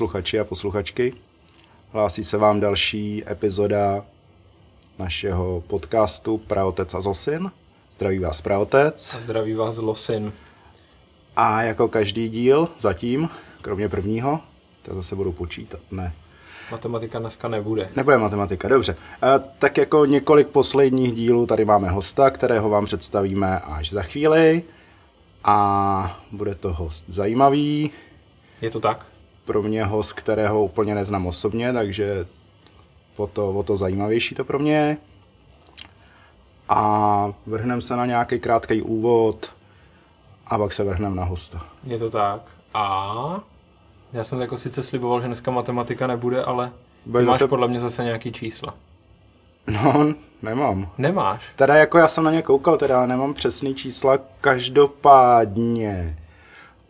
Posluchači a posluchačky. Hlásí se vám další epizoda našeho podcastu Praotec a Zosin. Zdraví vás Praotec. A zdraví vás Losin. A jako každý díl zatím, kromě prvního, to zase budu počítat, ne. Matematika dneska nebude. Nebude matematika, dobře. E, tak jako několik posledních dílů tady máme hosta, kterého vám představíme až za chvíli. A bude to host zajímavý. Je to tak? Pro mě host, kterého úplně neznám osobně, takže o to, o to zajímavější to pro mě je. A vrhneme se na nějaký krátký úvod a pak se vrhneme na hosta. Je to tak. A já jsem jako sice sliboval, že dneska matematika nebude, ale Bude ty máš zase- podle mě zase nějaký čísla. No, nemám. Nemáš? Teda jako já jsem na ně koukal, teda nemám přesný čísla, každopádně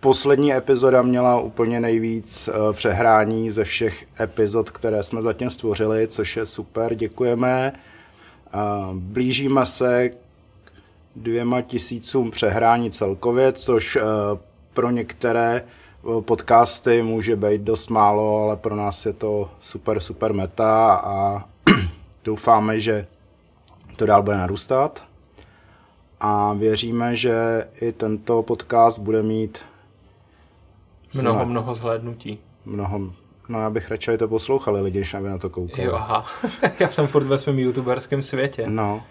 poslední epizoda měla úplně nejvíc uh, přehrání ze všech epizod, které jsme zatím stvořili, což je super, děkujeme. Uh, blížíme se k dvěma tisícům přehrání celkově, což uh, pro některé uh, podcasty může být dost málo, ale pro nás je to super, super meta a doufáme, že to dál bude narůstat. A věříme, že i tento podcast bude mít Mnoho, Zna- mnoho zhlédnutí. mnoho No já bych radši, to poslouchali lidi, než aby na to koukali. Jo, aha. já jsem furt ve svém youtuberském světě. No,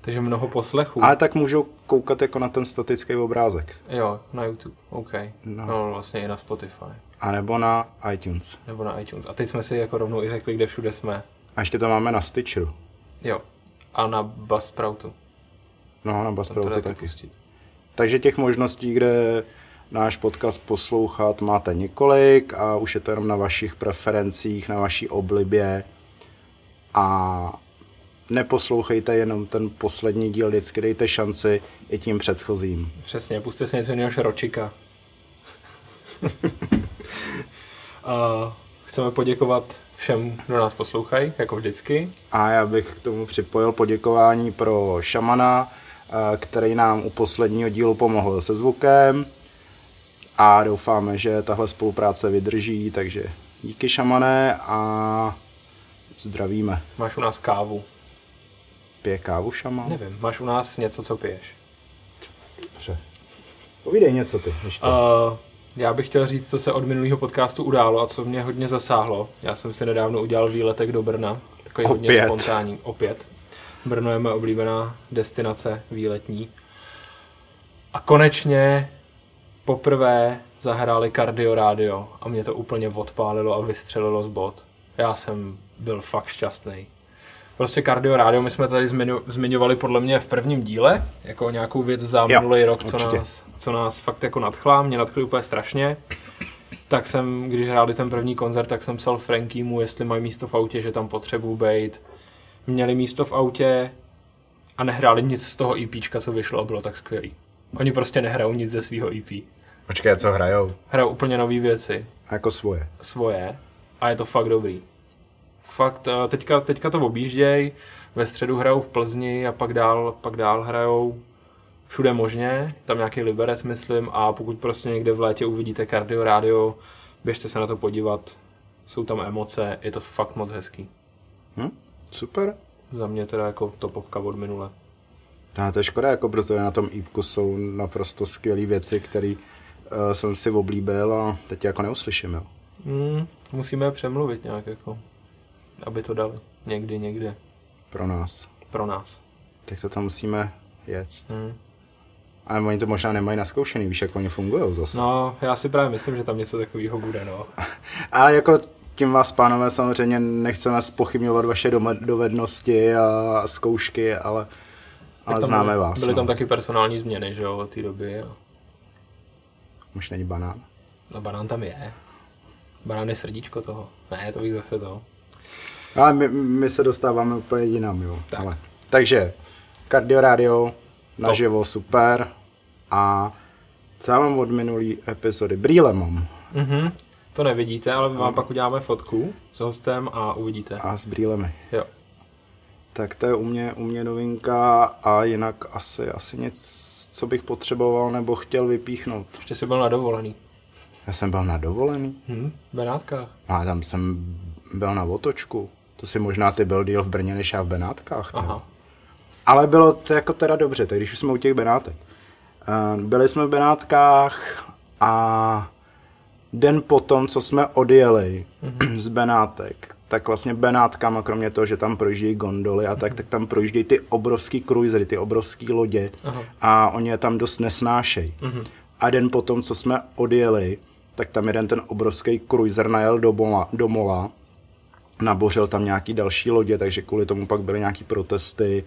Takže mnoho poslechů. ale tak můžou koukat jako na ten statický obrázek. Jo, na YouTube. OK. No. No. vlastně i na Spotify. A nebo na iTunes. Nebo na iTunes. A teď jsme si jako rovnou i řekli, kde všude jsme. A ještě to máme na Stitcheru. Jo. A na Buzzsproutu. No, na Buzzsproutu taky. pustit. Takže těch možností, kde náš podcast poslouchat, máte několik a už je to jenom na vašich preferencích, na vaší oblibě. A neposlouchejte jenom ten poslední díl, vždycky dejte šanci i tím předchozím. Přesně, puste si něco jiného Ročika. uh, chceme poděkovat všem, kdo nás poslouchají, jako vždycky. A já bych k tomu připojil poděkování pro Šamana, eh, který nám u posledního dílu pomohl se zvukem a doufáme, že tahle spolupráce vydrží, takže díky Šamané a zdravíme. Máš u nás kávu. Pije kávu Šaman? Nevím, máš u nás něco, co piješ. Dobře. Povídej něco ty ještě. Uh, já bych chtěl říct, co se od minulého podcastu událo a co mě hodně zasáhlo. Já jsem si nedávno udělal výletek do Brna. Takový hodně Opět. spontánní. Opět. Brno je moje oblíbená destinace výletní. A konečně poprvé zahráli Cardio Radio a mě to úplně odpálilo a vystřelilo z bod. Já jsem byl fakt šťastný. Prostě Cardio Radio, my jsme tady zmiňo- zmiňovali podle mě v prvním díle, jako nějakou věc za Jo, minulý rok, co určitě. nás, co nás fakt jako nadchla, mě nadchly úplně strašně. Tak jsem, když hráli ten první koncert, tak jsem psal Frankiemu, jestli mají místo v autě, že tam potřebuju být. Měli místo v autě a nehráli nic z toho EPčka, co vyšlo a bylo tak skvělý. Oni prostě nehrajou nic ze svého EP. Počkej, co hrajou? Hrajou úplně nové věci, Jako svoje. svoje a je to fakt dobrý. Fakt, teďka, teďka to objížděj, ve středu hrajou v Plzni a pak dál, pak dál hrajou všude možně, tam nějaký Liberec, myslím, a pokud prostě někde v létě uvidíte Cardio Radio, běžte se na to podívat, jsou tam emoce, je to fakt moc hezký. Hm? Super. Za mě teda jako topovka od minule. No, to je škoda, jako protože na tom EPku jsou naprosto skvělé věci, které uh, jsem si oblíbil a teď jako neuslyším, jo. Hmm, musíme přemluvit nějak jako, aby to dali někdy, někde, Pro nás. pro nás. Tak to tam musíme jet. Hmm. Ale oni to možná nemají naskoušený, víš, jak oni fungují zase. No, já si právě myslím, že tam něco takového bude, no. Ale jako tím vás, pánové, samozřejmě nechceme spochybňovat vaše dovednosti a zkoušky, ale, ale známe byly, vás. Byly no. tam taky personální změny, že jo, od té doby. A, Už není banán. no banán tam je. Banán je srdíčko toho. Ne, to bych zase to. Ale my, my se dostáváme úplně jinam, jo. Tak. Ale, takže, Cardio Radio, naživo, super. A co já mám od minulý epizody? Brýle mám. Mhm. To nevidíte, ale my vám pak uděláme fotku s hostem a uvidíte. A s brýlemi. Jo. Tak to je u mě, u mě novinka a jinak asi, asi nic, co bych potřeboval nebo chtěl vypíchnout. Ještě jsi byl na dovolený. Já jsem byl na dovolený. Hm, v Benátkách. A tam jsem byl na otočku. To si možná ty byl díl v Brně než já v Benátkách. Aha. Ale bylo to jako teda dobře, tak když už jsme u těch Benátek. Eh, Byli jsme v Benátkách a den potom, co jsme odjeli Mhm. z Benátek, tak vlastně Benátkama, kromě toho, že tam projíždějí gondoly a tak, tak tam projíždějí ty obrovský cruisery, ty obrovský lodě Aha. Mhm. a oni je tam dost nesnášejí. A den potom, co jsme odjeli, tak tam jeden ten obrovský cruiser najel do, mola, do mola, nabořil tam nějaký další lodě, takže kvůli tomu pak byly nějaký protesty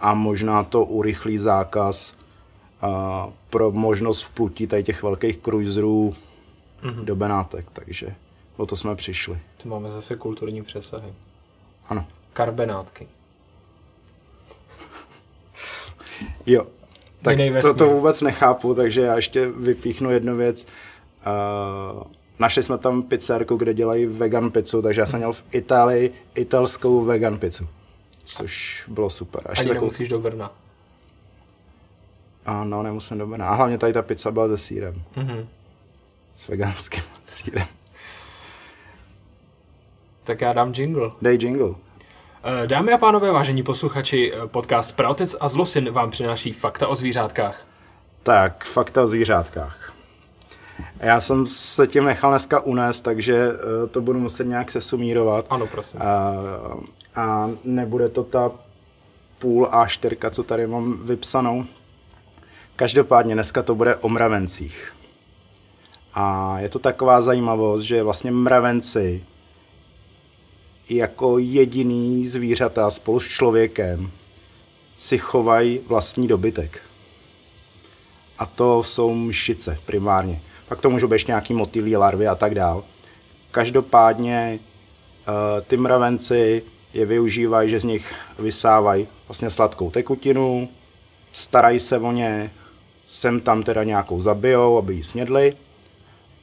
a možná to urychlí zákaz a, pro možnost vplutí tady těch velkých cruiserů mm-hmm. do Benátek, takže o to jsme přišli. To máme zase kulturní přesahy. Ano. Karbenátky. Jo. Tak to, to vůbec nechápu, takže já ještě vypíchnu jednu věc. Uh, našli jsme tam pizzerku, kde dělají vegan pizzu, takže já jsem měl v Itálii italskou vegan pizzu. Což bylo super. A ještě Ani takovou- nemusíš do Brna. A no, nemusím do Brna. A hlavně tady ta pizza byla se sírem. Mhm. S veganským sírem. Tak já dám jingle. Dej jingle. Eh, Dámy a pánové, vážení posluchači, eh, podcast Praotec a Zlosin vám přináší fakta o zvířátkách. Tak, fakta o zvířátkách. Já jsem se tím nechal dneska unést, takže eh, to budu muset nějak sesumírovat. Ano, prosím. A, a nebude to ta půl A4, co tady mám vypsanou. Každopádně dneska to bude o mravencích. A je to taková zajímavost, že vlastně mravenci jako jediný zvířata spolu s člověkem si chovají vlastní dobytek. A to jsou mšice primárně. Pak to můžou být nějaký motýlí, larvy a tak dál. Každopádně eh, ty mravenci je využívají, že z nich vysávají vlastně sladkou tekutinu, starají se o ně, sem tam teda nějakou zabijou, aby ji snědli.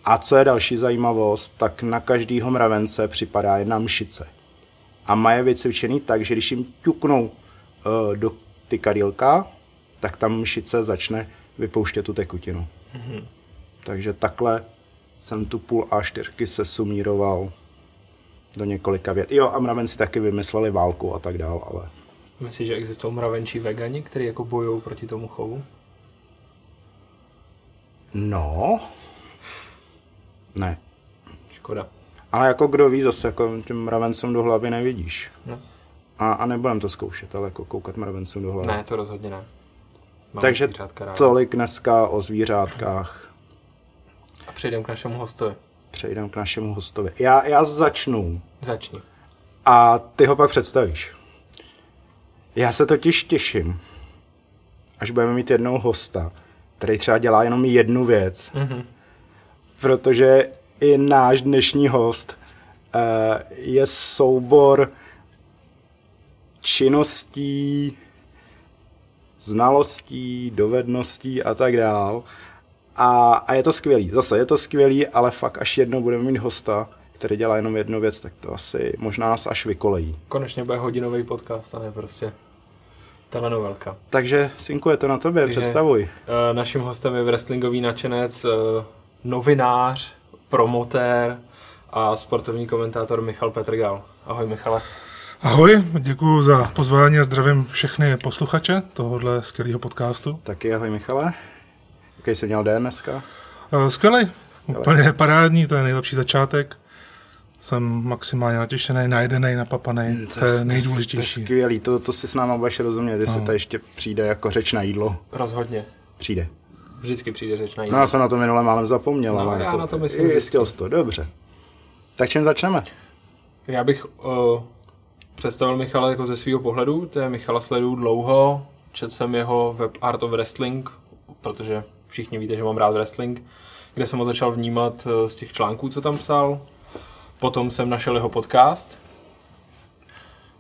A co je další zajímavost, tak na každýho mravence připadá jedna mšice. A má je vycvičený tak, že když jim ťuknou uh, do ty kadílka, tak tam mšice začne vypouštět tu tekutinu. Mm-hmm. Takže takhle jsem tu půl A4 se sumíroval do několika vět. Jo, a mravenci taky vymysleli válku a tak dál, ale Myslíš, že existují mravenčí vegani, kteří jako bojují proti tomu chovu? no, ne. Škoda. Ale jako kdo ví, zase jako těm mravencům do hlavy nevidíš. No. A, a nebudem to zkoušet, ale jako koukat mravencům do hlavy. Ne, to rozhodně ne. Mám Takže tolik dneska o zvířátkách. A přejdeme k našemu hostovi. Přejdeme k našemu hostovi. Já, já začnu Začni. a ty ho pak představíš. Já se totiž těším, až budeme mít jednou hosta, který třeba dělá jenom jednu věc, Mhm. protože i náš dnešní host eh, je soubor činností, znalostí, dovedností a tak dál. A, a je to skvělý. Zase je to skvělý, ale fakt až jednou budeme mít hosta, který dělá jenom jednu věc, tak to asi možná nás až vykolejí. Konečně bude hodinový podcast a ne prostě telenovelka. Takže, synku, je to na tobě, Takže- představuj. Eh, Naším hostem je wrestlingový nadšenec, eh, novinář, promotér a sportovní komentátor Michal Petrgal. Ahoj Michale. Ahoj, děkuji za pozvání a zdravím všechny posluchače tohohle skvělého podcastu. Taky ahoj, Michale. Jaký jsi měl den dneska? Eh, Skvělej, úplně parádní, to je nejlepší začátek. Jsem maximálně natěšený, najedený, napapaný, to je To je nejdůležitější. skvělý, to, to si s náma budeš rozumět, jestli No. to ještě přijde jako řeč na jídlo. Rozhodně. Přijde. Vždycky přijde řeč na No jídlo. já jsem na to minule málem zapomněl, No, ale já jako, na to myslím jistil jsi to, dobře. Tak čím začneme? Já bych uh, představil Michala jako ze svého pohledu, to je Michala sleduju dlouho, četl jsem jeho web Art of Wrestling, protože všichni víte, že mám rád wrestling, kde jsem ho začal vnímat eh, z těch článků, co tam psal. Potom jsem našel jeho podcast.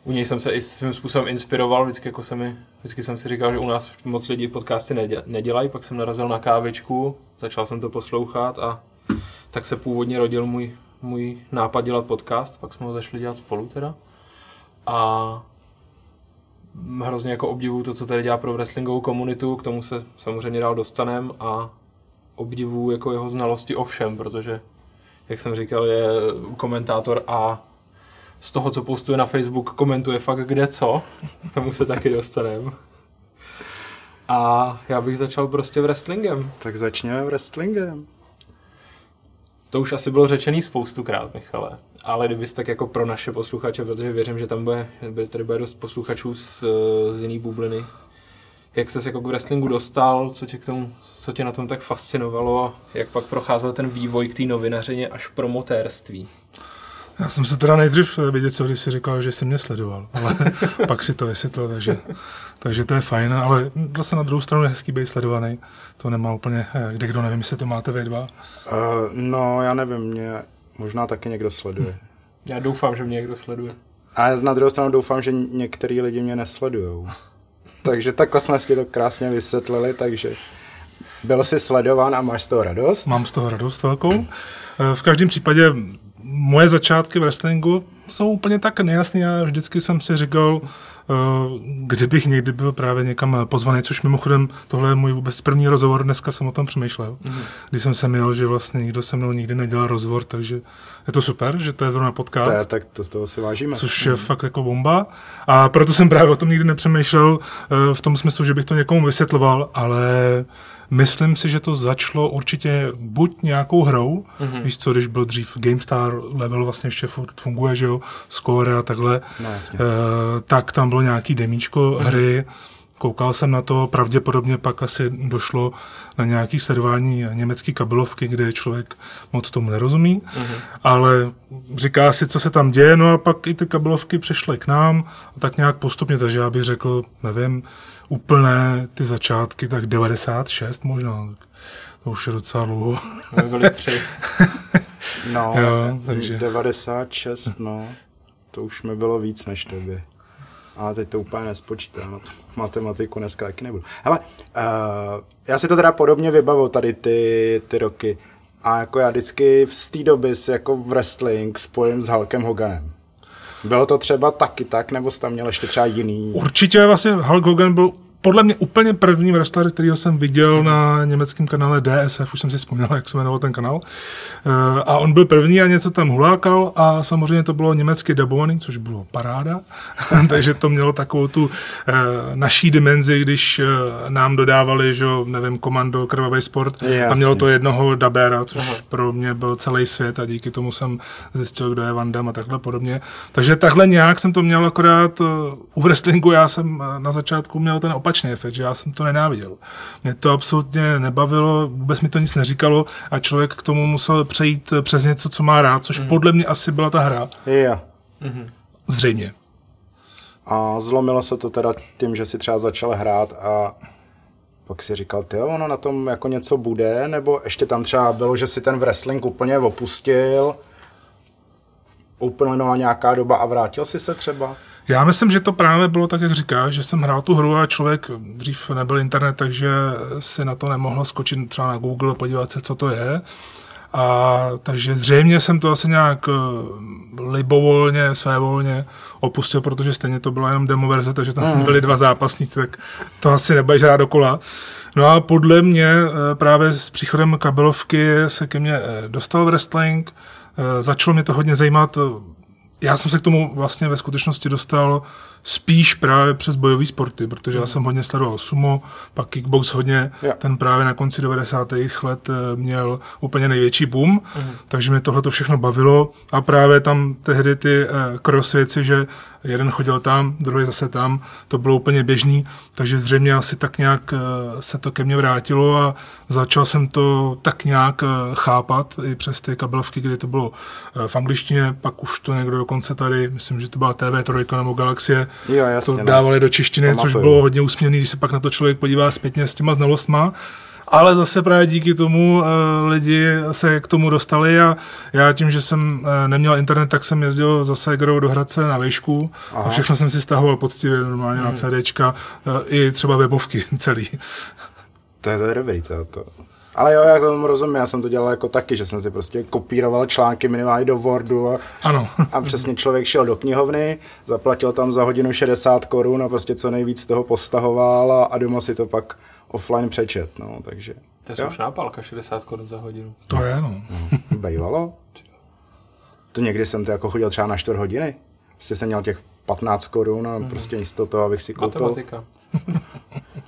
U něj jsem se i svým způsobem inspiroval, vždycky, jako se mi, vždycky jsem si říkal, že u nás moc lidí podcasty nedě- nedělají, pak jsem narazil na kávičku, začal jsem to poslouchat a tak se původně rodil můj, můj nápad dělat podcast, pak jsme ho začali dělat spolu teda. A hrozně jako obdivuju to, co tady dělá pro wrestlingovou komunitu, k tomu se samozřejmě dál dostanem a obdivu jako jeho znalosti o všem, protože, jak jsem říkal, je komentátor a z toho, co postuje na Facebook, komentuje fakt kde co. K tomu se taky dostaneme. A já bych začal prostě wrestlingem. Tak začněme wrestlingem. To už asi bylo řečený spoustukrát, Michale. Ale kdybys tak jako pro naše posluchače, protože věřím, že tam bude, tady bude dost posluchačů z, z jiný bubliny. Jak ses jako k wrestlingu dostal, co tě, k tomu, co tě na tom tak fascinovalo, jak pak procházel ten vývoj k té novinařině až promotérství? Já jsem se teda nejdřív vidět, co když si říkal, že jsi mě sledoval, ale pak si to vysvětlil, takže, takže to je fajn, ale zase na druhou stranu je hezký být sledovaný. To nemá úplně, eh, kde kdo nevím, jestli to máte vy dva. Uh, no, já nevím, mě možná taky někdo sleduje. Já doufám, že mě někdo sleduje. A na druhou stranu doufám, že některý lidi mě nesledují. takže takhle jsme si to krásně vysvětlili, takže byl jsi sledován a máš z toho radost? Mám z toho radost velkou. Eh, v každém případě moje začátky v wrestlingu jsou úplně tak nejasný. Já vždycky jsem si říkal, eh, kdybych někdy byl právě někam pozvaný, což mimochodem tohle je můj vůbec první rozhovor, dneska jsem o tom přemýšlel. Mm-hmm. Když jsem se měl, že vlastně nikdo se mnou nikdy nedělal rozhovor, takže je to super, že to je zrovna podcast. To je, tak to z toho si vážíme. Což je mm-hmm. fakt jako bomba. A proto jsem právě o tom nikdy nepřemýšlel eh, v tom smyslu, že bych to někomu vysvětloval, ale Myslím si, že to začalo určitě buď nějakou hrou, mm-hmm. víš co, když byl dřív GameStar level vlastně ještě furt funguje, že jo, score a takhle, no, e, tak tam bylo nějaký demíčko mm-hmm. hry, Koukal jsem na to, pravděpodobně pak asi došlo na nějaké sledování německé kabelovky, kde člověk moc tomu nerozumí, mm-hmm. ale říká si, co se tam děje, no a pak i ty kabelovky přešly k nám, a tak nějak postupně, takže já bych řekl, nevím, úplné ty začátky, tak 96 možná. To už je docela dlouho. Byly tři. no, jo, takže. 96, no. To už mi bylo víc než tobě. A teď to úplně nespočítá, no matematiku dneska taky nebudu. Hele, uh, já si to teda podobně vybavil tady ty, ty roky. A jako já vždycky v té doby si jako v wrestling spojím s Hulkem Hoganem. Bylo to třeba taky tak, nebo jsi tam měl ještě třeba jiný? Určitě vlastně Hulk Hogan byl podle mě úplně první wrestler, kterýho jsem viděl na německém kanále DSF, už jsem si vzpomněl, jak se jmenoval ten kanál. Eh, a on byl první a něco tam hulákal a samozřejmě to bylo německy dubovaný, což bylo paráda. Takže to mělo takovou tu eh, naší dimenzi, když eh, nám dodávali, že nevím, komando krvavý sport Jasně. a mělo to jednoho dabera, což Aha. pro mě byl celý svět a díky tomu jsem zjistil, kdo je Van Damme a takhle podobně. Takže takhle nějak jsem to měl akorát u wrestlingu, já jsem na začátku měl ten opačný opačný efekt, že já jsem to nenáviděl. Mě to absolutně nebavilo, vůbec mi to nic neříkalo a člověk k tomu musel přejít přes něco, co má rád, což mm. podle mě asi byla ta hra. Yeah. Mm-hmm. Zřejmě. A zlomilo se to teda tím, že si třeba začal hrát a pak si říkal, ty ono na tom jako něco bude, nebo ještě tam třeba bylo, že si ten wrestling úplně opustil, úplně nějaká doba a vrátil si se třeba? Já myslím, že to právě bylo tak, jak říkáš, že jsem hrál tu hru a člověk, dřív nebyl internet, takže si na to nemohl skočit třeba na Google, podívat se, co to je. A takže zřejmě jsem to asi nějak eh, libovolně, svévolně opustil, protože stejně to byla jenom demo verze, takže tam mm. byly dva zápasníci, tak to asi nebudeš rád dokola. No a podle mě eh, právě s příchodem kabelovky se ke mně eh, dostal wrestling, začalo mě to hodně zajímat já jsem se k tomu vlastně ve skutečnosti dostal spíš právě přes bojové sporty, protože já jsem hodně sledoval sumo, pak kickbox hodně, yeah. ten právě na konci 90. let eh, měl úplně největší boom, mm. takže mě tohle to všechno bavilo a právě tam tehdy ty uh, cross věci, že jeden chodil tam, druhý zase tam, to bylo úplně běžný, takže zřejmě asi tak nějak uh, se to ke mně vrátilo a začal jsem to tak nějak uh, chápat i přes ty kabelovky, kdy to bylo uh, v angličtině, pak už to někdo dokonce tady, myslím, že to byla TV3 nebo Galaxie, jo, jasně, to no. dávali do češtiny, což bylo hodně úsměvný, když se pak na to člověk podívá zpětně s těma znalostma. Ale zase právě díky tomu uh, lidi se k tomu dostali a já tím, že jsem uh, neměl internet, tak jsem jezdil zase Segrou do Hradce na výšku Aha. a všechno jsem si stahoval poctivě normálně hmm. na CDčka, uh, i třeba webovky celý. To je, to je dobrý, to, to. Ale jo, já tomu rozumím, já jsem to dělal jako taky, že jsem si prostě kopíroval články minimálně do Wordu a, ano. a přesně člověk šel do knihovny, zaplatil tam za hodinu 60 korun a prostě co nejvíc toho postahoval a, a doma si to pak offline přečet, no, takže. To je slušná pálka, 60 korun za hodinu. To je, no. Bejvalo? To někdy jsem to jako chodil třeba na 4 hodiny. Prostě jsem měl těch 15 korun a prostě místo toho, abych si koupil... Matematika.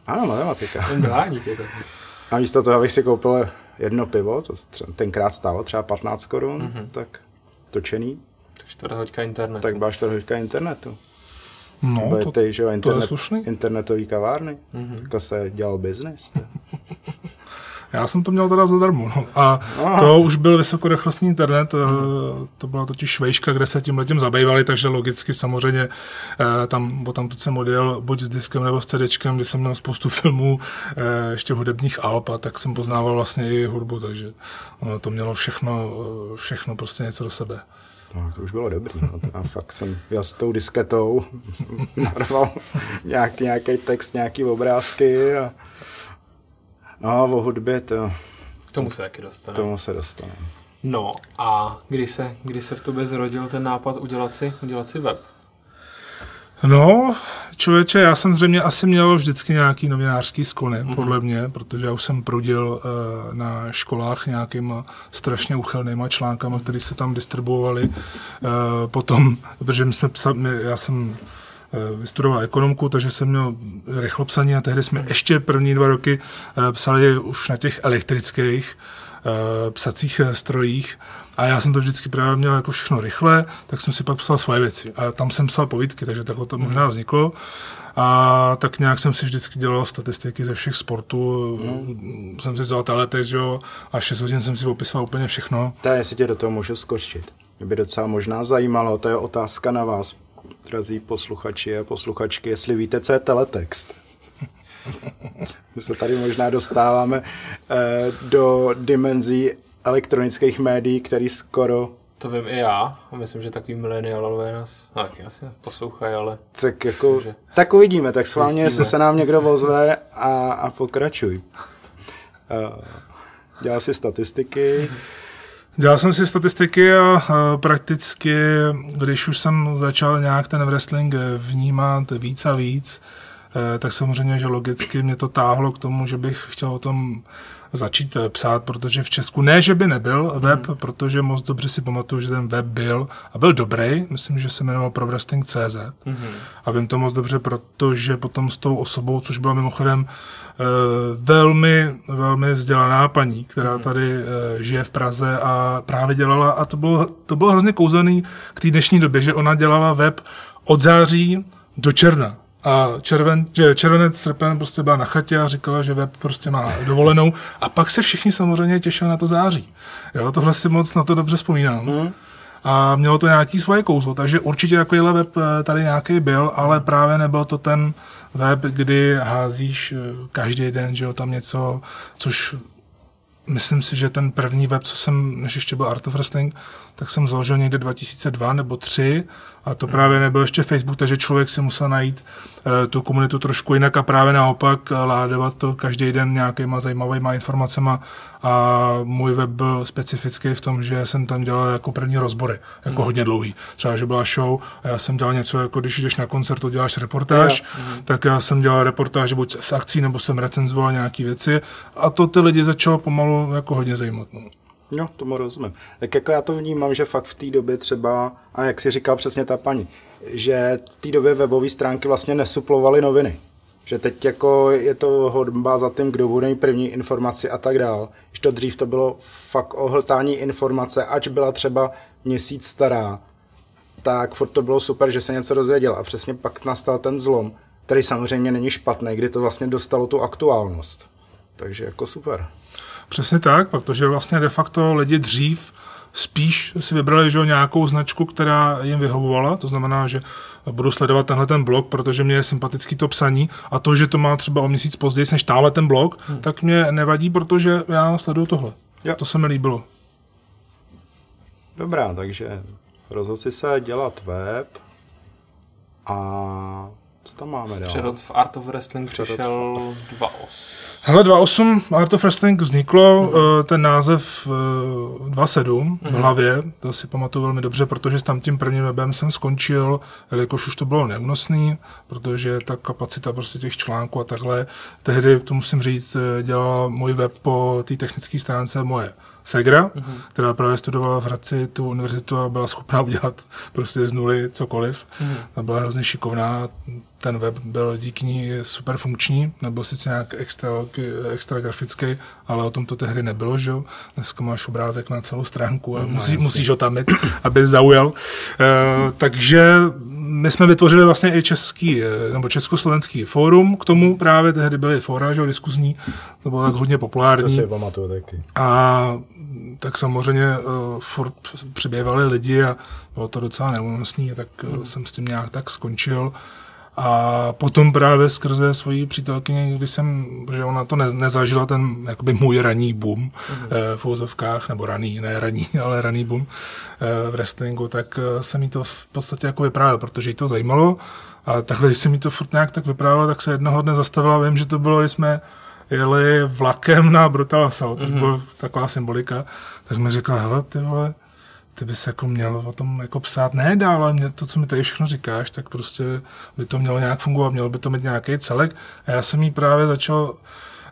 Ano, matematika. A místo toho, abych si koupil jedno pivo, to třeba tenkrát stálo třeba 15 korun, Mhm. mm-hmm. tak točený, Tak čtvrt hoďka internetu. tak byla čtvrtka internetu. No, Byly to, ty, že jo, to je internet, internetový kavárny. Mhm. Mm-hmm. Takhle se dělal biznis. Já jsem to měl teda zadarmo. No. A Aha. to už byl vysokorychlostní internet, eh, to byla totiž vejška, kde se tím letím zabývali, takže logicky samozřejmě eh, tam, bo tam tu jsem odjel buď s diskem nebo s CDčkem, kdy jsem měl spoustu filmů, eh, ještě hudebních alb a tak jsem poznával vlastně i hudbu, takže to mělo všechno, všechno prostě něco do sebe. No, to už bylo dobrý. No. A fakt jsem jel s tou disketou, narval nějaký, nějaký text, nějaký obrázky a No, o hudbě to, K tomu se taky dostane. tomu se dostaneme. No a kdy se, kdy se v tobě zrodil ten nápad udělat si, udělat si web? No, člověče, já jsem zřejmě asi měl vždycky nějaký novinářský sklony, mm-hmm. podle mě, protože já už jsem proudil uh, na školách nějakýma strašně uchylnýma článkama, které se tam distribuovaly. Uh, potom, protože my jsme psali, my, já jsem eh, vystudoval ekonomku, takže jsem měl rychlopsaní a tehdy jsme ještě první dva roky eh, psali už na těch elektrických eh, psacích eh, strojích a já jsem to vždycky právě měl jako všechno rychle, tak jsem si pak psal svoje věci. A tam jsem psal povídky, takže takhle to možná vzniklo. A tak nějak jsem si vždycky dělal statistiky ze všech sportů. Mm. Jsem si vzal teletext, že jo, a 6 hodin jsem si opisoval úplně všechno. To je, jestli tě do toho můžu skočit. Mě by docela možná zajímalo, to je otázka na vás, drazí posluchači a posluchačky, jestli víte, co je teletext. My se tady možná dostáváme eh, do dimenzí elektronických médií, který skoro To vím i já a myslím, že takový mileniálové nás no, taky asi poslouchají, ale tak jako, Takže- tak uvidíme, tak schválně, jestli se nám někdo ozve a, a pokračuj. Uh, dělá si statistiky, Dělal jsem si statistiky a, a prakticky, když už jsem začal nějak ten wrestling vnímat víc a víc, eh, tak samozřejmě, že logicky mě to táhlo k tomu, že bych chtěl o tom začít eh, psát, protože v Česku ne, že by nebyl web, hmm. protože moc dobře si pamatuju, že ten web byl a byl dobrý, myslím, že se jmenoval ProWrestling.cz Mhm. a vím to moc dobře, protože potom s tou osobou, což byla mimochodem eh, velmi, velmi vzdělaná paní, která tady eh, žije v Praze a právě dělala, a to bylo, to bylo hrozně kouzelný k té dnešní době, že ona dělala web od září do června. A červen, že červenec, srpen prostě byla na chatě a říkala, že web prostě má dovolenou. A pak se všichni samozřejmě těšili na to září. Jo, tohle si moc na to dobře vzpomínám. Hmm. A mělo to nějaký svoje kouzlo, takže určitě takovýhle web eh, tady nějaký byl, ale právě nebyl to ten web, kdy házíš eh, každý den, že jo, tam něco, což myslím si, že ten první web, co jsem, než ještě byl Art of Wrestling, tak jsem založil někde 2002 nebo 3 a to právě nebyl ještě Facebook, takže člověk si musel najít uh, tu komunitu trošku jinak a právě naopak eh, ládovat to každý den nějakýma zajímavýma informacema a můj web byl specifický v tom, že jsem tam dělal jako první rozbory, jako hodně dlouhý. Třeba, že byla show a já jsem dělal něco, jako když jdeš na koncert, to děláš reportáž, tak já jsem dělal reportáže buď s akcí, nebo jsem recenzoval nějaké věci a to ty lidi začalo pomalu jako hodně zajímat. No. Jo, tomu rozumím. Tak jako já to vnímám, že fakt v té době třeba, a jak si říkal přesně ta paní, že v té době webové stránky vlastně nesuplovaly noviny. Že teď jako je to hodba za tím, kdo bude mít první informaci a tak dál. Když to dřív to bylo fakt ohltání informace, ač byla třeba měsíc stará, tak furt to bylo super, že se něco dozvěděl. A přesně pak nastal ten zlom, který samozřejmě není špatný, kdy to vlastně dostalo tu aktuálnost. Takže jako super. Přesně tak, protože vlastně de facto lidi dřív spíš si vybrali že, nějakou značku, která jim vyhovovala, to znamená, že budu sledovat tenhle ten blog, protože mě je sympatický to psaní a to, že to má třeba o měsíc později než táhle ten blog, hmm. tak mě nevadí, protože já sleduju tohle. Jo. To se mi líbilo. Dobrá, takže rozhodl si se dělat web a tam máme dál? Přerod v Art of Wrestling Přerod v- přišel 2.8. Hele, 2.8 Art of Wrestling vzniklo, mm-hmm. ten název eh, 2.7 v hlavě, to si pamatuju velmi dobře, protože s tam tím prvním webem jsem skončil, jelikož už to bylo neúnosný, protože ta kapacita prostě těch článků a takhle, tehdy, to musím říct, eh, dělala můj web po té technické stránce moje Segra, mm-hmm. která právě studovala v Hradci tu univerzitu a byla schopná udělat prostě z nuly cokoliv. Mm-hmm. Ta byla hrozně šikovná, ten web byl díky ní super funkční, nebyl sice nějak extra, extra grafický, ale o tom to tehdy nebylo, že jo. Dneska máš obrázek na celou stránku a musí, jasně. musíš ho tam mít, aby zaujal. E, takže my jsme vytvořili vlastně i český, eh, nebo československý fórum k tomu právě, tehdy byly fóra, že jo, diskuzní, to bylo tak hodně To populární. si pamatuju taky. A tak samozřejmě uh, furt přibývali lidi a bylo to docela neúnosný, tak uh, jsem s tím nějak tak skončil. A potom právě skrze svoji přítelkyni, když jsem, že ona to ne, nezažila, ten jakoby můj raný boom mm. v úzovkách, nebo raný, ne raný, ale raný boom eh, v wrestlingu, tak eh, jsem jí to v podstatě jako vyprávěl, protože jí to zajímalo. A takhle, když jsem jí to furt nějak tak vyprávěl, tak se jednoho dne zastavila, vím, že to bylo, když jsme jeli vlakem na Brutal Assault, což mm-hmm. byla taková symbolika, tak mi řekla, hele, ty vole, ty bys jako měl o tom jako psát, ne dál, ale mě to, co mi tady všechno říkáš, tak prostě by to mělo nějak fungovat, mělo by to mít nějaký celek. A já jsem jí právě začal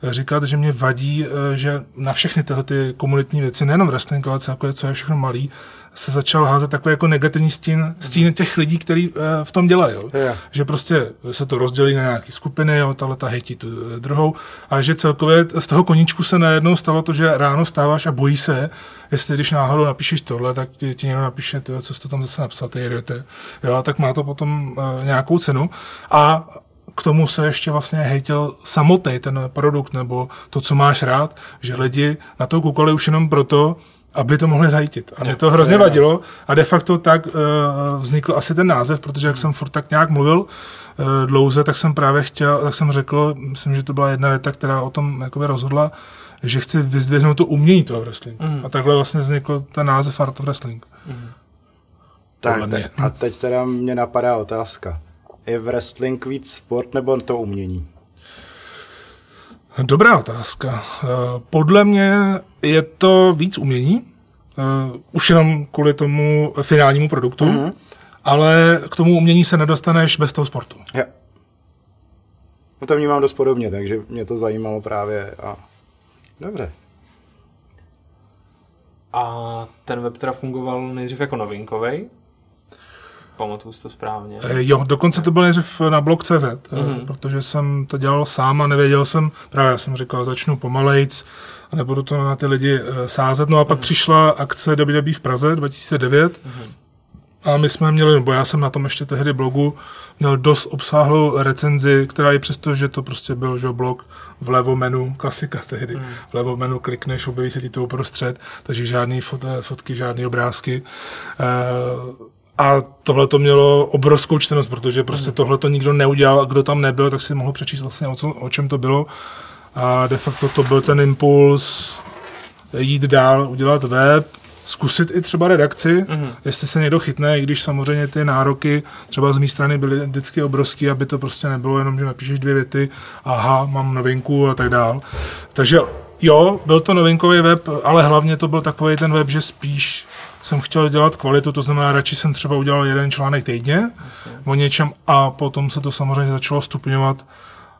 říkat, že mě vadí, eh, že na všechny tyhle ty komunitní věci, nejenom wrestling, ale celkově, co je všechno malý, se začal házet takový jako negativní stín, stín těch lidí, kteří eh, v tom dělají. Jo. Jo. Že prostě se to rozdělí na nějaké skupiny, jo, tahle ta hejtí tu eh, druhou, a že celkově z toho koníčku se najednou stalo to, že ráno vstáváš a bojí se, jestli když náhodou napíšeš tohle, tak ti, ti někdo napíše, tyjo, co jsi to tam zase napsal, ty. Jo, tak má to potom uh, nějakou cenu. A k tomu se ještě vlastně hejtil samotný ten produkt nebo to, co máš rád, že lidi na to koukali už jenom proto, aby to mohli hejtit. A mě to hrozně vadilo a de facto tak uh, vznikl asi ten název, protože jak jsem furt tak nějak mluvil uh, dlouze, tak jsem právě chtěl, tak jsem řekl, myslím, že to byla jedna věta, která o tom jakoby rozhodla, že chci vyzdvihnout to umění toho wrestlingu. Mm. A takhle vlastně vznikl ten název Art of Wrestling. Tak, mě. te- a teď teda mě napadá otázka. Je wrestling víc sport nebo to umění? Dobrá otázka. Eh, Podle mě je to víc umění, eh, už jenom kvůli tomu finálnímu produktu, mm-hmm. ale k tomu umění se nedostaneš bez toho sportu. Jo. No to vnímám dost podobně, takže mě to zajímalo právě a... Dobře. A ten web teda fungoval nejdřív jako novinkovej. Pamatuju si to správně. Eh, Jo, dokonce to byl nejdřív na blog.cz, mm-hmm. protože jsem to dělal sám a nevěděl jsem, právě já jsem říkal, začnu pomalejc a nebudu to na ty lidi eh, sázet. No a pak mm-hmm. přišla akce WWE v Praze 2009 mm-hmm. a my jsme měli, nebo já jsem na tom ještě tehdy blogu, měl dost obsáhlou recenzi, která i přesto, že to prostě byl že, blog vlevo menu, klasika tehdy, mm. vlevo menu klikneš, objeví se ti to uprostřed, takže žádný fot, fotky, žádné obrázky. Eh, a tohle to mělo obrovskou čtenost, protože prostě tohle to nikdo neudělal a kdo tam nebyl, tak si mohl přečíst vlastně o, co, o čem to bylo. A de facto to byl ten impuls jít dál, udělat web, zkusit i třeba redakci, mm-hmm. jestli se někdo chytne, i když samozřejmě ty nároky třeba z mé strany byly vždycky obrovský, aby to prostě nebylo jenom, že napíšeš dvě věty, aha, mám novinku a tak dál. Takže jo, byl to novinkový web, ale hlavně to byl takový ten web, že spíš jsem chtěl dělat kvalitu, to znamená, radši jsem třeba udělal jeden článek týdně o něčem a potom se to samozřejmě začalo stupňovat,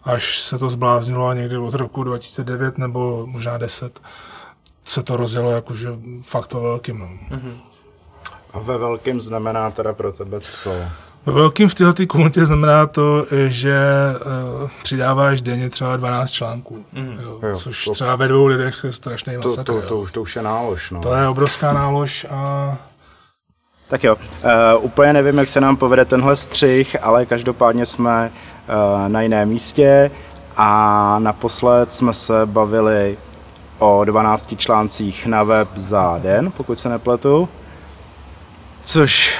až se to zbláznilo a někdy od roku 2009 nebo možná 10 se to rozjelo jakože fakt ve velkým. No. A ve velkém znamená teda pro tebe co? Ve velkým v této komunitě znamená to, že uh, přidáváš denně třeba 12 článků, mm. jo, Jo, což to- třeba ve dvou lidech je strašný To, masakr. to, jo. to, už, to už je nálož, no. to je obrovská nálož a Tak jo, uh, úplně nevím, jak se nám povede tenhle střih, ale každopádně jsme uh, na jiném místě a naposled jsme se bavili o 12 článcích na web za den, pokud se nepletu, což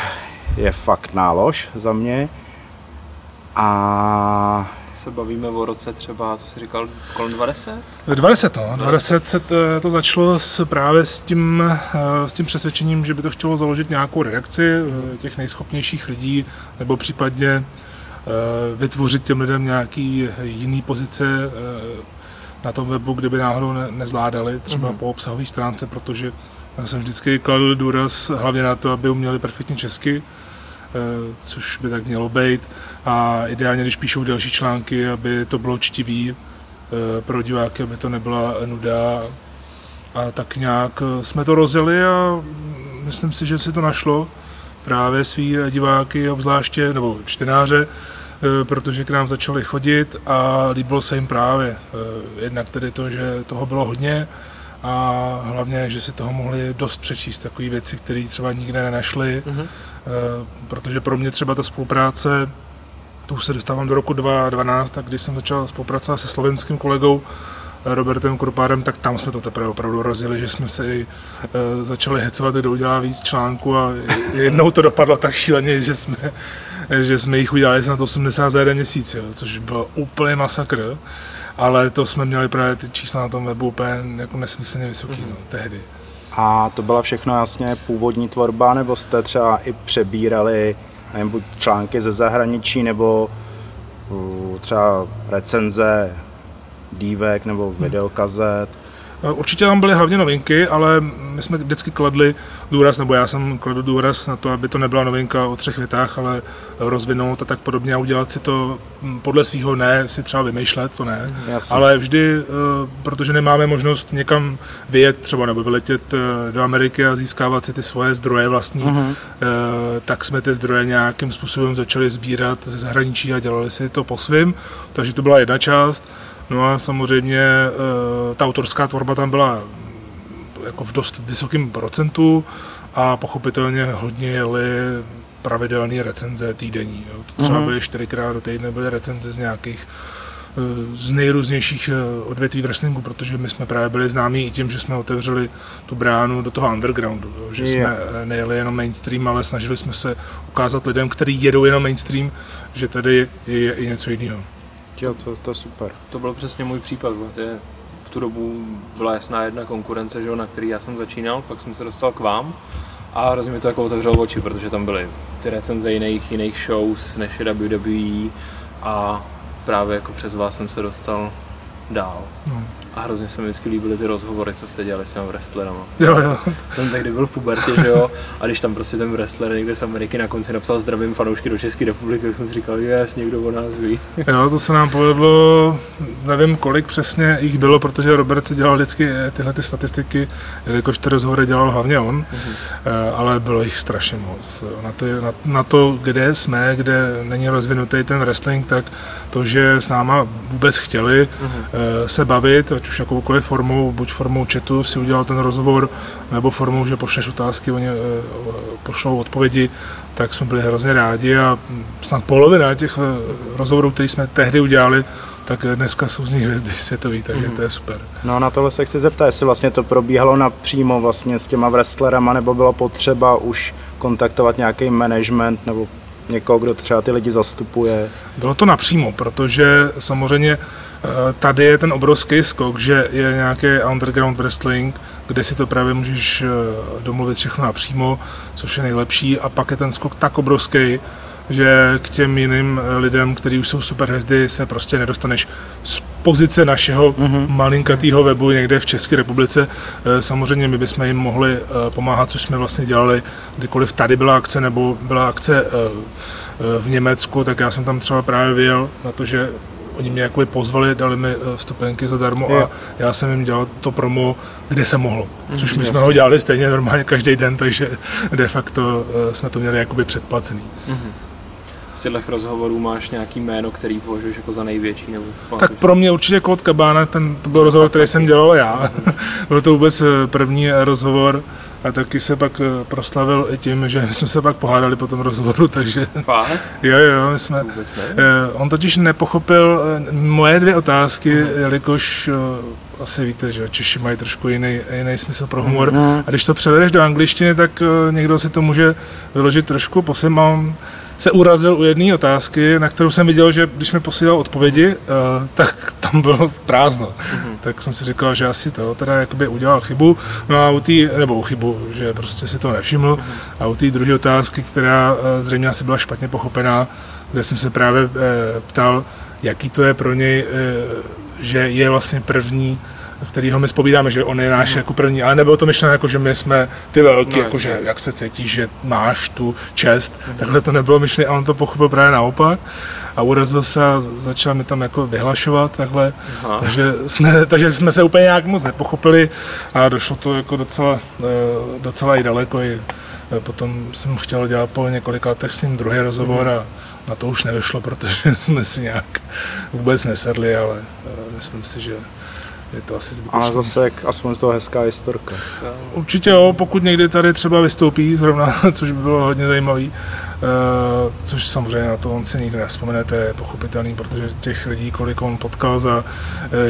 je fakt nálož za mě. A se bavíme o roce třeba, co jsi říkal, kolem 20? 20, no. 20 se to, to začalo s, právě s tím, eh, s tím přesvědčením, že by to chtělo založit nějakou redakci eh, těch nejschopnějších lidí, nebo případně vytvořit těm lidem nějaký jiný pozice na tom webu, kdyby náhodou ne, nezvládali, třeba mm-hmm. po obsahové stránce, protože já jsem vždycky kladl důraz hlavně na to, aby uměli perfektně česky, eh, což by tak mělo být. A ideálně, když píšou další články, aby to bylo čtivý eh, pro diváky, aby to nebyla nuda. A tak nějak eh, jsme to rozjeli a myslím si, že si to našlo právě svý diváky, obzvláště, nebo čtenáře, protože k nám začali chodit a líbilo se jim právě. Jednak tedy to, že toho bylo hodně, a hlavně, že si toho mohli dost přečíst, takové věci, které třeba nikde nenašli, mm-hmm. protože pro mě třeba ta spolupráce, tu už se dostávám do roku 2012, a když jsem začal spolupracovat se slovenským kolegou eh, Robertem Krupárem, tak tam jsme to teprve opravdu rozjeli, že jsme se i e, začali hecovat, kdo udělá víc článků a jednou to dopadlo tak šíleně, že jsme, že jsme jich udělali snad 80 za jeden měsíc, jo, což byl úplně masakr ale to jsme měli právě ty čísla na tom webu úplně jako nesmyslně vysoký mm-hmm. no, tehdy. A to byla všechno jasně původní tvorba, nebo jste třeba i přebírali nevím, buď články ze zahraničí, nebo třeba recenze dívek nebo videokazet? Eh, určitě tam byly hlavně novinky, ale my jsme vždycky kladli důraz, nebo já jsem kladl důraz na to, aby to nebyla novinka o třech větách, ale rozvinout a tak podobně a udělat si to hm, podle svého ne, si třeba vymýšlet, to ne, mhm, Jasně. ale vždy, eh, protože nemáme možnost někam vyjet třeba nebo vyletět eh, do Ameriky a získávat si ty svoje zdroje vlastní, uh-huh. tak jsme ty zdroje nějakým způsobem začali sbírat ze zahraničí a dělali si to po svým, takže to byla jedna část. No a samozřejmě eh, ta autorská tvorba tam byla jako v dost vysokém procentu a pochopitelně hodně jeli pravidelné recenze týdenní. Jo. To třeba mhm. byly čtyřikrát do týdne byly recenze z nějakých eh, z nejrůznějších eh, odvětví v wrestlingu, protože my jsme právě byli známí i tím, že jsme otevřeli tu bránu do toho undergroundu, jo. že jsme nejeli jenom mainstream, ale snažili jsme se ukázat lidem, kteří jedou jenom mainstream, že tady je i něco jiného. Jo, to, to super. To byl přesně můj případ. Vlastně v tu dobu byla jasná jedna konkurence, že, na který já jsem začínal, pak jsem se dostal k vám a hrozně mi to jako otevřelo oči, protože tam byly ty recenze jiných, jiných shows než je WWE a právě jako přes vás jsem se dostal dál. No. A hrozně se mi vždycky líbily ty rozhovory, co jste dělali s těmi wrestlerama. Jo, jo. Ten tehdy byl v pubertě, že jo, a když tam prostě ten wrestler někde z Ameriky na konci napsal zdravím fanoušky do České republiky, tak jsem si říkal, jes, někdo o nás ví. Jo, to se nám povedlo, nevím kolik přesně jich bylo, protože Robert si dělal vždycky tyhle ty statistiky, jelikož ty rozhovory dělal hlavně on, uh-huh. ale bylo jich strašně moc. Na to, na, na to, kde jsme, kde není rozvinutý ten wrestling, tak to, že s náma vůbec chtěli uh-huh. se bavit, ať už jakoukoliv formou, buď formou chatu si udělal ten rozhovor, nebo formou, že pošleš otázky, oni eh, pošlou odpovědi, tak jsme byli hrozně rádi a snad polovina těch eh, rozhovorů, které jsme tehdy udělali, tak dneska jsou z nich hvězdy světový, takže mm. to je super. No na tohle se chci zeptat, jestli vlastně to probíhalo napřímo vlastně s těma wrestlerama, nebo bylo potřeba už kontaktovat nějaký management nebo někoho, kdo třeba ty lidi zastupuje? Bylo to napřímo, protože samozřejmě tady je ten obrovský skok, že je nějaký underground wrestling, kde si to právě můžeš eh, domluvit všechno napřímo, což je nejlepší a pak je ten skok tak obrovský, že k těm jiným eh, lidem, kteří už jsou superhvězdy, se prostě nedostaneš z pozice našeho mm-hmm. malinkatého webu někde v České republice. Samozřejmě my bychom jim mohli pomáhat, což jsme vlastně dělali, kdykoliv tady byla akce nebo byla akce v Německu, tak já jsem tam třeba právě vyjel na to, že oni mě jakoby pozvali, dali mi eh, vstupenky zadarmo je. a já jsem jim dělal to promo, kde se mohlo. Mhm, Což my jsme ho dělali stejně normálně každý den, takže de facto eh, jsme to měli jakoby předplacený. Mm-hmm. Z těchto rozhovorů máš nějaký jméno, který považuješ jako za největší? Nebo tak pro mě určitě Kód Kabána, ten, to byl rozhovor, který jsem dělal já. byl to vůbec eh, první rozhovor, a taky se pak eh, proslavil i tím, že jsme se pak pohádali po tom rozhovoru, takže... Fakt? jo, jo, my jsme... Eh, on totiž nepochopil eh, moje dvě otázky, uh-huh. jelikož asi víte, že Češi mají trošku jiný, jiný smysl pro humor. Uh-huh. A když to převedeš do angličtiny, tak někdo si to může vyložit trošku po svém. Se urazil u jedné otázky, na kterou jsem viděl, že když mi posílal odpovědi, uh, tak tam bylo prázdno. Mm-hmm. Tak jsem si říkal, že asi to teda jakoby udělal chybu. No a u té, nebo chybu, že prostě si to nevšiml. Mm-hmm. A u té druhé otázky, která uh, zřejmě asi byla špatně pochopená, kde jsem se právě uh, ptal, jaký to je pro něj, že je vlastně první v kterého my spovídáme, že on je náš mm. jako první, ale nebylo to myšleno jako, že my jsme ty velký, no, jako že jak se cítíš, že máš tu čest, mm. takhle to nebylo myšlené a on to pochopil právě naopak a urazil se a začal mi tam jako vyhlašovat takhle, takže jsme, takže jsme se úplně nějak moc nepochopili a došlo to jako docela, eh, docela i daleko i eh, Potom jsem chtěl dělat po několika letech s ním druhý rozhovor mm. a na to už nevyšlo, protože jsme si nějak vůbec nesedli, ale eh, myslím si, že je to asi zbytečné. Ale zase jak, aspoň z toho hezká historka. Určitě jo, pokud někdy tady třeba vystoupí zrovna, což by bylo hodně zajímavý, Uh, což samozřejmě na to on si nikdy nevzpomene, to je pochopitelný, protože těch lidí, kolik on potkal za uh,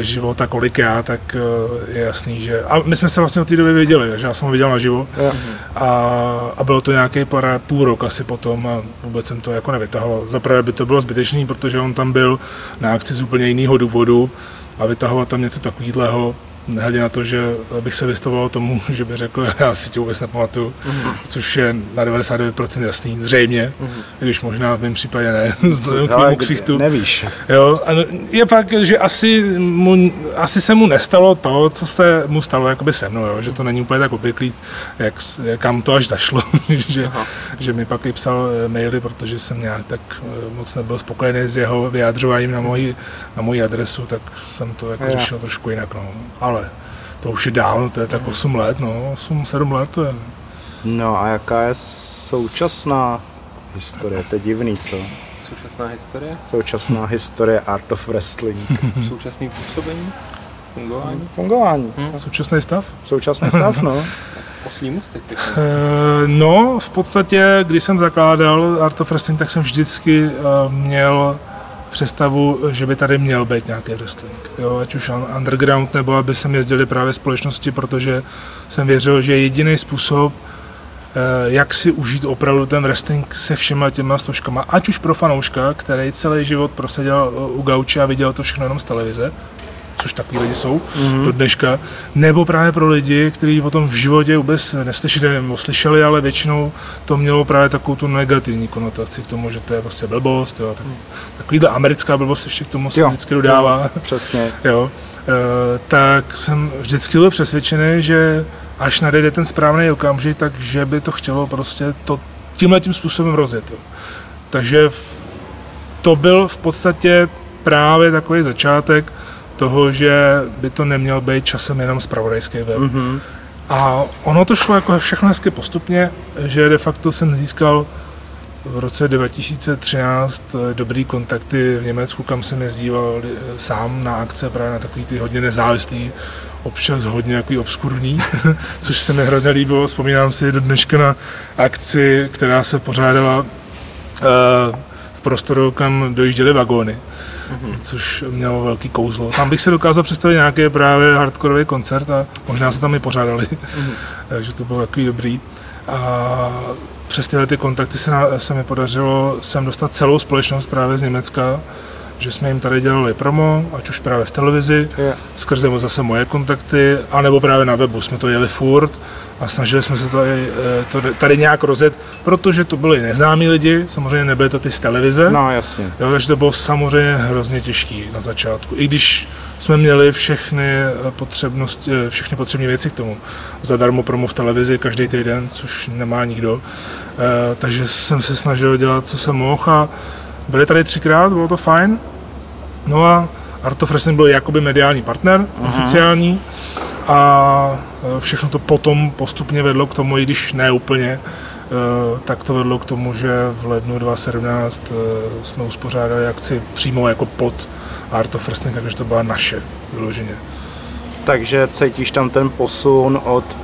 život a kolik já, tak uh, je jasný, že... A my jsme se vlastně od té doby věděli, že já jsem ho viděl naživo yeah. a, a bylo to nějaký pár, půl rok asi potom a vůbec jsem to jako nevytahoval. Zaprvé by to bylo zbytečný, protože on tam byl na akci z úplně jiného důvodu, a vytahovat tam něco takového, nehledě na to, že bych se vystavoval tomu, že by řekl, já si tě vůbec nepamatuju, mm-hmm. což je na 99% jasný, zřejmě, mm-hmm. když možná v mém případě ne, z toho ksichtu. Nevíš. Jo, a je fakt, že asi, mu, asi se mu nestalo to, co se mu stalo jakoby se mnou, jo, že to není úplně tak obvyklý, jak, kam to až zašlo, že, že mi pak i psal eh, maily, protože jsem nějak tak eh, moc nebyl spokojený s jeho vyjádřováním na moji, na moji adresu, tak jsem to jako řešil trošku jinak, no. Ale ale to už je dávno, to je tak 8 let, no, 8, 7 let to je. No a jaká je současná historie, to je divný, co? Současná historie? Současná historie Art of Wrestling. Současný působení? Fungování? Fungování. Hmm. Současný stav? Současný stav, no. Oslý můstek. Uh, no, v podstatě, když jsem zakládal Art of Wrestling, tak jsem vždycky uh, měl představu, že by tady měl být nějaký wrestling. Jo, ať už underground, nebo aby sem jezdili právě společnosti, protože jsem věřil, že jediný způsob, eh, jak si užít opravdu ten wrestling se všema těma složkama, ať už pro fanouška, který celý život proseděl u gauče a viděl to všechno jenom z televize, což takový lidi jsou mm-hmm. do dneška, nebo právě pro lidi, kteří o tom v životě vůbec neslyšeli nebo slyšeli, ale většinou to mělo právě takovou tu negativní konotaci k tomu, že to je prostě blbost, jo, tak, takovýhle americká blbost ještě k tomu se jo, vždycky dodává. Jo, přesně. jo, e, tak jsem vždycky byl přesvědčený, že až nadejde ten správný okamžik, takže by to chtělo prostě to tímhle tím způsobem rozjet. Jo. Takže to byl v podstatě právě takový začátek, toho, že by to neměl být časem jenom zpravodajský web. Mm-hmm. A ono to šlo jako všechno hezky postupně, že de facto jsem získal v roce 2013 eh, dobrý kontakty v Německu, kam jsem jezdíval eh, sám na akce, právě na takový ty hodně nezávislý, občas hodně jaký obskurní, což se mi hrozně líbilo. Vzpomínám si do dneška na akci, která se pořádala uh, v prostoru, kam dojížděly vagóny mm-hmm. což mělo velký kouzlo. Tam bych si dokázal představit nějaký právě hardkorový koncert a možná se tam i pořádali, mm-hmm. takže to bylo takový dobrý. A přes tyhle ty kontakty se, na, se mi podařilo sem dostat celou společnost právě z Německa, že jsme jim tady dělali promo, ať už právě v televizi, yeah. skrze zase moje kontakty, anebo právě na webu jsme to jeli furt a snažili jsme se tady, eh, to tady nějak rozjet, protože to byli neznámí lidi, samozřejmě nebyly to ty z televize. No, jasně. Jo, takže to bylo samozřejmě hrozně těžký na začátku. I když jsme měli všechny eh, potřebnosti, eh, všechny potřebné věci k tomu. Zadarmo promo v televizi každý týden, což nemá nikdo. takže jsem se snažil dělat, co jsem mohl a byli tady třikrát, bylo to fajn. No a Art of Wrestling byl jakoby mediální partner, uh-huh. oficiální a e, všechno to potom postupně vedlo k tomu, i když ne úplně, e, tak to vedlo k tomu, že v lednu 2017 e, jsme uspořádali akci přímo jako pod Art of Wrestling, takže to byla naše vyloženě. Takže cítíš tam ten posun od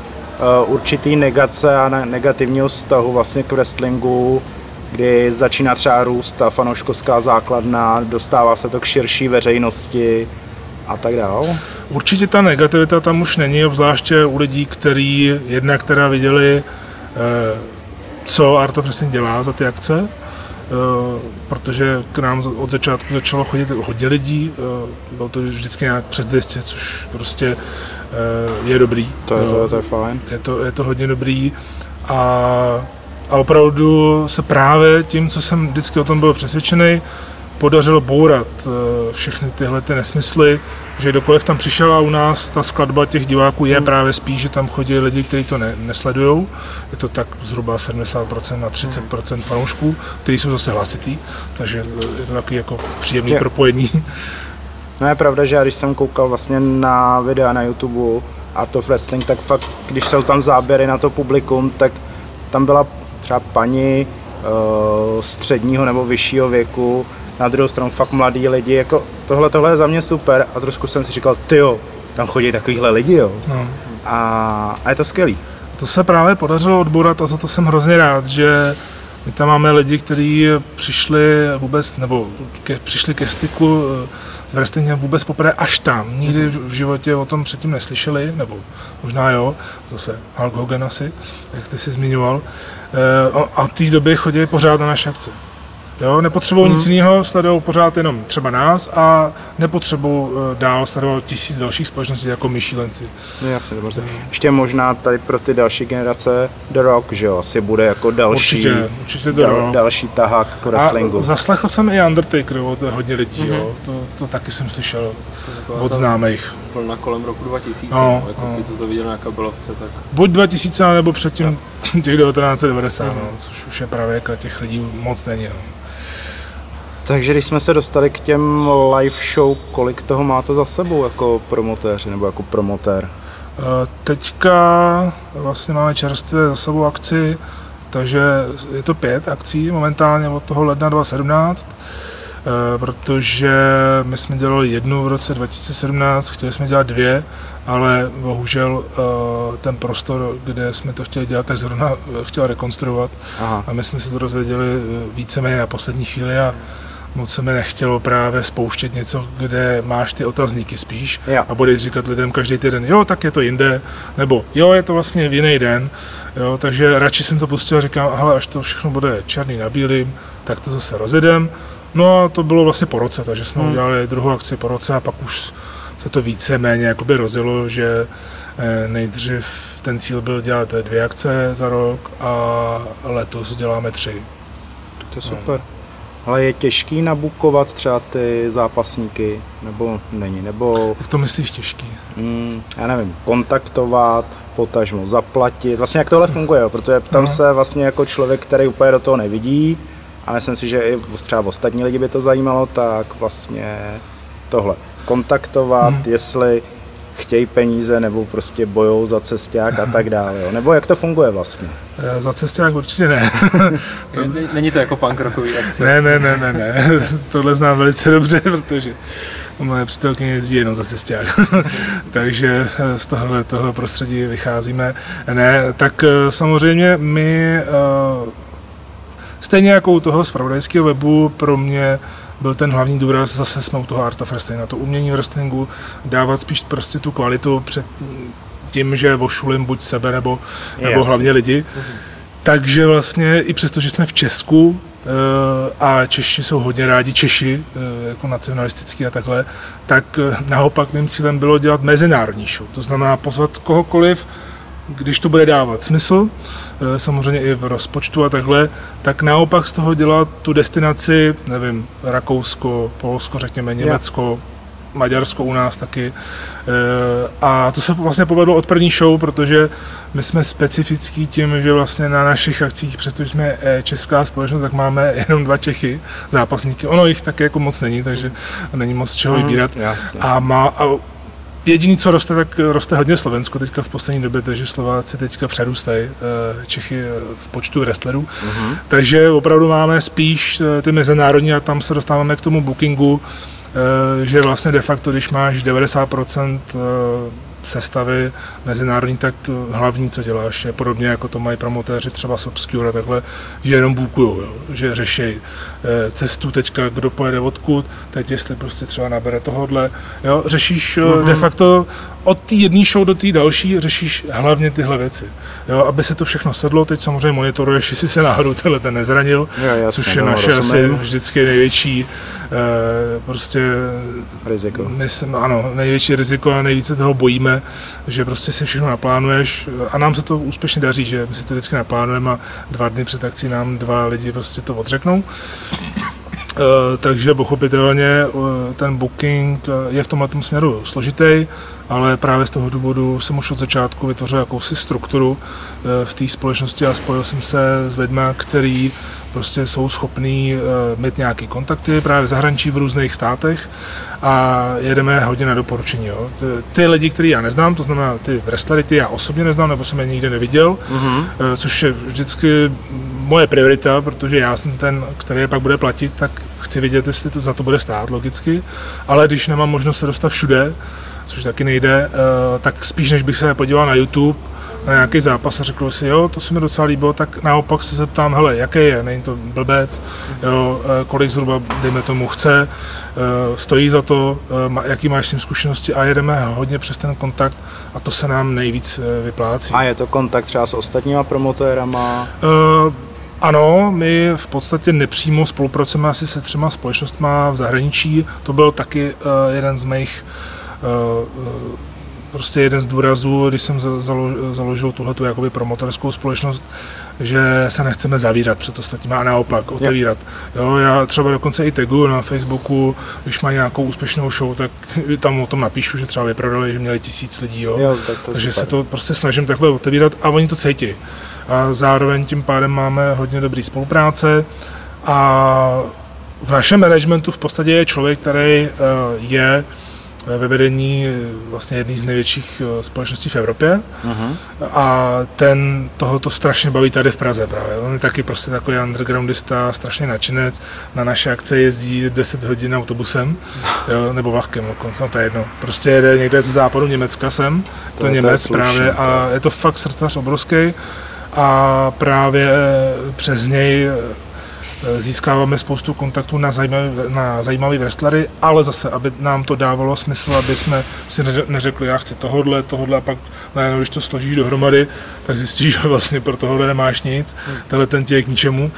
určitý negace a negativního vztahu vlastně k wrestlingu kdy začíná třeba růst ta fanouškovská základna, dostává se to k širší veřejnosti a tak dále. Určitě ta negativita tam už není, obzvláště u lidí, kteří jednak teda viděli, eh, co Art of Wrestling dělá za ty akce, protože k nám od začátku začalo chodit hodně lidí, bylo to vždycky nějak přes 200, což prostě je dobrý. To je, to, to je fajn. Je to, je to hodně dobrý a, a opravdu se právě tím, co jsem vždycky o tom byl přesvědčený, podařilo bourat eh, všechny tyhle ty nesmysly, že kdokoliv tam přišel a u nás ta skladba těch diváků je hmm. právě spíš, že tam chodí lidi, kteří to ne, nesledují. Je to tak zhruba 70% na 30% fanoušků, kteří jsou zase hlasitý, takže je to takový jako příjemný je. propojení. No je pravda, že já když jsem koukal vlastně na videa na YouTube a to wrestling, tak fakt, když jsou tam záběry na to publikum, tak tam byla třeba paní uh, středního nebo vyššího věku, na druhou stranu fakt mladí lidi, jako tohle, tohle je za mě super a trošku jsem si říkal, ty jo, tam chodí takovýhle lidi, jo. No. A, a je to skvělý. To se právě podařilo odborat a za to jsem hrozně rád, že my tam máme lidi, kteří přišli vůbec, nebo ke, přišli ke styku eh, s wrestlingem vůbec poprvé až tam. Nikdy v životě o tom předtím neslyšeli, nebo možná jo, zase Hulk Hogan asi, jak ty jsi zmiňoval. Eh, a v té době chodí pořád na naše akce. Jo, nepotřebují hmm. nic jiného, sledují pořád jenom třeba nás a nepotřebují uh, dál sledovat tisíc dalších společností jako myšílenci. No jasně, dobře. Hmm. Ještě možná tady pro ty další generace The Rock, že jo, asi bude jako další, určitě, určitě The dal, Rock. další tahák k wrestlingu. A zaslechl jsem i Undertaker, to je hodně lidí, hmm. jo, to, to taky jsem slyšel od známých. Vlna kolem roku 2000, no, no, jako no. ty, co to viděli na kabelovce, tak... Buď 2000, nebo předtím těch 1990, hmm. no, což už je právě jako těch lidí moc není. No. Takže když jsme se dostali k těm live show, kolik toho máte za sebou jako promotéři nebo jako promotér? Eh, teďka vlastně máme čerstvě za sebou akci, takže je to pět akcí momentálně od toho ledna 2017, eh, protože my jsme dělali jednu v roce 2017, chtěli jsme dělat dvě, ale bohužel eh, ten prostor, kde jsme to chtěli dělat, tak zrovna chtěl rekonstruovat Aha. a my jsme se to dozvěděli víceméně na poslední chvíli a moc se mi nechtělo právě spouštět něco, kde máš ty otazníky spíš jo. a budeš říkat lidem každý týden, jo, tak je to jinde, nebo jo, je to vlastně v jiný den, jo, takže radši jsem to pustil a říkám, ale až to všechno bude černý na bílým, tak to zase rozjedem. No a to bylo vlastně po roce, takže jsme hmm. udělali druhou akci po roce a pak už se to více méně jakoby rozjelo, že eh, nejdřív ten cíl byl dělat dvě akce za rok a letos děláme tři. To je super. No. Ale je těžký nabukovat třeba ty zápasníky, nebo není, nebo... Jak to myslíš těžký? Mm, já nevím, kontaktovat, potažmo zaplatit, vlastně jak tohle funguje, jo? protože tam no. se vlastně jako člověk, který úplně do toho nevidí, a myslím si, že i třeba ostatní lidi by to zajímalo, tak vlastně tohle kontaktovat, hmm. jestli chtějí peníze nebo prostě bojou za cesták a tak dále. Jo? Nebo jak to funguje vlastně? Eh, za cesták určitě ne. Není to jako punk rockový akce? Ne, ne, ne, ne, ne. Tohle znám velice dobře, protože moje přítelkyně jezdí jenom za cesták. Takže eh, z tohohle toho prostředí vycházíme. Ne, tak eh, samozřejmě my stejně jako u toho spravodajského webu pro mě byl ten hlavní důraz, zase jsme u toho Art of Wrestling, na to umění wrestlingu, dávat spíš prostě tu kvalitu před tím, že vošulím buď sebe nebo, nebo hlavně lidi. Mm-hmm. Takže vlastně i přesto, že jsme v Česku eh, a Češi jsou hodně rádi Češi, eh, jako nacionalistický a takhle, tak eh, naopak mým cílem bylo dělat mezinárodní show. To znamená pozvat kohokoliv, když to bude dávat smysl, eh, samozřejmě i v rozpočtu a takhle, tak naopak z toho dělat tu destinaci, nevím, Rakousko, Polsko, řekněme, Německo, Maďarsko u nás taky. Eh, a to se vlastně povedlo od první show, protože my jsme specifický tím, že vlastně na našich akcích, přestože jsme eh, česká společnost, tak máme jenom dva Čechy zápasníky. Ono jich taky jako moc není, takže není moc čeho mhm, vybírat. Mm, a, má, a Jediný, co roste, tak roste hodně Slovensko teďka v poslední době, takže Slováci teďka přerůstají eh, Čechy eh, v počtu wrestlerů. Uh-huh. Takže opravdu máme spíš eh, ty mezinárodní a tam se dostáváme k tomu bookingu, že vlastně de facto, když máš 90% sestavy mezinárodní, tak hlavní, co děláš, je podobně jako to mají promotéři třeba z Obscure a takhle, že jenom bukujou, jo, že řeší cestu teďka, kdo pojede odkud, teď jestli prostě třeba nabere tohodle, jo, řešíš mm-hmm. de facto od té jedné show do té další řešíš hlavně tyhle věci. Jo, aby se to všechno sedlo, teď samozřejmě monitoruješ, jestli se náhodou tenhle ten nezranil, Jo, jasně, což je no, naše asi vždycky největší eh, prostě Riziko. se, ano, největší riziko a nejvíce toho bojíme, že prostě si všechno naplánuješ a nám se to úspěšně daří, že my si to vždycky naplánujeme a dva dny před akcí nám dva lidi prostě to odřeknou. Uh, takže pochopitelně uh, ten booking uh, je v tomhle tom směru složitý, ale právě z toho důvodu jsem už od začátku vytvořil jakousi strukturu v té společnosti a spojil jsem se s lidmi, který prostě jsou schopní mít nějaké kontakty právě v zahraničí v různých státech a jedeme hodně na doporučení. Jo. Ty, lidi, který já neznám, to znamená ty wrestlery, ty já osobně neznám, nebo jsem je nikdy neviděl, Mhm. uh, což je vždycky moje priorita, protože já jsem ten, který je pak bude platit, tak chci vidět, jestli to za to bude stát logicky, ale když nemám možnost se dostat všude, což taky nejde, eh, tak spíš než bych se podíval na YouTube na nějaký zápas a řekl si, jo, to se mi docela líbilo, tak naopak se zeptám, hele, jaký je, není to blbec, jo, eh, kolik zhruba, dejme tomu, chce, eh, stojí za to, jaký máš s tím zkušenosti a jedeme hodně přes ten kontakt a to se nám nejvíc vyplácí. A je to kontakt třeba s ostatníma promotérama? Uh, ano, my v podstatě nepřímo spolupracujeme asi se třema společnostmi v zahraničí. To byl taky uh, jeden z mých uh, uh, prostě jeden z důrazů, když jsem za- zalo- založil tuhletu jakoby promotorskou společnost, že se nechceme zavírat před ostatními a naopak otevírat. Jo, já třeba dokonce i tagu na Facebooku, když mají nějakou úspěšnou show, tak tam o tom napíšu, že třeba vyprodali, že měli tisíc lidí. Jo. Jo, tak to Takže super. se to prostě snažím takhle otevírat a oni to cítí. A zároveň tím pádem máme hodně dobrý spolupráce a v našem managementu v podstatě je člověk, který eh, je ve vedení eh, vlastně jedné z největších eh, společností v Evropě Mhm. a ten toho to strašně baví tady v Praze právě. On je taky prostě takový undergroundista, strašně nadšenec. Na naše akce jezdí 10 hodin autobusem, jo, nebo vlakem dokonce, no to je jedno. Prostě jede někde ze západu Německa sem, to, To- to to je Němec slušný, právě a je to fakt srdcař obrovský a právě přes něj eh, získáváme spoustu kontaktů na zajímavé, na zajímavé wrestlery, ale zase, aby nám to dávalo smysl, aby jsme si neře- neřekli, já chci tohodle, tohodle a pak najednou, když to složíš dohromady, tak zjistíš, že vlastně pro tohle nemáš nic, tenhle ten ti je k ničemu.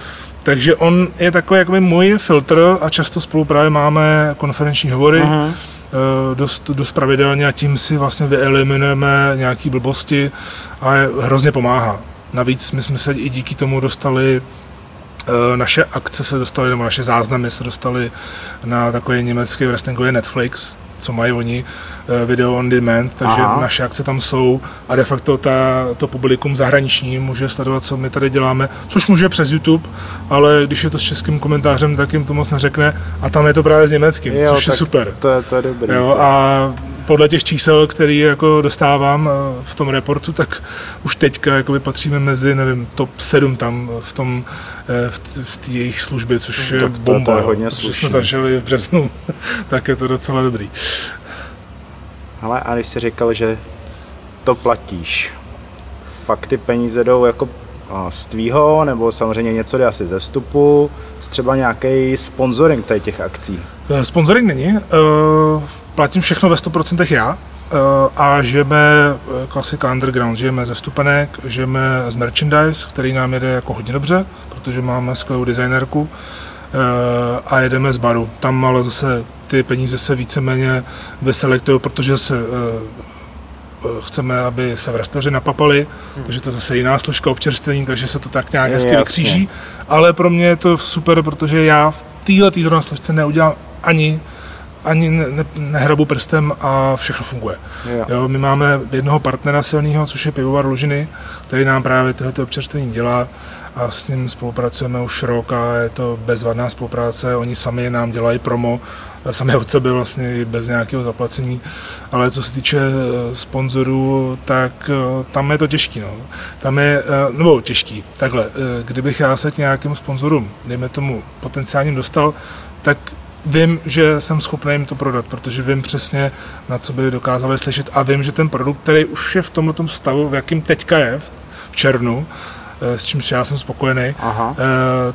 Takže on je takový jakoby můj filtr a často spolu právě máme konferenční hovory, eh, dost, dost pravidelně a tím si vlastně vyeliminujeme nějaké blbosti a je- hrozně pomáhá. Navíc my jsme se i díky tomu dostali eh, naše akce se dostaly, nebo naše záznamy se dostaly na takový německý wrestlingový Netflix, co mají oni, eh, video on demand, takže Aha. naše akce tam jsou a de facto ta, to publikum zahraniční může sledovat, co my tady děláme, což může přes YouTube, ale když je to s českým komentářem, tak jim to moc neřekne a tam je to právě s německým, Jo, což je super. To je, to je dobrý. Jo, a podle těch čísel, který jako dostávám eh, v tom reportu, tak už teďka jakoby patříme mezi, nevím, top 7 tam v tom, eh, v, v té jejich službě, což je Tak to- to bomba. je hodně Protože jsme začali v březnu, tak je to docela dobrý. Ale a když jsi říkal, že to platíš, fakt ty peníze jdou jako a, z tvýho, nebo samozřejmě něco jde asi ze vstupu, třeba nějaký sponsoring tady těch akcí. Eh, Sponsoring není, eh, platím všechno ve 100% já eh, a žijeme eh, klasika underground, žijeme ze vstupenek, žijeme z merchandise, který nám jede jako hodně dobře, protože máme skvělou designérku eh, a jedeme z baru. Tam ale zase ty peníze se víceméně vyselektují, protože se eh, eh, chceme, aby se vrsteři napapali, takže to je zase jiná složka občerstvení, takže se to tak nějak hezky vykříží. Ale pro mě je to super, protože já v téhle tý zrovna složce neudělám ani ani ne, ne, nehrabu prstem a všechno funguje. Jo. Jo, my máme jednoho partnera silného, což je pivovar Lužiny, který nám právě tyhle občerstvení dělá a s ním spolupracujeme už rok a je to bezvadná spolupráce. Oni sami nám dělají promo, sami od sebe vlastně i bez nějakého zaplacení, ale co se týče eh, sponzorů, tak eh, tam je to těžký. No. Tam je, eh, nebo těžký, takhle, eh, kdybych já se k nějakým sponzorům, dejme tomu, potenciálním dostal, tak vím, že jsem schopný jim to prodat, protože vím přesně, na co by dokázali slyšet a vím, že ten produkt, který už je v tomto stavu, v jakým teďka je, v- červnu, s čímž já jsem spokojený, Aha.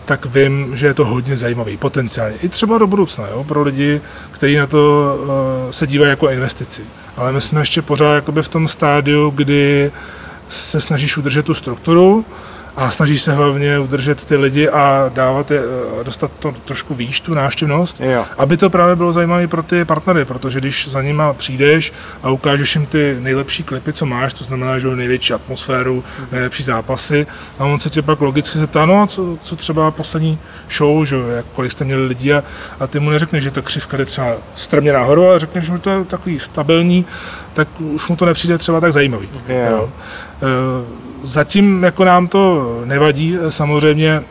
tak vím, že je to hodně zajímavý, potenciálně. I třeba do budoucna, jo, pro lidi, kteří na to se dívají jako investici. Ale my jsme ještě pořád jakoby v tom stádiu, kdy se snažíš udržet tu strukturu, a snaží se hlavně udržet ty lidi a dávat je, dostat to trošku výš, tu návštěvnost, jo. aby to právě bylo zajímavé pro ty partnery, protože když za nima přijdeš a ukážeš jim ty nejlepší klipy, co máš, to znamená, že největší atmosféru, nejlepší zápasy, a on se tě pak logicky zeptá, no a co, co třeba poslední show, že jak kolik jste měli lidi a, a ty mu neřekneš, že ta křivka jde třeba strmě nahoru, ale řekneš, že to je takový stabilní, tak už mu to nepřijde třeba tak zajímavý. Jo. Jo. Zatím jako nám to nevadí, samozřejmě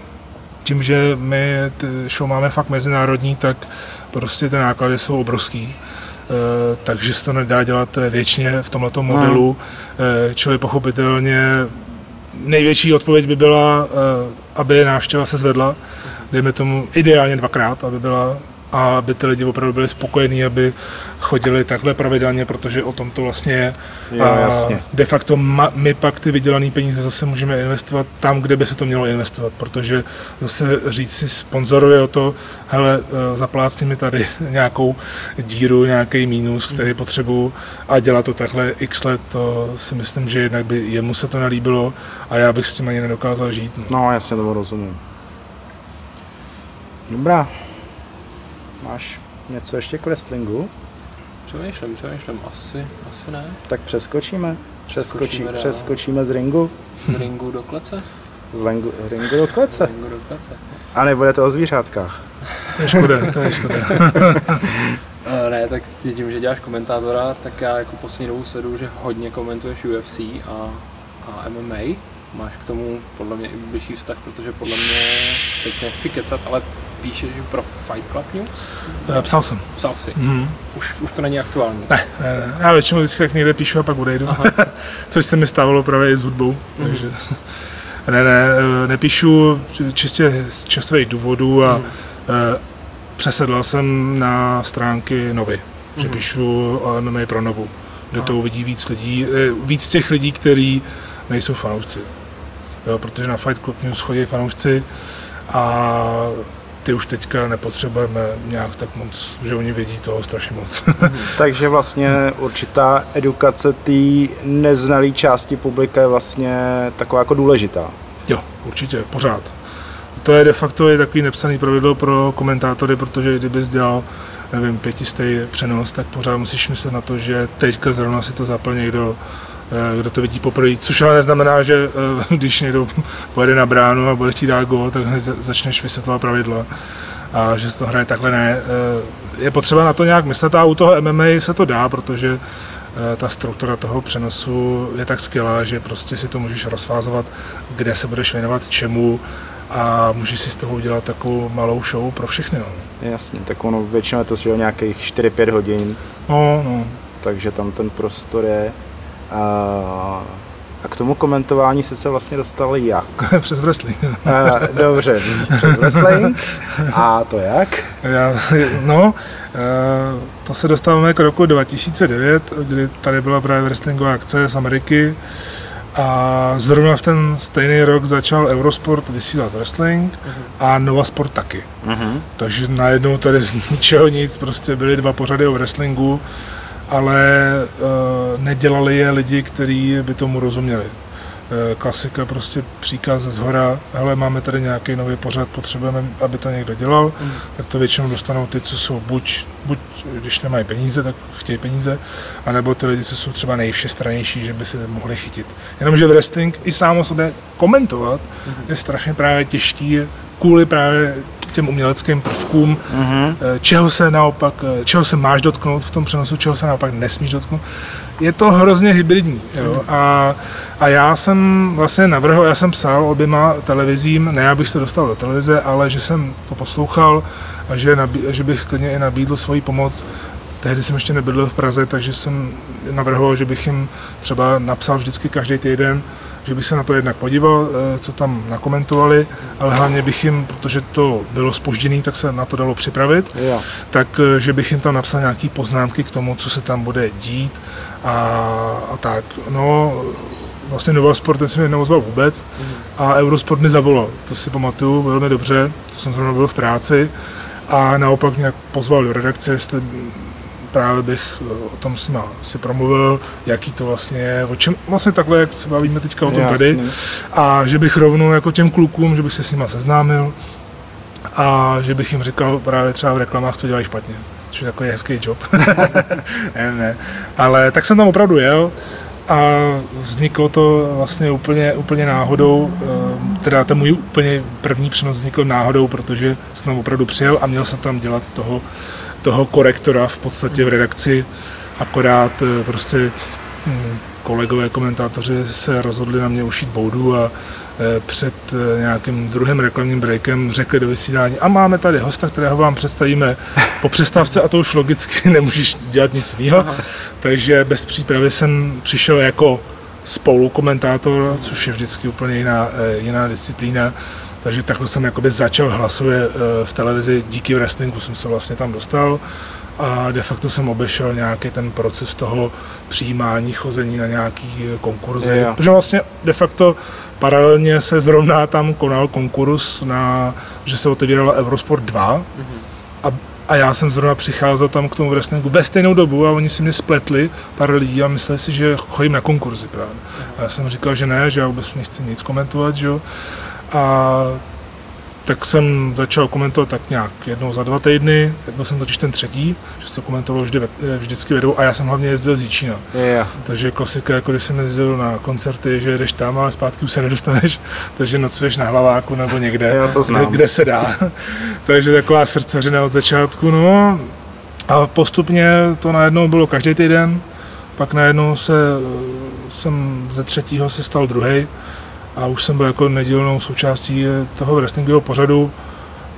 tím, že my show máme fakt mezinárodní, tak prostě ty náklady jsou obrovský. E, takže se to nedá dělat věčně v tomto modelu, e, čili pochopitelně největší odpověď by byla, e, aby návštěva se zvedla, dejme tomu ideálně dvakrát, aby byla a aby ty lidi opravdu byli spokojení, aby chodili takhle pravidelně, protože o tom to vlastně je. Jo, a jasně. de facto ma, my pak ty vydělané peníze zase můžeme investovat tam, kde by se to mělo investovat, protože zase říct si sponzorovi o to, hele, eh, zaplácni mi tady nějakou díru, nějaký mínus, který potřebuju a dělat to takhle x let, to si myslím, že jednak by jemu se to nelíbilo a já bych s tím ani nedokázal žít. No, no jasně, to rozumím. Dobrá, Máš něco ještě k wrestlingu? Přemýšlím, přemýšlím, asi, asi ne. Tak přeskočíme. Přeskočí, přeskočíme z ringu. Z ringu do klece? Z ringu, ringu do klece. ringu do klece. A nebude to o zvířátkách. To je škoda, to je škoda. uh, ne, tak tím, že děláš komentátora, tak já jako poslední dobu sleduju, že hodně komentuješ UFC a, a MMA. Máš k tomu podle mě i blížší vztah, protože podle mě, teď nechci kecat, ale píšeš pro Fight Club News? Uh, psal jsem. Psal jsi. Mm-hmm. Už, už to není aktuální. Ne, ne, ne. Já většinou vždycky tak někde píšu a pak odejdu. Což se mi stávalo právě i s hudbou. Mm-hmm. Takže ne, ne, eh, nepíšu čistě z časových důvodů a mm-hmm. přesedlal jsem na stránky Novy, že mhm. píšu MMA pro Novu, kde to uvidí víc lidí, víc těch lidí, kteří nejsou fanoušci. Jo, protože na Fight Club News chodí fanoušci a ty už teďka nepotřebujeme nějak tak moc, že oni vědí toho strašně moc. Takže vlastně určitá edukace té neznalé části publika je vlastně taková jako důležitá. Jo, určitě, pořád. To je de facto je takový nepsaný pravidlo pro komentátory, protože kdybys dělal nevím, pětistý přenos, tak pořád musíš myslet na to, že teďka zrovna si to zapl někdo kdo to vidí poprvé, což ale neznamená, že eh, když někdo pojede na bránu a bude chtít dát gol, tak hned začneš vysvětlovat pravidla a že se to hraje takhle ne. Eh, je potřeba na to nějak myslet a u toho MMA se to dá, protože ta struktura toho přenosu je tak skvělá, že prostě si to můžeš rozfázovat, kde se budeš věnovat čemu a můžeš si z toho udělat takovou malou show pro všechny. No. Jasně, tak ono většinou je to že nějakých 4-5 hodin. No, no. Takže tam ten prostor je. A, k tomu komentování jsi se vlastně dostal jak? přes wrestling. a, dobře, přes wrestling. A to jak? Já, no, to se dostáváme k roku 2009, kdy tady byla právě wrestlingová akce z Ameriky a zrovna v ten stejný rok začal Eurosport vysílat wrestling uh-huh. a Nova Sport taky. Uh-huh. Takže najednou tady z ničeho nic, prostě byly dva pořady o wrestlingu ale uh, nedělali je lidi, kteří by tomu rozuměli. Uh, klasika, prostě příkaz z hora, hele, máme tady nějaký nový pořad, potřebujeme, aby to někdo dělal, mm. tak to většinou dostanou ty, co jsou buď, buď, když nemají peníze, tak chtějí peníze, anebo ty lidi, co jsou třeba nejvšestranější, že by se mohli chytit. Jenomže wrestling i sám o sobě komentovat mm. je strašně právě těžký, kvůli právě těm uměleckým prvkům, uh-huh. čeho se naopak, eh, čeho se máš dotknout v tom přenosu, čeho se naopak nesmíš dotknout. Je to hrozně hybridní. Jo? A, a já jsem vlastně navrhl, já jsem psal oběma televizím, ne abych se dostal do televize, ale že jsem to poslouchal a že, nabí, že bych klidně i nabídl svoji pomoc Tehdy jsem ještě nebydlel v Praze, takže jsem navrhoval, že bych jim třeba napsal vždycky každý týden, že bych se na to jednak podíval, eh, co tam nakomentovali, ale hlavně bych jim, protože to bylo spožděné, tak se na to dalo připravit, jo. tak eh, že bych jim tam napsal nějaké poznámky k tomu, co se tam bude dít a, a tak. No, vlastně Nova Sport, ten se mi neozval vůbec a Eurosport mi zavolal, to si pamatuju velmi dobře, to jsem zrovna byl v práci a naopak mě pozval do redakce, jestli právě bych eh, o tom s nima si promluvil, jaký to vlastně je, o čem vlastně takhle, jak se bavíme teďka o tom Jasný. tady, a že bych rovnou jako těm klukům, že bych se s nima seznámil a že bych jim říkal právě třeba v reklamách, co dělají špatně. Což je takový hezký job. ne, ne. Ale tak jsem tam opravdu jel a vzniklo to vlastně úplně, úplně náhodou, eh, teda ten můj úplně první přenos vznikl náhodou, protože jsem tam opravdu přijel a měl jsem tam dělat toho, toho korektora v podstatě v redakci, akorát eh, prostě hm, kolegové komentátoři se rozhodli na mě ušít boudu a eh, před eh, nějakým druhým reklamním breakem řekli do vysílání a máme tady hosta, kterého vám představíme po přestávce a to už logicky nemůžeš dělat nic jiného. Takže bez přípravy jsem přišel jako spolukomentátor, což je vždycky úplně jiná, jiná disciplína. Takže takhle jsem jakoby začal hlasově eh, v televizi, díky wrestlingu jsem se vlastně tam dostal a de facto jsem obešel nějaký ten proces toho přijímání, chození na nějaký eh, konkurzy. Jo. Protože vlastně de facto paralelně se zrovna tam konal konkurs na, že se otevírala Eurosport 2 a, a já jsem zrovna přicházel tam k tomu wrestlingu ve stejnou dobu a oni si mě spletli pár lidí a mysleli si, že chodím na konkurzy právě. A já jsem říkal, že ne, že já vůbec nechci nic komentovat, že jo. A tak jsem začal komentovat tak nějak jednou za dva týdny, byl jsem totiž ten třetí, že se to komentovalo vždy, ve- vždycky vedou a já jsem hlavně jezdil z Jíčína. Jo. Takže klasika, jako když jsem jezdil na koncerty, že jedeš tam, ale zpátky už se nedostaneš, takže nocuješ na hlaváku nebo někde, Jo, to znám. Kde, kde se dá. takže taková srdcařina od začátku, no. A postupně to najednou bylo každý týden, pak najednou se, jsem ze třetího se stal druhý a už jsem byl jako nedílnou součástí toho wrestlingového pořadu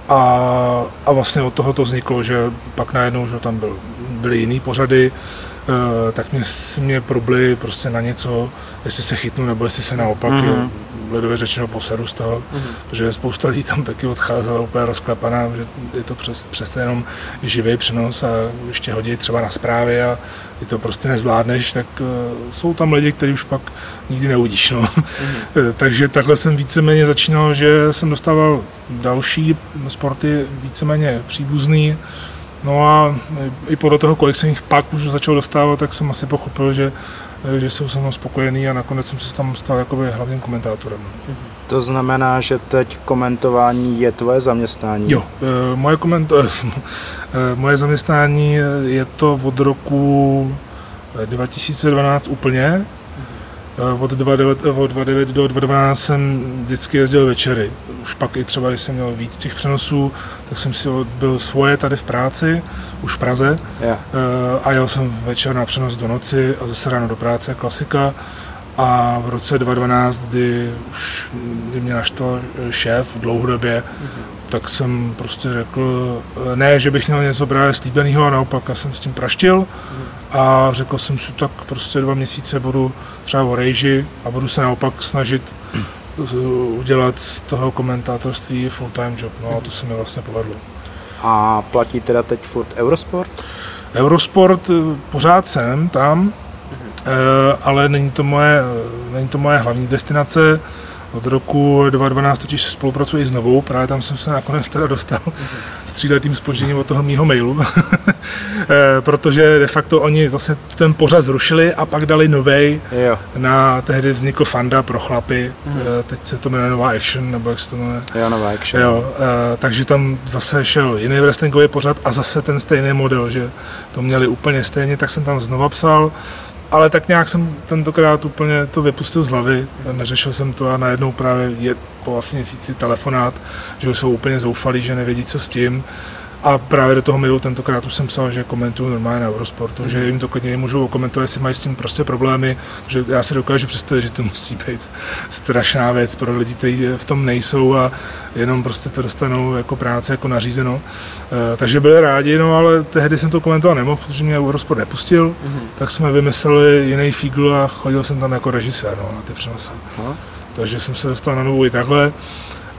a, a vlastně od toho to vzniklo, že pak najednou, že tam byl, byly jiný pořady, eh, tak mě, mě probly prostě na něco, jestli se chytnu, nebo jestli se naopak, Mhm. mm-hmm. lidově řečeno poseru z toho, mm-hmm. protože spousta lidí tam taky odcházela úplně rozklapaná, že je to přes, přes jenom živý přenos a když tě hodí třeba na zprávy a ty to prostě nezvládneš, tak uh, jsou tam lidi, kteří už pak nikdy neuvidíš. No. Mm-hmm. Takže takhle jsem víceméně začínal, že jsem dostával další sporty víceméně příbuzný, No a i podle toho, kolik jsem jich pak už začal dostávat, tak jsem asi pochopil, že, že jsou se mnou spokojený a nakonec jsem se tam stal jakoby hlavním komentátorem. no. To znamená, že teď komentování je tvoje zaměstnání? Jo, eh, moje, koment, eh, moje zaměstnání je to od roku eh, 2012 úplně. Eh, Od 29, od 29 do 2012 jsem vždycky jezdil večery. Už pak i třeba, když jsem měl víc těch přenosů, tak jsem si byl svoje tady v práci, už v Praze. Eh, a jel jsem večer na přenos do noci a zase ráno do práce, klasika. A v roce 2012, kdy už kdy mě naštval eh, šéf dlouhodobě, tak jsem prostě řekl, eh, ne, že bych měl něco právě slíbeného, a naopak já jsem s tím praštil a řekl jsem si, tak prostě dva měsíce budu třeba o rejži a budu se naopak snažit z- udělat z toho komentátorství full-time job. No a to se mi vlastně povedlo. A platí teda teď furt Eurosport? Eurosport eh, pořád jsem tam, eh, ale není to moje, není to moje hlavní destinace. Od roku 2012 totiž spolupracuji s Novou, právě tam jsem se nakonec teda dostal s tříletým spožděním od toho mýho mailu, Eh, protože de facto oni vlastně ten pořad zrušili a pak dali novej, Jo. na tehdy vznikl Fanda pro chlapy, eh, teď se to jmenuje Nová Action, nebo jak se to jmenuje. Jo, nová action. Jo, takže tam zase šel jiný wrestlingový pořad a zase ten stejný model, že to měli úplně stejně, tak jsem tam znova psal, ale tak nějak jsem tentokrát úplně to vypustil z hlavy, neřešil jsem to a najednou právě je po asi měsíci telefonát, že už jsou úplně zoufalí, že nevědí, co s tím. A právě do toho mailu tentokrát už jsem psal, že komentuju normálně na Eurosportu, že jim to klidně můžu komentovat, jestli mají s tím prostě problémy, že já si dokážu představit, že to musí být strašná věc pro lidi, kteří v tom nejsou a jenom prostě to dostanou jako práce, jako nařízeno. Eh, Takže byli rádi, no ale tehdy jsem to komentovat nemohl, protože mě Eurosport nepustil, tak jsme vymysleli jiný fígl a chodil jsem tam jako režisér no, na ty přenosy. Aha. Takže jsem se dostal na novou i takhle.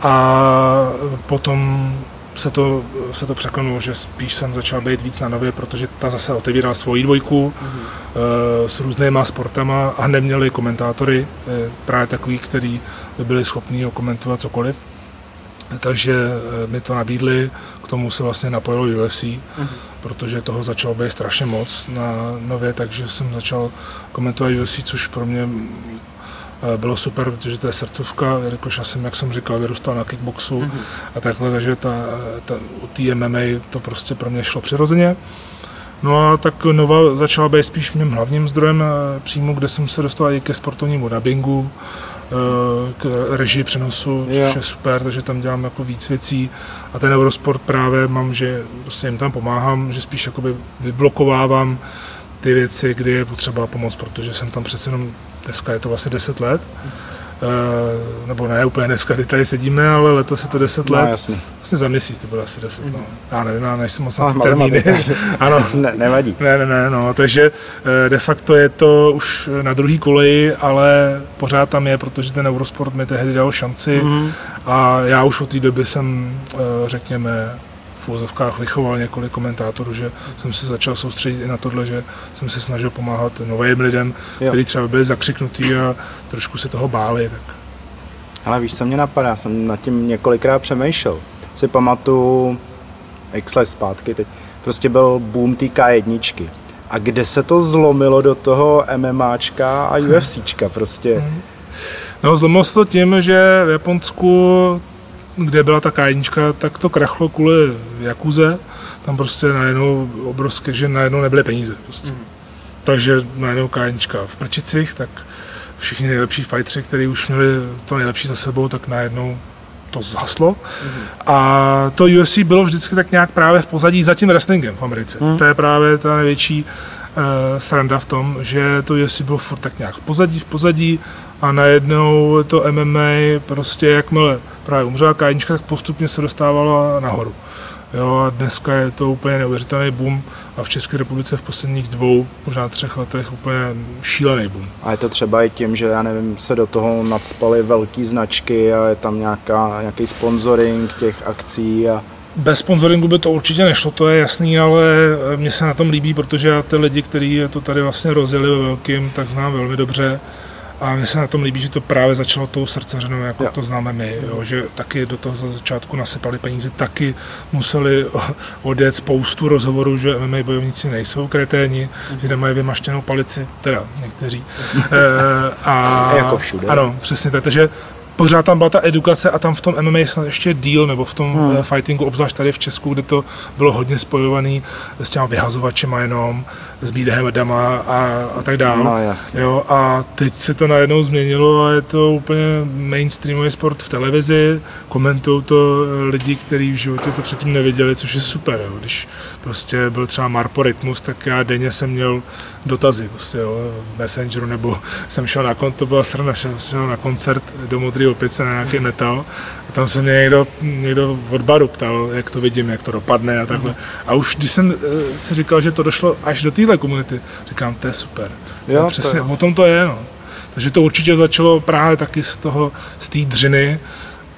A potom se to, se to překlenulo, že spíš jsem začal být víc na nově, protože ta zase otevírala svoji dvojku mm-hmm. s různýma sportama a neměli komentátory, právě takový, který by byli schopni komentovat cokoliv. Takže mi to nabídli, k tomu se vlastně napojilo UFC, mm-hmm. protože toho začalo být strašně moc na nově, takže jsem začal komentovat UFC, což pro mě bylo super, protože to je srdcovka, jakož já jsem, jak jsem říkal, vyrůstal na kickboxu mm-hmm. a takhle, takže ta, ta, u té MMA to prostě pro mě šlo přirozeně. No a tak Nova začala být spíš mým hlavním zdrojem eh, příjmu, kde jsem se dostal i ke sportovnímu dubbingu, eh, k režii přenosu, což jo. je super, takže tam dělám jako víc věcí a ten Eurosport právě mám, že prostě jim tam pomáhám, že spíš jakoby vyblokovávám ty věci, kdy je potřeba pomoc, protože jsem tam přece jenom dneska je to vlastně 10 let, Uh, nebo ne úplně dneska, kdy tady sedíme, ale letos je to 10 no, let. Jasný. Vlastně za měsíc to bude asi 10, no. Já nevím, já nejsem moc na ty termíny. ano. Ne, nevadí. Ne, ne, ne, no, takže uh, de facto je to už na druhý koleji, ale pořád tam je, protože ten Eurosport mi tehdy dal šanci mm-hmm. a já už od té doby jsem, uh, řekněme, v úzovkách vychoval několik komentátorů, že jsem se začal soustředit i na tohle, že jsem se snažil pomáhat novým lidem, jo. kteří třeba byli zakřiknutí a trošku se toho báli. Tak. Ale víš, co mě napadá, jsem nad tím několikrát přemýšlel. Si pamatuju x let zpátky, teď prostě byl boom té K1. A kde se to zlomilo do toho MMAčka a UFCčka prostě? Mhm. No, zlomilo se to tím, že v Japonsku kde byla ta kájnička, tak to krachlo kvůli Jakuze. Tam prostě najednou obrovské, že najednou nebyly peníze. Prostě. Mm. Takže najednou kájnička v Prčicích, tak všichni nejlepší fightři, kteří už měli to nejlepší za sebou, tak najednou to zhaslo. Mm. A to UFC bylo vždycky tak nějak právě v pozadí za tím wrestlingem v Americe. Mm. To je právě ta největší uh, sranda v tom, že to UFC bylo furt tak nějak v pozadí, v pozadí a najednou to MMA prostě jakmile právě umřela Kájnička, tak postupně se dostávalo nahoru. Jo, a dneska je to úplně neuvěřitelný boom a v České republice v posledních dvou, možná třech letech úplně šílený boom. A je to třeba i tím, že já nevím, se do toho nadspaly velké značky a je tam nějaká, nějaký sponsoring těch akcí a bez sponsoringu by to určitě nešlo, to je jasný, ale mně se na tom líbí, protože já ty lidi, kteří to tady vlastně rozjeli ve velkým, tak znám velmi dobře. A mně se na tom líbí, že to právě začalo tou srdceřenou, jako jo. to známe my, jo, že taky do toho za začátku nasypali peníze, taky museli odjet spoustu rozhovorů, že MMA bojovníci nejsou kreténi, mm. že nemají vymaštěnou palici, teda někteří. e, a, jako všude. Ano, přesně tak, takže pořád tam byla ta edukace a tam v tom MMA snad ještě díl, nebo v tom hmm. Eh, fightingu, obzvlášť tady v Česku, kde to bylo hodně spojovaný s těma vyhazovačema jenom, s bídehemedama a, a tak dále. No, jasně. Jo, a teď se to najednou změnilo a je to úplně mainstreamový sport v televizi, komentují to lidi, kteří v životě to předtím neviděli, což je super. Jo. Když prostě byl třeba Marpo Rytmus, tak já denně jsem měl dotazy prostě, jo, v Messengeru, nebo jsem šel na koncert, to byla srna, šel na koncert do Modrý opice na nějaký metal a tam se mě někdo, někdo od baru ptal, jak to vidím, jak to dopadne a takhle. A už když jsem eh, si říkal, že to došlo až do téhle komunity, říkám, to je super. Jo, přesně, to je. o tom to je, no. Takže to určitě začalo právě taky z toho, z té dřiny,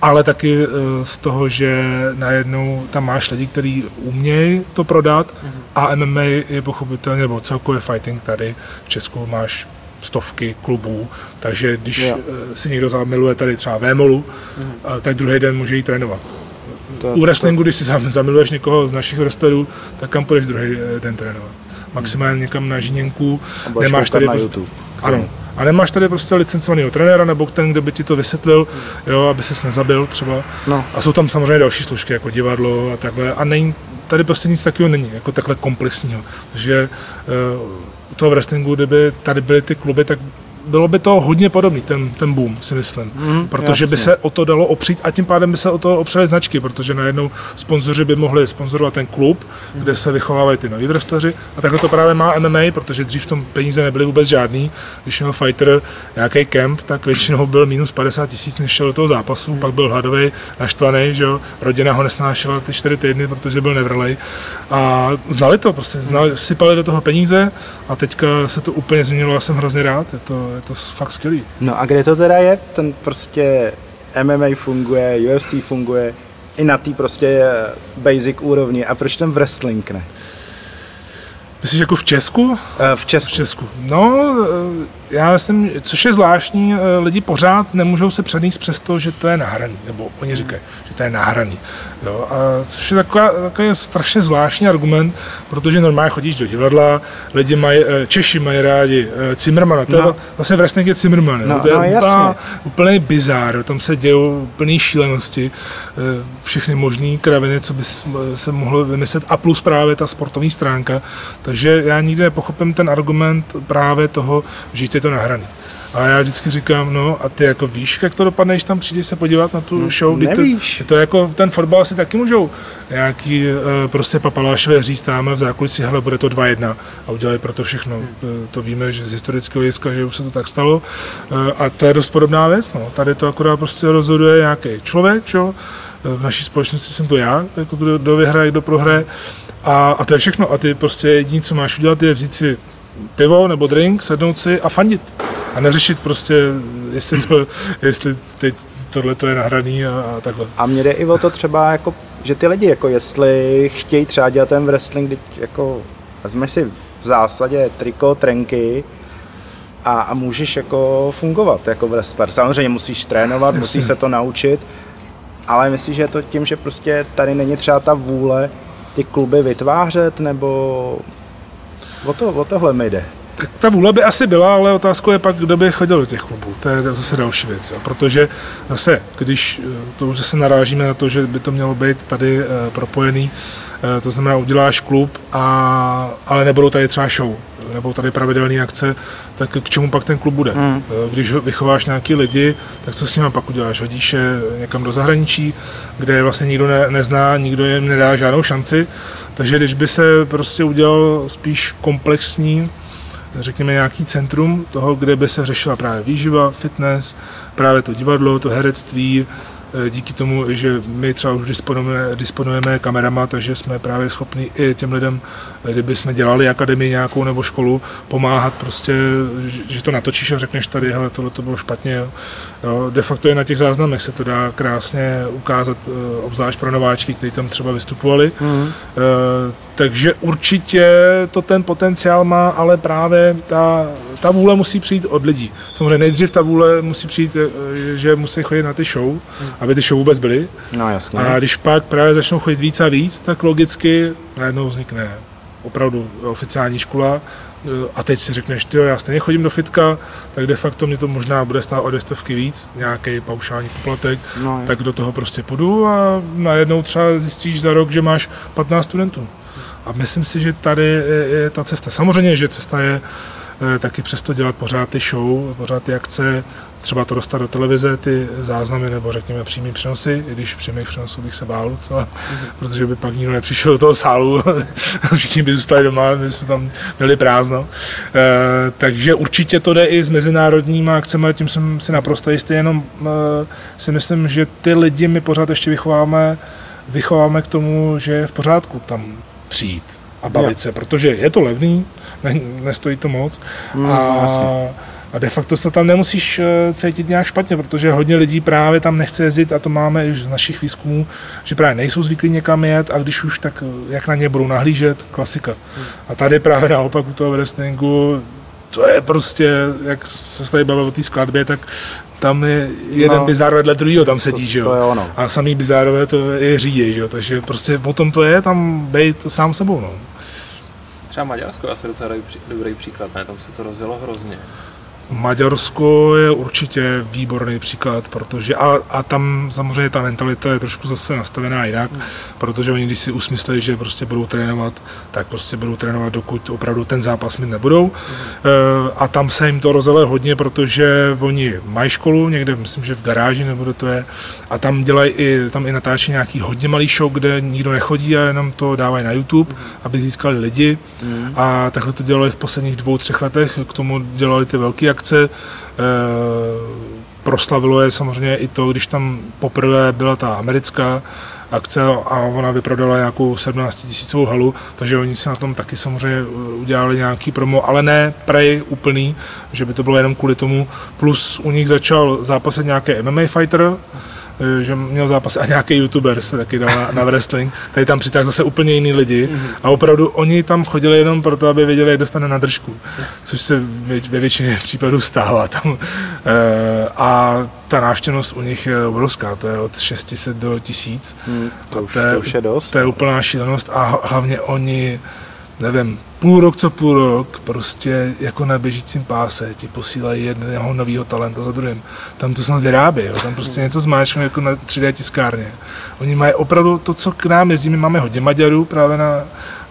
ale taky eh, z toho, že najednou tam máš lidi, kteří umějí to prodat a MMA je pochopitelně, nebo celkově fighting tady v Česku máš stovky klubů, takže když jo. Eh, si někdo zamiluje tady třeba Vémolu, mm-hmm. tak druhý den může jít trénovat. To, U wrestlingu, to... když si zamiluješ někoho z našich wrestlerů, tak kam půjdeš druhý eh, den trénovat? Maximálně někam na Žíněnku, nemáš tady... Na YouTube. Ano, a nemáš tady prostě licencovaného trenéra nebo ten, kdo by ti to vysvětlil, jo, aby ses nezabil třeba. No. A jsou tam samozřejmě další složky, jako divadlo a takhle. A není, tady prostě nic takového není, jako takhle komplexního. Takže uh, toho wrestlingu, kdyby tady byly ty kluby, tak bylo by to hodně podobný, ten, ten boom, si myslím. Mm, protože jasně. by se o to dalo opřít a tím pádem by se o to opřely značky, protože najednou sponzoři by mohli sponzorovat ten klub, mm. kde se vychovávají ty noví wrestleri. A takhle to právě má MMA, protože dřív tom peníze nebyly vůbec žádný. Když měl fighter nějaký kemp, tak většinou byl minus 50 tisíc, než šel do toho zápasu, mm. pak byl hladový, naštvaný, že jo. Rodina ho nesnášela ty čtyři týdny, protože byl nevrlej. A znali to, prostě znali, sypali do toho peníze a teďka se to úplně změnilo a jsem hrozně rád. Je to, je to fakt skvělý. No a kde to teda je? Ten prostě MMA funguje, UFC funguje. i na té prostě basic úrovni. A proč ten wrestling ne? Myslíš jako v Česku? Eh, v Česku. V Česku. No, eh, já myslím, což je zvláštní, eh, lidi pořád nemůžou se přenést přes to, že to je nahraný, nebo oni říkají, že to je nahraný. Jo, a což je taková, takový strašně zvláštní argument, protože normálně chodíš do divadla, lidi mají, Češi mají rádi Zimmermana, to no. je vlastně v je Zimmerman, no, to je no, úplná, úplný bizár, tam se dějou úplný šílenosti, všechny možné kraviny, co by se mohlo vymyslet, a plus právě ta sportovní stránka, takže já nikdy nepochopím ten argument právě toho, že to nahraný. A já vždycky říkám, no a ty jako víš, jak to dopadne, když tam přijdeš se podívat na tu no, show? Nevíš. To, to jako ten fotbal si taky můžou nějaký uh, prostě papalášové říct tam v zákulisí, hele, bude to 2-1 a udělali pro to všechno. Uh, to víme, že z historického hlediska, že už se to tak stalo. Uh, a to je dost podobná věc. No. Tady to akorát prostě rozhoduje nějaký člověk, čo? v naší společnosti jsem to já, jako kdo, kdo vyhraje, kdo prohraje. A, a to je všechno. A ty prostě jediné, co máš udělat, je vzít si pivo nebo drink, sednout si a fandit. A neřešit prostě, jestli, to, jestli teď tohle to je nahraný a, a takhle. A mě jde i o to třeba, jako, že ty lidi, jako jestli chtějí třeba dělat ten wrestling, když jako vezmeš si v zásadě triko, trenky, a, a můžeš jako fungovat jako wrestler. Samozřejmě musíš trénovat, Jasně. musíš se to naučit, ale myslím, že je to tím, že prostě tady není třeba ta vůle ty kluby vytvářet, nebo o, to, o tohle mi jde. Tak ta vůle by asi byla, ale otázka je pak, kdo by chodil do těch klubů. To je zase další věc. Jo. Protože zase, když eh, to už se narážíme na to, že by to mělo být tady e, propojený, e, to znamená, uděláš klub, a, ale nebudou tady třeba show nebo tady pravidelné akce, tak k čemu pak ten klub bude? Mm. Když vychováš nějaký lidi, tak co s nimi pak uděláš? Hodíš je někam do zahraničí, kde vlastně nikdo ne, nezná, nikdo jim nedá žádnou šanci. Takže když by se prostě udělal spíš komplexní, řekněme nějaký centrum toho, kde by se řešila právě výživa, fitness, právě to divadlo, to herectví, díky tomu, že my třeba už disponujeme, disponujeme kamerama, takže jsme právě schopni i těm lidem, eh, kdyby jsme dělali akademii nějakou nebo školu, pomáhat prostě, že to natočíš a řekneš tady, hele, tohle to bylo špatně. Jo. De facto je na těch záznamech se to dá krásně ukázat, eh, obzvlášť pro nováčky, kteří tam třeba vystupovali. Mm. Takže určitě to ten potenciál má, ale právě ta, ta vůle musí přijít od lidí. Samozřejmě nejdřív ta vůle musí přijít, že musí chodit na ty show, hmm aby ty show vůbec byly. No jasně. A když pak právě začnou chodit víc a víc, tak logicky najednou vznikne opravdu oficiální škola a teď si řekneš, ty já stejně chodím do fitka, tak de facto mě to možná bude stát o destovky víc, nějaký paušální poplatek, no, tak do toho prostě půjdu a najednou třeba zjistíš za rok, že máš 15 studentů. A myslím si, že tady je, je ta cesta. Samozřejmě, že cesta je Eh, taky přesto dělat pořád ty show, pořád ty akce, třeba to dostat do televize, ty záznamy nebo řekněme přímý přenosy, i když přímých přenosů bych se bál docela, mm-hmm. protože by pak nikdo nepřišel do toho sálu, všichni by zůstali doma, my jsme tam měli prázdno. E, takže určitě to jde i s mezinárodními akcemi, tím jsem si naprosto jistý, jenom e, si myslím, že ty lidi my pořád ještě vychováme, vychováme k tomu, že je v pořádku tam přijít a bavit se, protože je to levný, ne, nestojí to moc mm, a, a de facto se tam nemusíš eh, cítit nějak špatně, protože hodně lidí právě tam nechce jezdit a to máme už z našich výzkumů, že právě nejsou zvyklí někam jet a když už, tak eh, jak na ně budou nahlížet, klasika. Mm. A tady právě naopak u toho wrestlingu to je prostě, jak se tady bavil o té skladbě, tak tam je jeden no, bizár vedle druhého tam sedí, to, že jo. To je ono. A samý bizárové to je řídí, že jo. Takže prostě o tom to je tam být sám sebou, no. Třeba Maďarsko je asi docela dobrý příklad, ne? Tam se to rozjelo hrozně. Maďarsko je určitě výborný příklad, protože a, a tam samozřejmě ta mentalita je trošku zase nastavená jinak, hmm. protože oni když si usmyslí, že prostě budou trénovat, tak prostě budou trénovat, dokud opravdu ten zápas mít nebudou. Hmm. E, a tam se jim to rozele hodně, protože oni mají školu někde, myslím, že v garáži nebo to je, a tam dělají i, tam i natáčí nějaký hodně malý show, kde nikdo nechodí a jenom to dávají na YouTube, hmm. aby získali lidi. Hmm. A takhle to dělali v posledních dvou, třech letech, k tomu dělali ty velké akce. Eh, proslavilo je samozřejmě i to, když tam poprvé byla ta americká akce a ona vyprodala nějakou 17 tisícovou halu, takže oni si na tom taky samozřejmě udělali nějaký promo, ale ne prej úplný, že by to bylo jenom kvůli tomu. Plus u nich začal zápasit nějaký MMA fighter, eh, že měl zápas a nějaký youtuber se taky dal na, na wrestling, tady tam přitáhl zase úplně jiný lidi a opravdu oni tam chodili jenom proto, aby věděli, jak dostane na držku, což se ve většině případů stává tam. Eh, a ta návštěvnost u nich je obrovská, to je od 600 do 1000. Hmm, to, už, to, je, to už je dost. To je úplná šílenost a hlavně oni, nevím, půl rok co půl rok, prostě jako na běžícím páse ti posílají jednoho nového talenta za druhým. Tam to snad vyrábí, jo? tam prostě něco zmáčknou jako na 3D tiskárně. Oni mají opravdu to, co k nám jezdí, my máme hodně Maďarů právě na,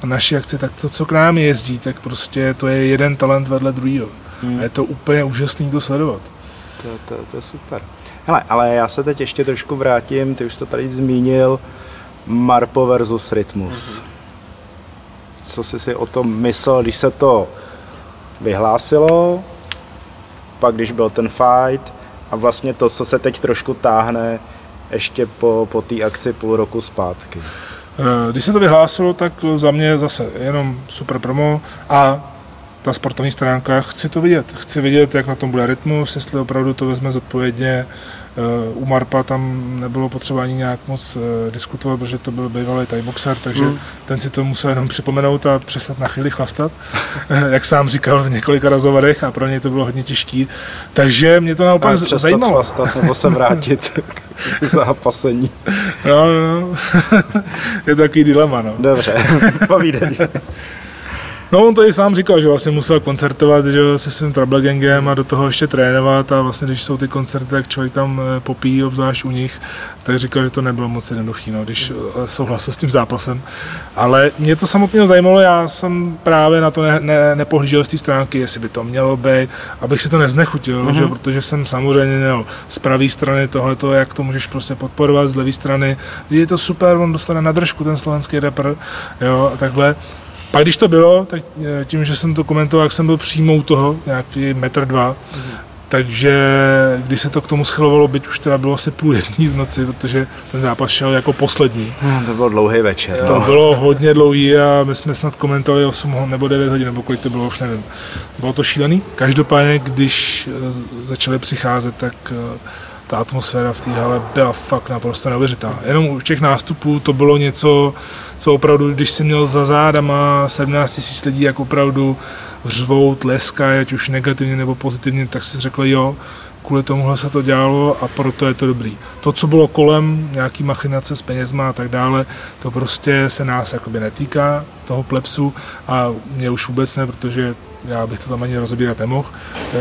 na naší akci, tak to, co k nám jezdí, tak prostě to je jeden talent vedle druhého. Hmm. A je to úplně úžasný to sledovat. To, to, to je super. Hele, ale já se teď ještě trošku vrátím, ty už to tady zmínil, Marpo versus Rytmus. Mm-hmm co jsi si o tom myslel, když se to vyhlásilo, pak když byl ten fight a vlastně to, co se teď trošku táhne ještě po, po té akci půl roku zpátky. Eh, když se to vyhlásilo, tak za mě zase jenom super promo a ta sportovní stránka, chci to vidět. Chci vidět, jak na tom bude rytmus, jestli opravdu to vezme zodpovědně, u Marpa tam nebylo potřeba ani nějak moc eh, diskutovat, protože to byl bývalý boxer, takže mm. ten si to musel jenom připomenout a přestat na chvíli chlastat, jak sám říkal v několika rozhovorech a pro něj to bylo hodně těžké. Takže mě to naopak zajímalo. chlastat nebo se vrátit k zápasení. No, no, no. je to takový dilema, no. Dobře, povídej. No on to i sám říkal, že vlastně musel koncertovat že, se svým Trouble Gangem a do toho ještě trénovat a vlastně když jsou ty koncerty, tak člověk tam eh, popí, obzvlášť u nich, tak říkal, že to nebylo moc jednoduché, no, když eh, souhlasil s tím zápasem. Ale mě to samotně zajímalo, já jsem právě na to ne, ne, nepohlížel z té stránky, jestli by to mělo být, abych si to neznechutil, mm-hmm. že, protože jsem samozřejmě měl z pravé strany tohleto, jak to můžeš prostě podporovat, z levé strany, je to super, on dostane na držku ten slovenský rapper, jo, a takhle. Pak když to bylo, tak eh, tím, že jsem to komentoval, jak jsem byl přímou toho, nějaký metr dva, mm-hmm. takže když se to k tomu schylovalo, byť už teda bylo asi půl jedný v noci, protože ten zápas šel jako poslední. No, to byl dlouhý večer. To no. bylo hodně dlouhý a my jsme snad komentovali 8 nebo 9 hodin, nebo kolik to bylo, už nevím. Bylo to šílený. Každopádně, když eh, začaly přicházet, tak eh, ta atmosféra v té hale byla fakt naprosto neuvěřitelná. Jenom u těch nástupů to bylo něco, co opravdu, když si měl za zádama 17 000 lidí, jak opravdu řvou, tleskají, ať už negativně nebo pozitivně, tak si řekl, jo, kvůli tomuhle se to dělalo a proto je to dobrý. To, co bylo kolem, nějaký machinace s penězma a tak dále, to prostě se nás jakoby netýká, toho plepsu a mě už vůbec ne, protože já bych to tam ani rozebírat nemohl.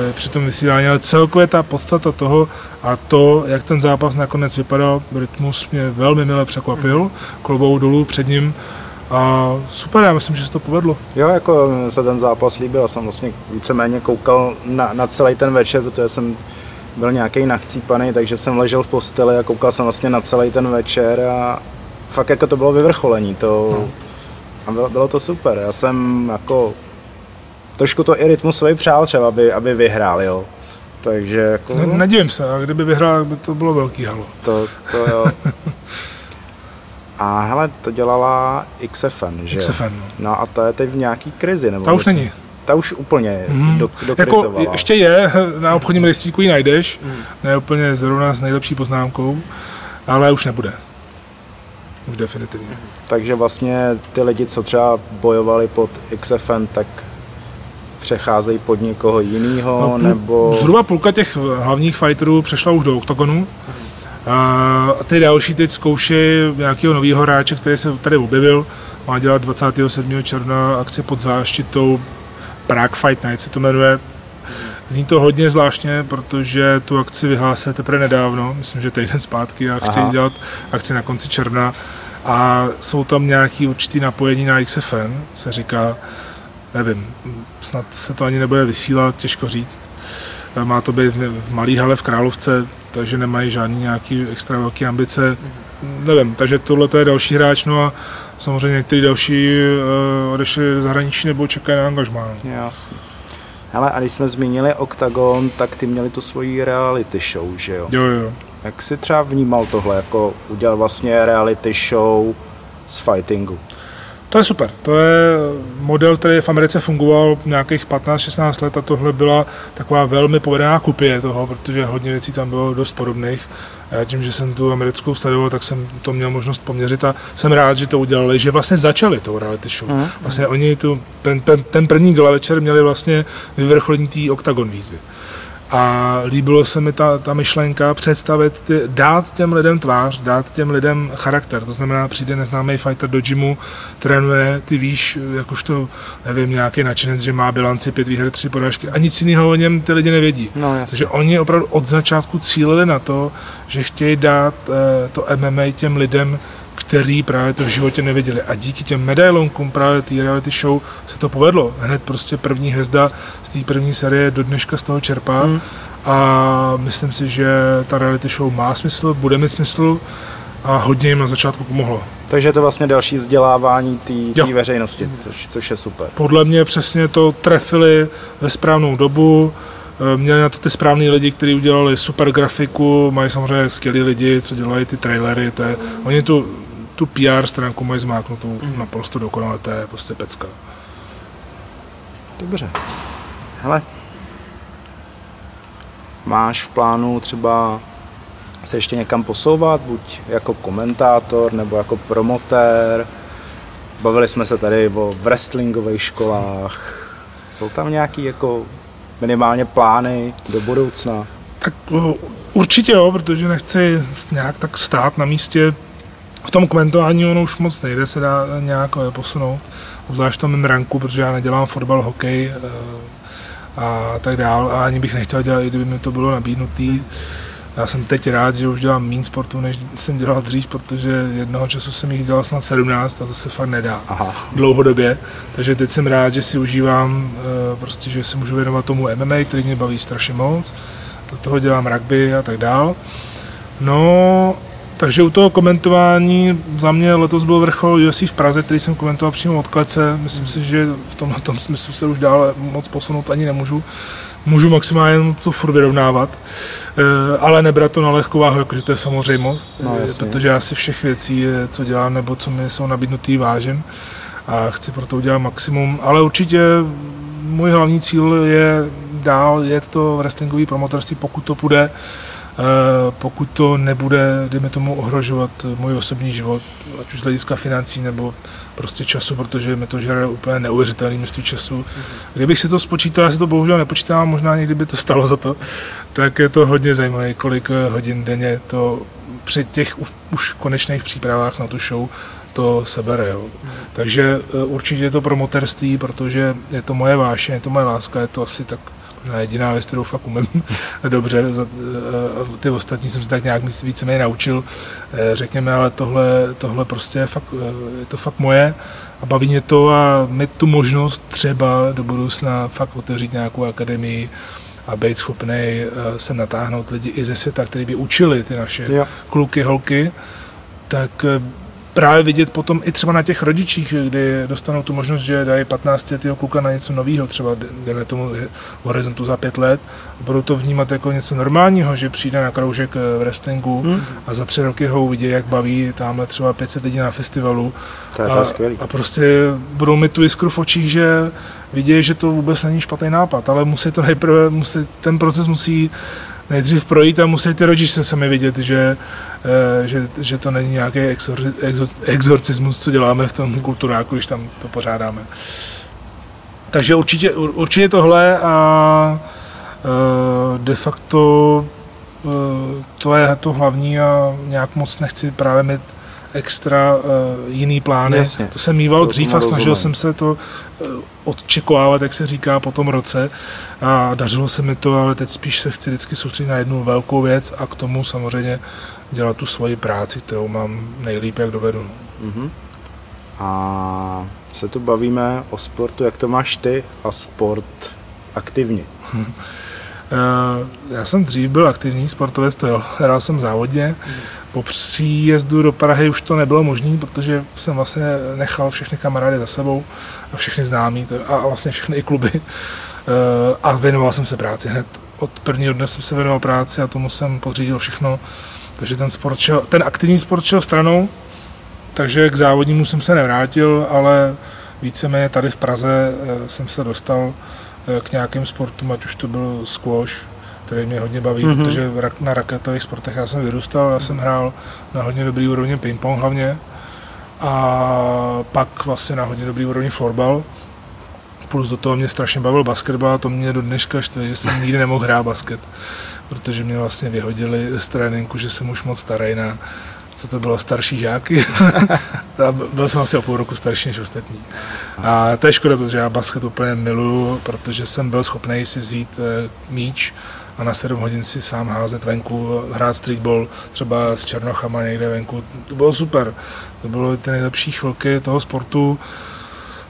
E, při tom vysílání, ale celkově ta podstata toho a to, jak ten zápas nakonec vypadal, rytmus mě velmi milé překvapil, klobou dolů před ním. A super, já myslím, že se to povedlo. Jo, jako se ten zápas líbil, já jsem vlastně víceméně koukal na, na celý ten večer, protože jsem byl nějaký nachcípaný, takže jsem ležel v posteli a koukal jsem vlastně na celý ten večer a fakt jako to bylo vyvrcholení, to, no. a bylo, bylo to super, já jsem jako trošku to i rytmus svůj přál třeba, aby, aby vyhrál, jo. Takže jako... Ne, nedivím se, a kdyby vyhrál, by to bylo velký halo. To, to jo. A hele, to dělala XFN, že XFN, no. no a to je teď v nějaký krizi, nebo Ta už není. Ta už úplně mm. do, jako Ještě je, na obchodním rejstříku ji najdeš, mm. ne úplně zrovna s nejlepší poznámkou, ale už nebude. Už definitivně. Takže vlastně ty lidi, co třeba bojovali pod XFN, tak přecházejí pod někoho jiného, no, nebo... Zhruba půlka těch hlavních fighterů přešla už do OKTAGONu. A ty další teď zkouší nějakého nového hráče, který se tady objevil. Má dělat 27. června akci pod záštitou Prague Fight Night se to jmenuje. Zní to hodně zvláštně, protože tu akci vyhlásili teprve nedávno, myslím, že týden zpátky a chtějí dělat akci na konci června a jsou tam nějaký určitý napojení na XFN, se říká, nevím, snad se to ani nebude vysílat, těžko říct. Má to být v malý hale v Královce, takže nemají žádný nějaký extra velké ambice. Nevím, takže tohle je další hráč, no a samozřejmě některý další uh, odešli zahraničí nebo čekají na angažmá. No. Jasně. Hele, a když jsme zmínili Octagon, tak ty měli tu svoji reality show, že jo? Jo, jo. Jak jsi třeba vnímal tohle, jako udělal vlastně reality show z fightingu? To je super. To je model, který v Americe fungoval nějakých 15-16 let a tohle byla taková velmi povedená kupie toho, protože hodně věcí tam bylo dost podobných. Já tím, že jsem tu americkou sledoval, tak jsem to měl možnost poměřit a jsem rád, že to udělali, že vlastně začali tou reality show. Mm. Vlastně oni tu, ten, ten, ten první gala večer měli vlastně vyvrcholení té Octagon výzvy. A líbilo se mi ta, ta myšlenka představit, ty, dát těm lidem tvář, dát těm lidem charakter. To znamená, přijde neznámý fighter do gymu, trénuje, ty víš, jakožto, nevím, nějaký nadšenec, že má bilanci pět výher, tři porážky a nic jiného o něm ty lidi nevědí. No, Takže oni opravdu od začátku cílili na to, že chtějí dát eh, to MMA těm lidem, který právě to v životě neviděli. A díky těm medailonkům právě té reality show se to povedlo. Hned prostě první hvězda z té první série do dneška z toho čerpá. Hmm. A myslím si, že ta reality show má smysl, bude mít smysl a hodně jim na začátku pomohlo. Takže je to vlastně další vzdělávání té veřejnosti, což, což je super. Podle mě přesně to trefili ve správnou dobu, eh, měli na to ty správní lidi, kteří udělali super grafiku, mají samozřejmě skvělí lidi, co dělají ty trailery, to je, oni tu tu PR stránku mají zmáknutou mm. naprosto dokonale, to je prostě pecka. Dobře. Hele, máš v plánu třeba se ještě někam posouvat, buď jako komentátor nebo jako promotér. Bavili jsme se tady o wrestlingových školách. Jsou tam nějaký jako minimálně plány do budoucna? Tak určitě jo, protože nechci nějak tak stát na místě v tom komentování ono už moc nejde se dá nějak eh, posunout, obzvlášť v tom ranku, protože já nedělám fotbal, hokej eh, a tak dál a ani bych nechtěl dělat, i kdyby mi to bylo nabídnutý. Já jsem teď rád, že už dělám méně sportu, než jsem dělal dřív, protože jednoho času jsem jich dělal snad 17 a to se fakt nedá Aha. dlouhodobě. Takže teď jsem rád, že si užívám, eh, prostě, že se můžu věnovat tomu MMA, který mě baví strašně moc. Do toho dělám rugby a tak dál. No takže u toho komentování za mě letos byl vrchol UFC v Praze, který jsem komentoval přímo od klece. Myslím si, že v tomhle tom smyslu se už dále moc posunout ani nemůžu. Můžu maximálně to furt vyrovnávat, eh, ale nebrat to na lehkou váhu, jakože to je samozřejmost, no, eh, protože já si všech věcí, eh, co dělám nebo co mi jsou nabídnutý, vážím a chci pro to udělat maximum, ale určitě můj hlavní cíl je dál jet to wrestlingový promotorství, pokud to půjde, pokud to nebude, dejme tomu, ohrožovat můj osobní život, ať už z hlediska financí nebo prostě času, protože mi to žere úplně neuvěřitelné množství času. Kdybych si to spočítal, já si to bohužel nepočítám, možná někdy by to stalo za to, tak je to hodně zajímavé, kolik hodin denně to při těch už konečných přípravách na tu show to sebere. Jo. Takže eh, určitě je to promoterství, protože je to moje vášeň, je to moje láska, je to asi tak jediná věc, kterou fakt umím dobře. Eh, ty ostatní jsem se tak nějak víceméně naučil, eh, řekněme, ale tohle, tohle prostě je, fakt, eh, je to fakt moje a baví mě to a mít tu možnost třeba do budoucna fakt otevřít nějakou akademii a být schopný se natáhnout lidi i ze světa, kteří by učili ty naše jo. kluky, holky, tak právě vidět potom i třeba na těch rodičích, kdy dostanou tu možnost, že dají 15 letého kluka na něco nového, třeba jdeme tomu horizontu za pět let, a budou to vnímat jako něco normálního, že přijde na kroužek eh, v wrestlingu hmm. a za tři roky ho uvidí, jak baví tamhle třeba 500 lidí na festivalu. To je a, skvělý. a prostě budou mít tu jiskru v očích, že vidí, že to vůbec není špatný nápad, ale musí to nejprve, musí, ten proces musí nejdřív projít a musí ty rodiče sami vidět, že, eh, že, že to není nějaký exor, exor, exorcismus, co děláme v tom kulturáku, když tam to pořádáme. Takže určitě, určitě tohle a eh, de facto eh, to je to hlavní a nějak moc nechci právě mít extra uh, jiný plány. Jasně. To jsem mýval to dřív a snažil rozumím. jsem se to uh, odčekovávat, jak se říká, po tom roce a dařilo se mi to, ale teď spíš se chci vždycky soustředit na jednu velkou věc a k tomu samozřejmě dělat tu svoji práci, kterou mám nejlíp, jak dovedu. Uh-huh. A se tu bavíme o sportu, jak to máš ty a sport aktivně. Já jsem dřív byl aktivní sportovec, to jo, hrál jsem závodně, po příjezdu do Prahy už to nebylo možné, protože jsem vlastně nechal všechny kamarády za sebou a všechny známí a vlastně všechny i kluby. Eh, a věnoval jsem se práci hned. Od prvního dne jsem se věnoval práci a tomu jsem podřídil všechno. Takže ten, sport šel, ten aktivní sport šel stranou takže k závodnímu jsem se nevrátil, ale víceméně tady v Praze eh, jsem se dostal eh, k nějakým sportům, ať už to byl squash, který mě hodně baví, mm-hmm. protože na raketových sportech já jsem vyrůstal, já jsem hrál na hodně dobrý úrovni ping-pong hlavně a pak vlastně na hodně dobrý úrovni florbal. Plus do toho mě strašně bavil basketbal, to mě do dneška štve, že jsem nikdy nemohl hrát basket, protože mě vlastně vyhodili z tréninku, že jsem už moc starý na, co to bylo, starší žáky. byl jsem asi o půl roku starší než ostatní. A to je škoda, protože já basket úplně miluju, protože jsem byl schopný si vzít eh, míč a na 7 hodin si sám házet venku, hrát streetball třeba s Černochama někde venku. To bylo super. To bylo ty nejlepší chvilky toho sportu.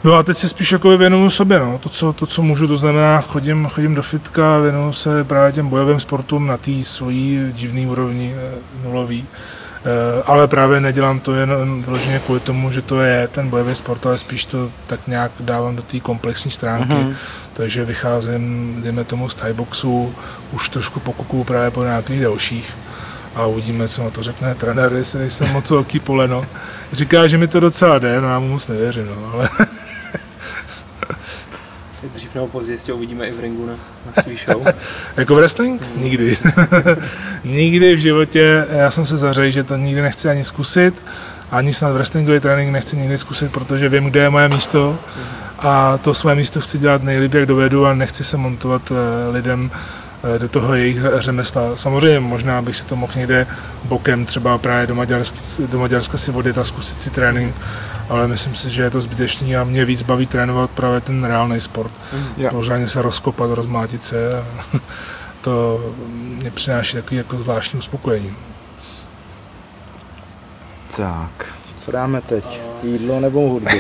No a teď se spíš jako věnuju sobě, no. to, co, to, co můžu, to znamená, chodím, chodím do fitka, věnuju se právě těm bojovým sportům na té svojí divné úrovni eh, nulový. Eh, ale právě nedělám to jen vyloženě kvůli tomu, že to je ten bojový sport, ale spíš to tak nějak dávám do té komplexní stránky. Mm-hmm. Takže vycházím, dejme tomu, z boxu, už trošku pokukuju právě po nějakých dalších a uvidíme, co na to řekne trenér, jestli nejsem moc velký poleno. Říká, že mi to docela jde, no já mu moc nevěřím, no, ale Dřív nebo později tě uvidíme i v ringu na, na svý show. jako wrestling? Hmm. Nikdy. nikdy v životě, já jsem se zařekl, že to nikdy nechci ani zkusit, ani snad wrestlingový trénink nechci nikdy zkusit, protože vím, kde je moje místo a to své místo chci dělat nejlíp, jak dovedu a nechci se montovat eh, lidem eh, do toho jejich řemesla. Samozřejmě možná bych si to mohl někde bokem třeba právě do Maďarska, do Maďarska si vodit a zkusit si trénink, ale myslím si, že je to zbytečný a mě víc baví trénovat právě ten reálný sport. Yeah. Pořádně se rozkopat, rozmátit se. A to mě přináší takový jako zvláštní uspokojení. Tak, co dáme teď? Jídlo nebo hudbu?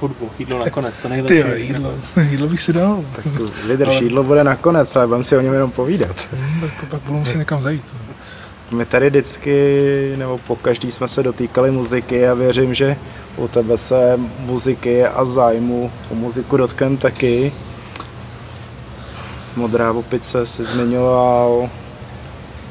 hudbu, jídlo nakonec, to nejlepší. Ty, jídlo, jídlo bych si dal. Tak vydrž, ale... jídlo bude nakonec, ale budeme si o něm jenom povídat. Hmm, tak to pak budu muset někam zajít my tady vždycky, nebo po každý jsme se dotýkali muziky a věřím, že u tebe se muziky a zájmu o muziku dotknem taky. Modrá opice si zmiňoval.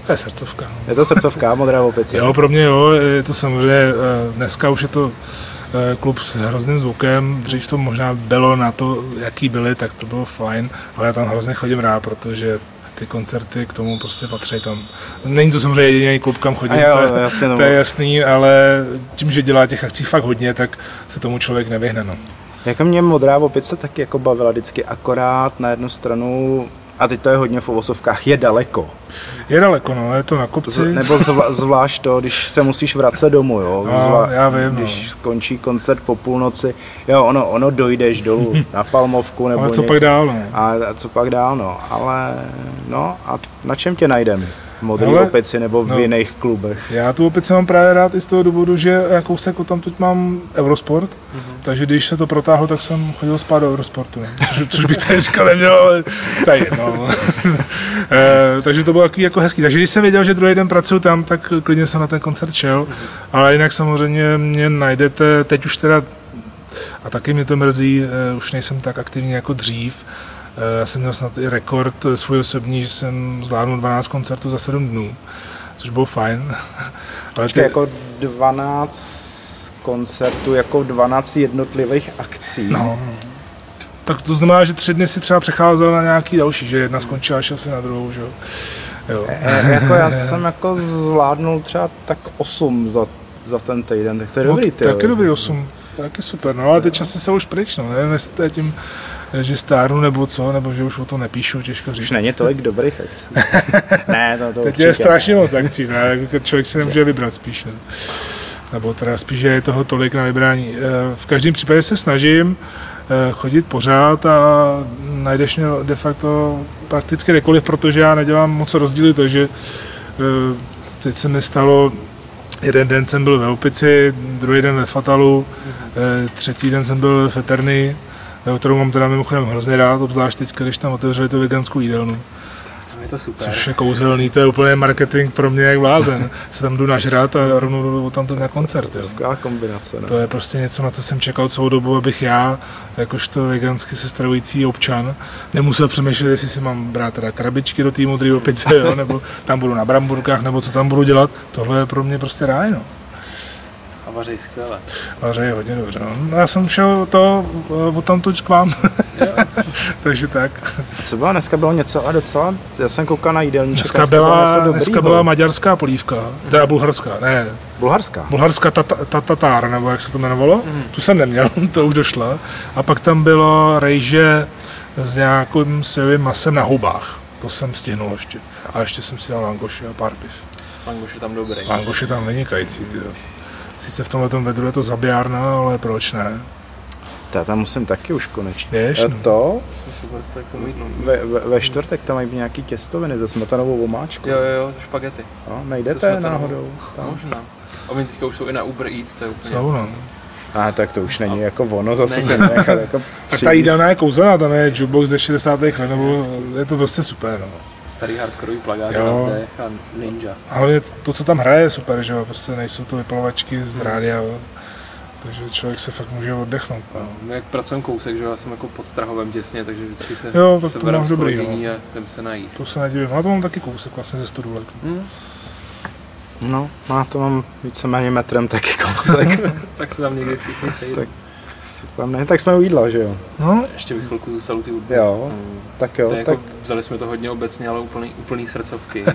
To je srdcovka. Je to srdcovka, modrá opice. jo, pro mě jo, je to samozřejmě, eh, dneska už je to eh, klub s hrozným zvukem, dřív to možná bylo na to, jaký byly, tak to bylo fajn, ale já tam hrozně chodím rád, protože ty koncerty k tomu prostě patří tam. Není to samozřejmě jediný klub, kam chodím, jo, to, je, jasně, no. to je jasný, ale tím, že dělá těch akcí fakt hodně, tak se tomu člověk nevyhne. No. Jako mě modrá opice taky jako bavila vždycky, akorát na jednu stranu a teď to je hodně v uvozovkách, je daleko. Je daleko, no, je to na kopci. Z, nebo zvla, zvlášť to, když se musíš vracet domů, jo. No, Zvla, já vím, Když no. skončí koncert po půlnoci, jo, ono, ono dojdeš dolů na Palmovku nebo Ale co někde, pak dál, no. A, a co pak dál, no. Ale, no, a na čem tě najdeme? V modré opici nebo v no, jiných klubech? Já tu opici mám právě rád i z toho důvodu, že kousek tam teď mám Eurosport, mm-hmm. takže když se to protáhlo, tak jsem chodil spát do Eurosportu. Což, což bych tady říkal neměl, ale tady no. e, takže to bylo takový jako hezký. Takže když jsem věděl, že druhý den pracuji tam, tak klidně jsem na ten koncert šel. Mm-hmm. Ale jinak samozřejmě mě najdete, teď už teda a taky mě to mrzí, uh, už nejsem tak aktivní jako dřív, Eh, já jsem měl snad i rekord svůj osobní, že jsem zvládnul 12 koncertů za 7 dnů, což bylo fajn. Ale ty... jako 12 koncertů, jako 12 jednotlivých akcí. No, tak to znamená, že tři dny si třeba přecházel na nějaký další, že jedna skončila šel si na druhou, že jo. jo. E, jako já jsem jako zvládnul třeba tak 8 za, za ten týden, tak to je no, dobrý. Ty, taky dobrý 8, taky super, no ale teď časy se už pryč, no, nevím, jestli to je tím že stárnu nebo co, nebo že už o to nepíšu, těžko říct. Už není tolik dobrých akcí. ne, to, to Teď je strašně moc akcí, ne? Jako člověk si nemůže vybrat spíš. Ne? Nebo teda spíš, že je toho tolik na vybrání. Eh, v každém případě se snažím eh, chodit pořád a najdeš mě de facto prakticky kdekoliv, protože já nedělám moc rozdíly, takže eh, teď se mi stalo, jeden den jsem byl ve Opici, druhý den ve Fatalu, třetí den jsem byl v Eterny, kterou mám teda mimochodem hrozně rád, obzvlášť teď, když tam otevřeli tu veganskou jídelnu. je to super. Což je kouzelný, to je úplně marketing pro mě jak blázen. Se tam jdu nažrat a rovnou jdu tam to na koncert. Jo. Skvělá kombinace. No. To je prostě něco, na co jsem čekal celou dobu, abych já, jakožto vegansky se stravující občan, nemusel přemýšlet, jestli si mám brát teda krabičky do té modré opice, jo, nebo tam budu na bramburkách, nebo co tam budu dělat. Tohle je pro mě prostě ráj, no. A vařej skvěle. Vaře je hodně dobře. No. Já jsem šel to eh, od tamtuť k vám. Takže tak. Co bylo? Dneska bylo něco a docela, já jsem koukal na jídelníček. Dneska bylo byla, dneska dobrýho. byla maďarská polívka, teda bulharská, ne, Bulharská. bulharská tatatár, nebo jak se to jmenovalo, Mhm. tu jsem neměl, to už došla. A pak tam bylo rejže s nějakým sojovým masem na hubách. To jsem stihnul ještě. A ještě jsem si dal langoši a pár piv. Langoš je tam dobrý. Langoš je tam vynikající, ty. Sice v tomhle vedru je to zabijárna, ale proč ne? Já tam musím taky už konečně. Běž, E, no. To no. ve, ve, ve čtvrtek tam mají nějaký těstoviny ze smetanovou omáčkou. Jo, jo, jo, špagety. No, nejdete náhodou? Tam. Možná. A oni teďka už jsou i na Uber Eats, to je úplně... Jsou, no. A tak to už není jako ono, zase Není. se nechat jako Tak přijít. ta jídelná je kouzelná, tam je jukebox ze 60. let, nebo je to prostě super, no. Starý hardcoreový plagát Jo. na zdech a Ninja. Ale to, co tam hraje, je super, že jo, prostě nejsou to vypalovačky z rádia, jo. takže člověk se fakt může oddechnout. No. My jak pracujeme kousek, že jo, já jsem jako pod Strahovem těsně, takže vždycky se, Jo, tak to máš s dobrý, kolegyní a jdem se najíst. To se nedivím, no, to mám taky kousek vlastně ze studulek. Hm? No, má to mám víceméně metrem taky kousek. Tak se tam někdy všichni sejde. Tak. Ne, tak jsme u jídla, že jo? No, Ještě bych chvilku zůstal u ty hudby. Jo, Hm. tak jo, To je jako, tak vzali jsme to hodně obecně, ale úplný, úplný srdcovky.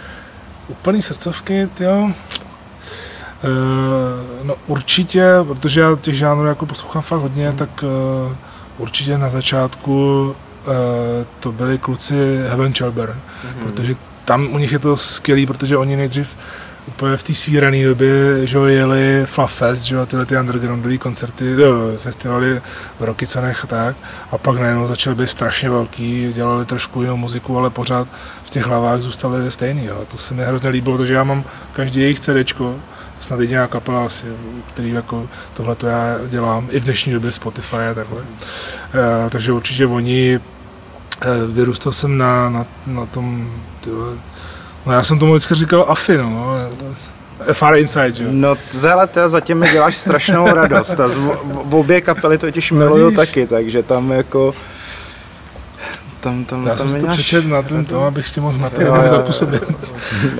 úplný srdcovky, jo. E, no určitě, protože já těch žánrů jako poslouchám fakt hodně, tak e, určitě na začátku e, to byli kluci Heaven Children, Mhm. protože tam u nich je to skvělý, protože oni nejdřív úplně v té svírané době, že jo, jeli Fluff Fest, že jo, tyhle ty undergroundové koncerty, jo, festivaly v Rokycanech a tak. A pak najednou začaly být strašně velký, dělali trošku jinou muziku, ale pořád v těch hlavách zůstaly stejný, jo. To se mi hrozně líbilo, protože já mám každý jejich CDčko, snad jediná kapela asi, který jako tohle to já dělám, i v dnešní době Spotify a takhle. E, takže určitě oni, e, vyrůstal jsem na, na, na tom, tyhle, no já jsem tomu vždycky říkal AFI, no, FR Inside, že. No, hele, ty zatím mi děláš strašnou radost. A z, v, obě kapely totiž miluju Vidíš? taky, takže tam jako... Tam, tam, Já tam jsem si to přečet na tom, to, abych tě mohl na to jo, zapůsobit.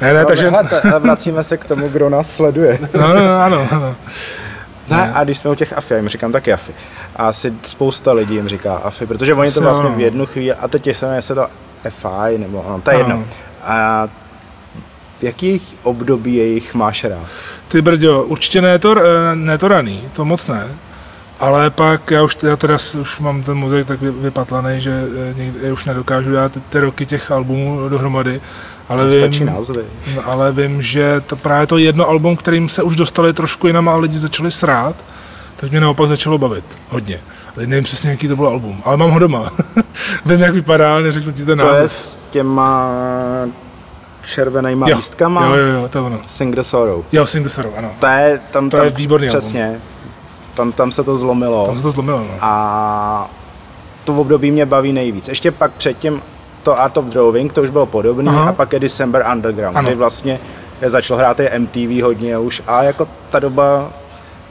Ne, ne, No, takže, hele, vracíme se k tomu, kdo nás sleduje. no, no, no, ano, ano. Ne, a když jsme u těch AFI, já jim říkám taky AFI. A asi spousta lidí jim říká AFI, protože oni to vlastně ano. v jednu chvíli, a teď se jestli to FI, nebo no, to je jedno. Ano. A v jakých období jejich máš rád? Ty brďo, určitě ne to, eh, ne to raný, to moc ne. Ale pak já už, já teda už mám ten mozek tak vy- vypatlaný, že eh, někdy, už nedokážu dát ty, ty roky těch albumů dohromady. Ale stačí vím, názvy. no, ale vím, že to právě to jedno album, kterým se už dostali trošku jinam a lidi začali srát, tak mě naopak začalo bavit. Hodně. Ale nevím přesně, jaký to byl album, ale mám ho doma. vím, jak vypadá, ale neřeknu ti ten To je název. s těma červenýma Jo, lístkama. Jo, jo, jo, to je ono. Sing the Sorrow. Jo, Sing the Sorrow, ano. To je, tam, To tam, je výborný album. Přesně. Tam, tam se to zlomilo. Tam se to zlomilo, no. A to v období mě baví nejvíc. Ještě pak předtím to Art of Drawing, to už bylo podobný, Aha. a pak je December Underground, Ano. kdy vlastně je začalo hrát i MTV hodně už a jako ta doba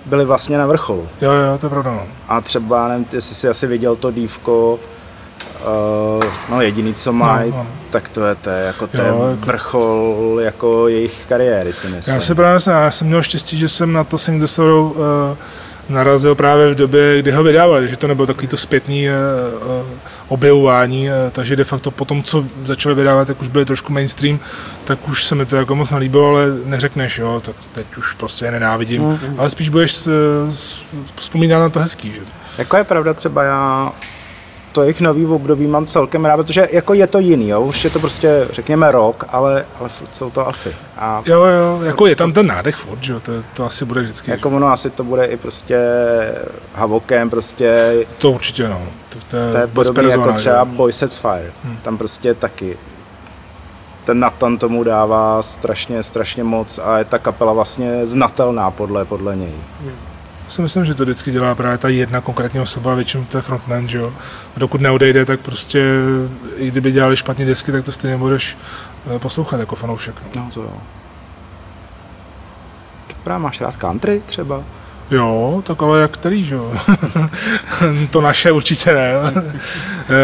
byly vlastně na vrcholu. Jo, jo, to je pravda, no. A třeba, nevím, jestli jsi asi viděl to dívko, uh, no jediný, co mají, No, no. tak to je, to je, jako, to Jo, je jako- vrchol jako jejich kariéry, si myslím. Já se právě myslím, já jsem měl štěstí, že jsem na to Sing the Sorrow uh, narazil právě v době, kdy ho vydávali, že to nebylo takový to zpětný uh, objevování, uh, takže de facto po tom, co začali vydávat, jak už byli trošku mainstream, tak už se mi to jako moc nelíbilo, ale neřekneš, jo, tak teď už prostě je nenávidím, Mhm. ale spíš budeš uh, vzpomínat na to hezký, že? Jako je pravda třeba já to jejich nový v období mám celkem rád, protože jako je to jiný, jo? už je to prostě, řekněme, rok, ale, ale jsou to afy. A Jo, jo, jako je tam ten nádech furt, že jo, to, to asi bude vždycky, jako ono asi to bude i prostě havokem, prostě to určitě, no, to, to je, to je bez podobné jako třeba jo. Boy Sets Fire. Hmm. Tam prostě taky ten Nathan tomu dává strašně, strašně moc a je ta kapela vlastně znatelná podle, podle něj. Si myslím, že to vždycky dělá právě ta jedna konkrétní osoba, většinou to je frontman, že jo. A dokud neodejde, tak prostě, i kdyby dělali špatné desky, tak to stejně budeš eh, poslouchat jako fanoušek. No, no to jo. Právě máš rád country třeba? Jo, tak ale jak který, že jo? to naše určitě ne.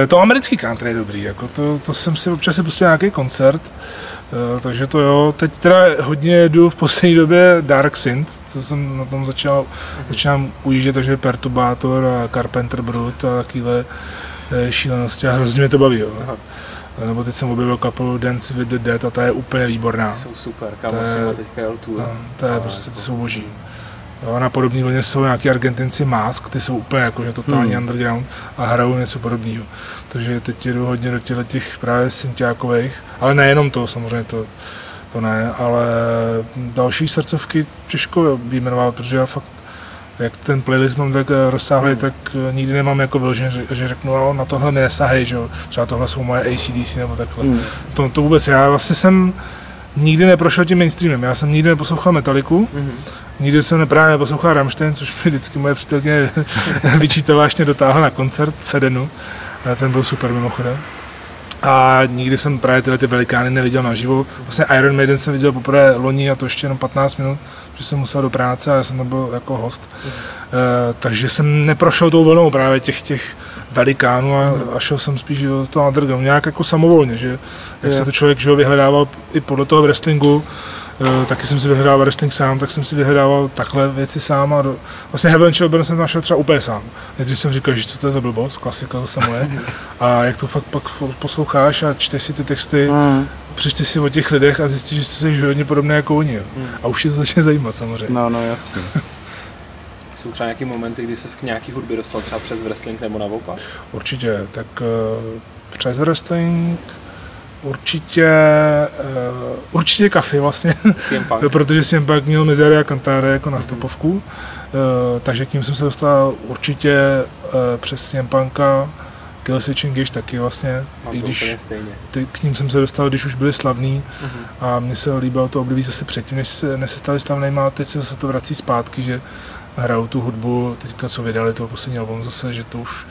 Eh, to americký country je dobrý, jako to, to jsem si občas si pustil nějaký koncert, takže to jo. Teď teda hodně jedu v poslední době Dark Synth, co jsem na tom začal, začínám ujíždět, takže Perturbator a Carpenter Brut a takovýhle eh, šílenosti a hrozně mě to baví, jo. Aha. Nebo teď jsem objevil kapelu Dance with the Dead a ta je úplně výborná. Ty jsou super, kámo, jsem teďka jel tu. No, to je prostě, to jsou boží. Jo, na podobný vlně jsou nějaký Argentinci Mask, ty jsou úplně jako, že totální hmm. underground a hrajou něco podobného. Takže teď jedu hodně do těchto těch právě syntiákových, ale nejenom to, samozřejmě to, to ne, ale další srdcovky těžko vyjmenovat, protože já fakt jak ten playlist mám tak eh, rozsáhlý, hmm. tak eh, nikdy nemám jako vyloženě, že, že řeknu, no, na tohle mi nesahej, že třeba tohle jsou moje ACDC nebo takhle. Hmm. To, to vůbec, já vlastně jsem nikdy neprošel tím mainstreamem, já jsem nikdy neposlouchal Metaliku, hmm Nikdy jsem právě neposlouchal Rammstein, což mi vždycky moje přítelkyně vyčítala, až mě dotáhla na koncert v Edenu. Ten byl super mimochodem. A nikdy jsem právě tyhle ty velikány neviděl naživo. Vlastně Iron Maiden jsem viděl poprvé loni a to ještě jenom 15 minut, že jsem musel do práce a já jsem tam byl jako host. Mm. Uh, takže jsem neprošel tou vlnou právě těch, těch velikánů a, a šel jsem spíš do toho underground, nějak jako samovolně, že jak yeah. se to člověk že vyhledával i podle toho wrestlingu, taky jsem si vyhledával wrestling sám, tak jsem si vyhledával takhle věci sám a do, vlastně Heaven Children jsem našel třeba úplně sám. Nejdřív jsem říkal, že co to je za blbost, klasika zase moje. A jak to fakt pak posloucháš a čteš si ty texty, mm. přečteš si o těch lidech a zjistíš, že jsi hodně podobné jako oni. Mm. A už tě to začne zajímat samozřejmě. No, no, jasně. Jsou třeba nějaké momenty, kdy se k nějaký hudbě dostal třeba přes wrestling nebo naopak? Určitě, tak uh, přes wrestling určitě, uh, určitě kafy vlastně, protože CM Punk měl Miseria Cantare jako nástupovku, mm. uh, takže k ním jsem se dostal určitě uh, přes CM Punka, Kill Switch Engage taky vlastně, i když ty, k ním jsem se dostal, když už byli slavní uh-huh. a mně se líbilo to období zase předtím, než se, než se stali slavnými a teď se zase to vrací zpátky, že hrajou tu hudbu, teďka co vydali to poslední album zase, že to už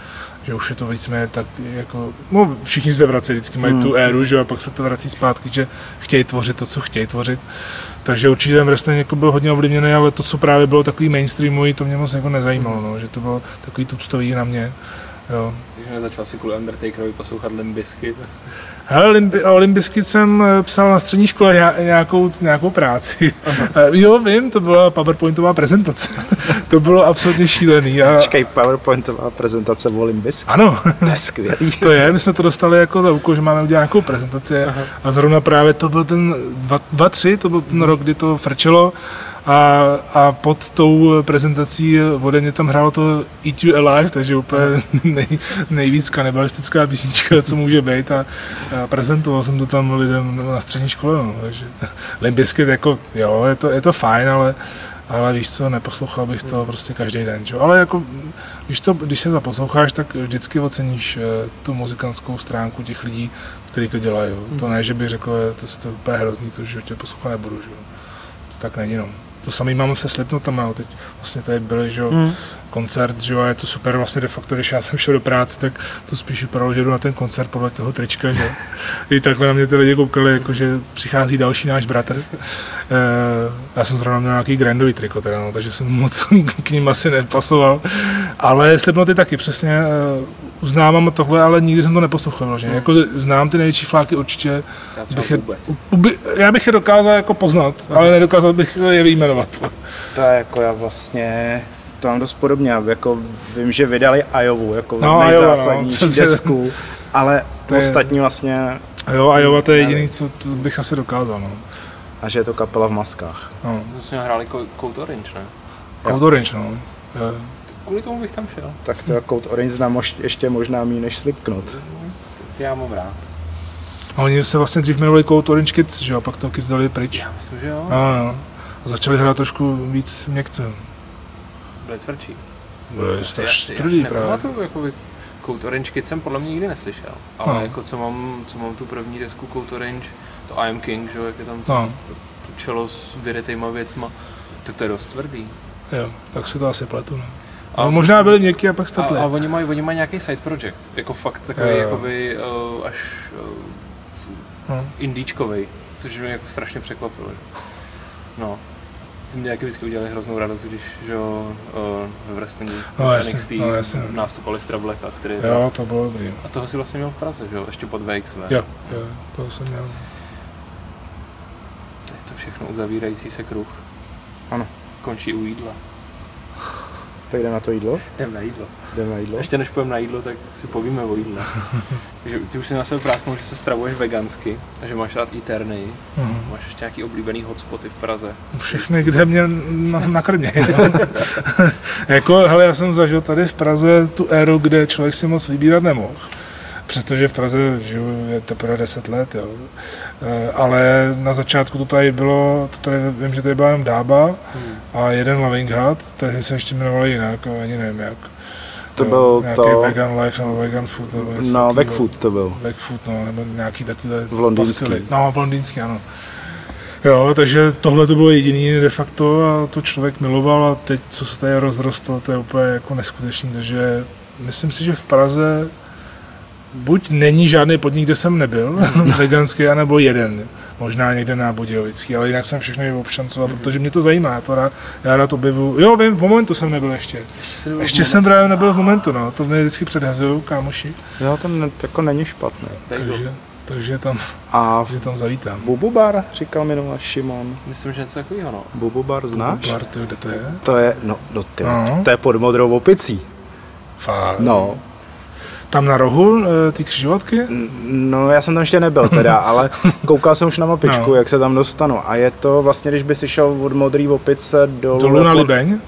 že už je to víceméně tak jako, no všichni se vrací, vždycky mají mm. tu éru, že a pak se to vrací zpátky, že chtějí tvořit to, co chtějí tvořit. Takže určitě ten wrestling jako byl hodně ovlivněný, ale to, co právě bylo takový mainstreamový, to mě moc jako nezajímalo, no, že to bylo takový tuctový na mě. Jo. Takže nezačal si kvůli Undertakerovi poslouchat Limbisky? Hele, o Limbisky jsem eh, psal na střední škole nějakou, nějakou práci. Uh-huh. jo, vím, to byla PowerPointová prezentace. to bylo absolutně šílený. A... Počkej, PowerPointová prezentace o Limbisky? Ano. to je skvělý. to je, my jsme to dostali jako za úkol, že máme udělat nějakou prezentaci. Uh-huh. A zrovna právě to byl ten 2-3, to byl ten rok, kdy to frčelo a, a pod tou prezentací ode mě tam hrálo to Eat You Alive, takže úplně nej, nejvíc kanibalistická písnička, co může být a, a prezentoval jsem to tam lidem na střední škole, no, takže Limbiskit jako, jo, je to, je to fajn, ale ale víš co, neposlouchal bych to prostě každý den, čo? ale jako, když, to, když se zaposloucháš, tak vždycky oceníš uh, tu muzikantskou stránku těch lidí, kteří to dělají. To ne, že bych řekl, to je to úplně hrozný, to, že tě poslouchat nebudu. Že? To tak není. No. To samý mám se Slipnotama, teď vlastně tady byly, že mm. Koncert, že a je to super, vlastně de facto, když já jsem šel do práce, tak to spíš vypadalo, že jdu na ten koncert podle toho trička, že i takhle na mě ty lidi koukali, jako, že přichází další náš bratr. E, já jsem zrovna měl nějaký grandový triko, teda, no, takže jsem moc k ním asi nepasoval, ale Slipnoty taky přesně e, uznávám tohle, ale nikdy jsem to neposlouchal, že? Hmm. Jako znám ty největší fláky určitě. Já, bych je, uby, já bych je dokázal jako poznat, ale nedokázal bych je vyjmenovat. To je jako já vlastně to mám dost podobně, jako vím, že vydali Ajovu, jako no, nejzásadnější no, desku, ale to ostatní je... vlastně... Jo, Iowa to je jediný, co bych asi dokázal, no. A že je to kapela v maskách. No. Vlastně hráli Code Orange, ne? Code Orange, no. Jo kvůli tomu bych tam šel. Tak to Code Orange znám ještě možná mý než Slipknot. Ty já mám rád. A oni se vlastně dřív jmenovali Code Orange Kids, že jo, a pak to Kids dali pryč. Já myslím, že jo. A, no. A začali hrát trošku víc měkce. Byli tvrdší. Byli strašně tvrdý právě. to jakoby Code Orange Kids jsem podle mě nikdy neslyšel. Ale no. jako co mám, co mám tu první desku Code Orange, to I Am King, že jo, jak je tam to, no. to, to čelo s vyrytejma věcma, tak to je dost tvrdý. Jo, tak si to asi pletu, no. A možná byli měkký a pak A, stopli. a oni mají, oni mají nějaký side project, jako fakt takový, Jo, jo. jakoby uh, až uh, No. indíčkovej, což mě jako strašně překvapilo. No. Vždycky udělali hroznou radost, když že jo, uh, v wrestlingu No, jasně, NXT no, jasně. nástup Alistra Blacka, který Jo, to bylo dobrý. A toho si vlastně měl v Praze, že jo, ještě pod VXV. Jo, jo, to jsem měl. To je to všechno uzavírající se kruh. Ano. Končí u jídla. Tak jdeme na to jídlo? Jdem na jídlo. Jdeme na jídlo? Ještě než půjdeme na jídlo, tak si povíme o jídle. Takže ty už si na sebe prásknul, že se stravuješ vegansky a že máš rád Eterny. Mhm. Máš ještě nějaký oblíbený hotspoty v Praze. Všechny, kde mě na, nakrmějí. No. jako, hele, já jsem zažil tady v Praze tu éru, kde člověk si moc vybírat nemohl. Přestože v Praze žiju je teprve 10 let, jo. Eh, Ale na začátku to tady bylo, to tady, vím, že tady byla jenom dába Hmm. a jeden Loving Hut, tehdy se ještě jmenovali jinak, ani nevím jak. To byl nějaký to- Vegan Life nebo Vegan Food. Nebo No, takového. Backfoot to byl. Backfoot, no, nebo nějaký takovýhle V londýnský. No, v londýnský, ano. Jo, takže tohle to bylo jediný de facto a to člověk miloval a teď, co se tady rozrostlo, to je úplně jako neskutečný, takže myslím si, že v Praze buď není žádný podnik, kde jsem nebyl, veganský, anebo jeden, možná někde na Budějovický, ale jinak jsem všechny obšancoval, protože mě to zajímá, já to rád, já rád objevu. Jo, vím, v momentu jsem nebyl ještě. Ještě, Ještě v jsem právě nebyl v momentu, no, to mě vždycky předhazují kámoši, Jo, to ne, jako není špatné. Bagel. takže, takže tam, A že tam zavítám. Bubu Bar, říkal minule Šimon. Myslím, že něco takového, no. Bubu Bar znáš? Bar, ty, kde to je? To je, no, no ty, No. to je pod modrou opicí. Fakt. No, Tam na rohu eh, ty křižovatky? N- no já jsem tam ještě nebyl teda, ale koukal jsem už na mapičku, No. jak se tam dostanu. A je to vlastně, když by si šel od modrý opice dolů, Dolů na jako, Libeň?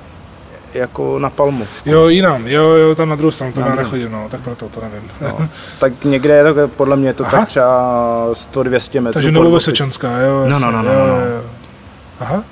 jako na Palmov. Jo, jinam, jo, jo, tam na druhou stranu, to Na já nechodím, no, tak proto to nevím. No. Tak někde je to, podle mě je to Aha. tak třeba 100-200 metrů. Takže pod Novovesechanská, jo, No, jasně, no, no, no, jo, no, no. jo, jo. Aha,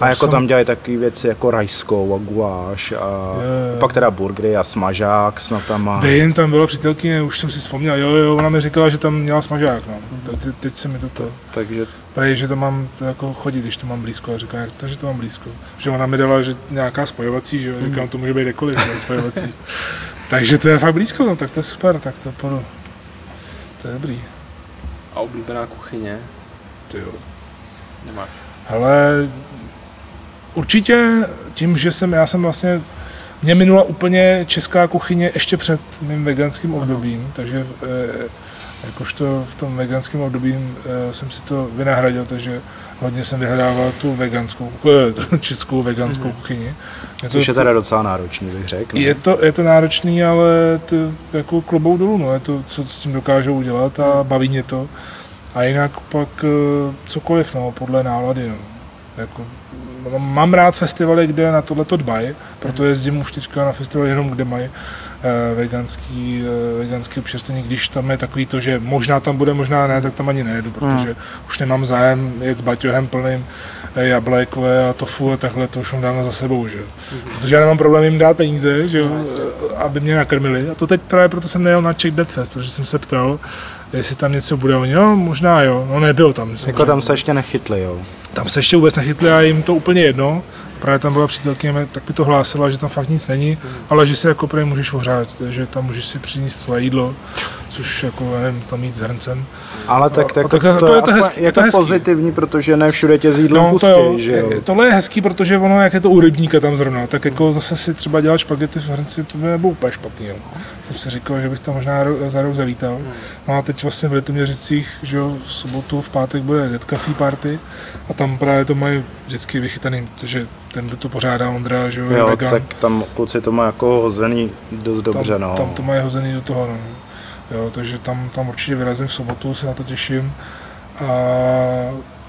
A jako jsem- tam dělají takové věci jako rajskou a guláš a Jo, jo. pak teda burgery a smažák snad tam má. Vím, tam byla přítelkyně, už jsem si vzpomněl, jo, jo, ona mi říkala, že tam měla smažák, no. Tak teď, teď se mi to to, Takže prej, že to mám to jako chodit, když to mám blízko, a říkám, jak to, že to mám blízko. Že ona mi dala, že nějaká spojovací, že jo, říkám, to může být kdekoliv, spojovací. Takže to je fakt blízko, no, tak to je super, tak to půjdu. To je dobrý, A oblíbená kuchyně ty jo. nemáš. Hele, určitě tím, že jsem, já jsem vlastně, mě minula úplně česká kuchyně ještě před mým veganským obdobím, takže eh, jakožto v tom veganském období eh, jsem si to vynahradil, takže hodně jsem vyhledával tu veganskou, eh, českou veganskou kuchyni. Mě to což je teda docela náročný, bych řekl. je to, je to náročný, ale to, jako klobou dolů, no, je to, co s tím dokážou udělat a baví mě to. A jinak pak cokoliv, no, podle nálady, no. Jako, mám rád festivaly, kde na tohle to dbají, proto jezdím už teďka na festivaly jenom, kde mají eh, veganský, eh, veganský občerstvení, když tam je takový to, že možná tam bude, možná ne, tak tam ani nejedu, protože už nemám zájem jet s baťohem plným eh, jablek vole, a tofu a takhle, to už mám dávno za sebou, že jo. Protože já nemám problém jim dát peníze, že jo, eh, aby mě nakrmili. A to teď právě proto jsem nejel na Czech Dead Fest, protože jsem se ptal, jestli tam něco bude. Oni, jo, možná jo, no nebylo tam. Jako tam se ještě nechytli, jo. Tam se ještě vůbec nechytli a jim to úplně jedno. Právě tam byla přítelkyně, tak mi to hlásila, že tam fakt nic není, ale že si jako prý můžeš ohřát, že tam můžeš si přinést své jídlo, což jako nevím, tam mít s hrncem. Ale tak, tak, a tak to, jako to je, to hezký, je to to hezký. pozitivní, protože ne všude tě s jídlem No, pustí, to jo, že jo. tohle je hezký, protože ono, jak je to u rybníka tam zrovna, tak jako zase si třeba dělat špagety v hrnci, to by nebylo úplně špatný. Jo. Jsem si říkal, že bych tam možná za rok zavítal. No a teď vlastně v Litoměřicích, že jo, v sobotu, v pátek bude Dead Coffee Party a tam právě to mají vždycky vychytaný, protože ten, kdo to pořádá, Ondra, že jo, Jo, vegan. tak tam kluci to má jako hozený dost dobře, tam, no. tam to mají hozený do toho, no. Jo, takže tam, tam určitě vyrazím v sobotu, se na to těším. A,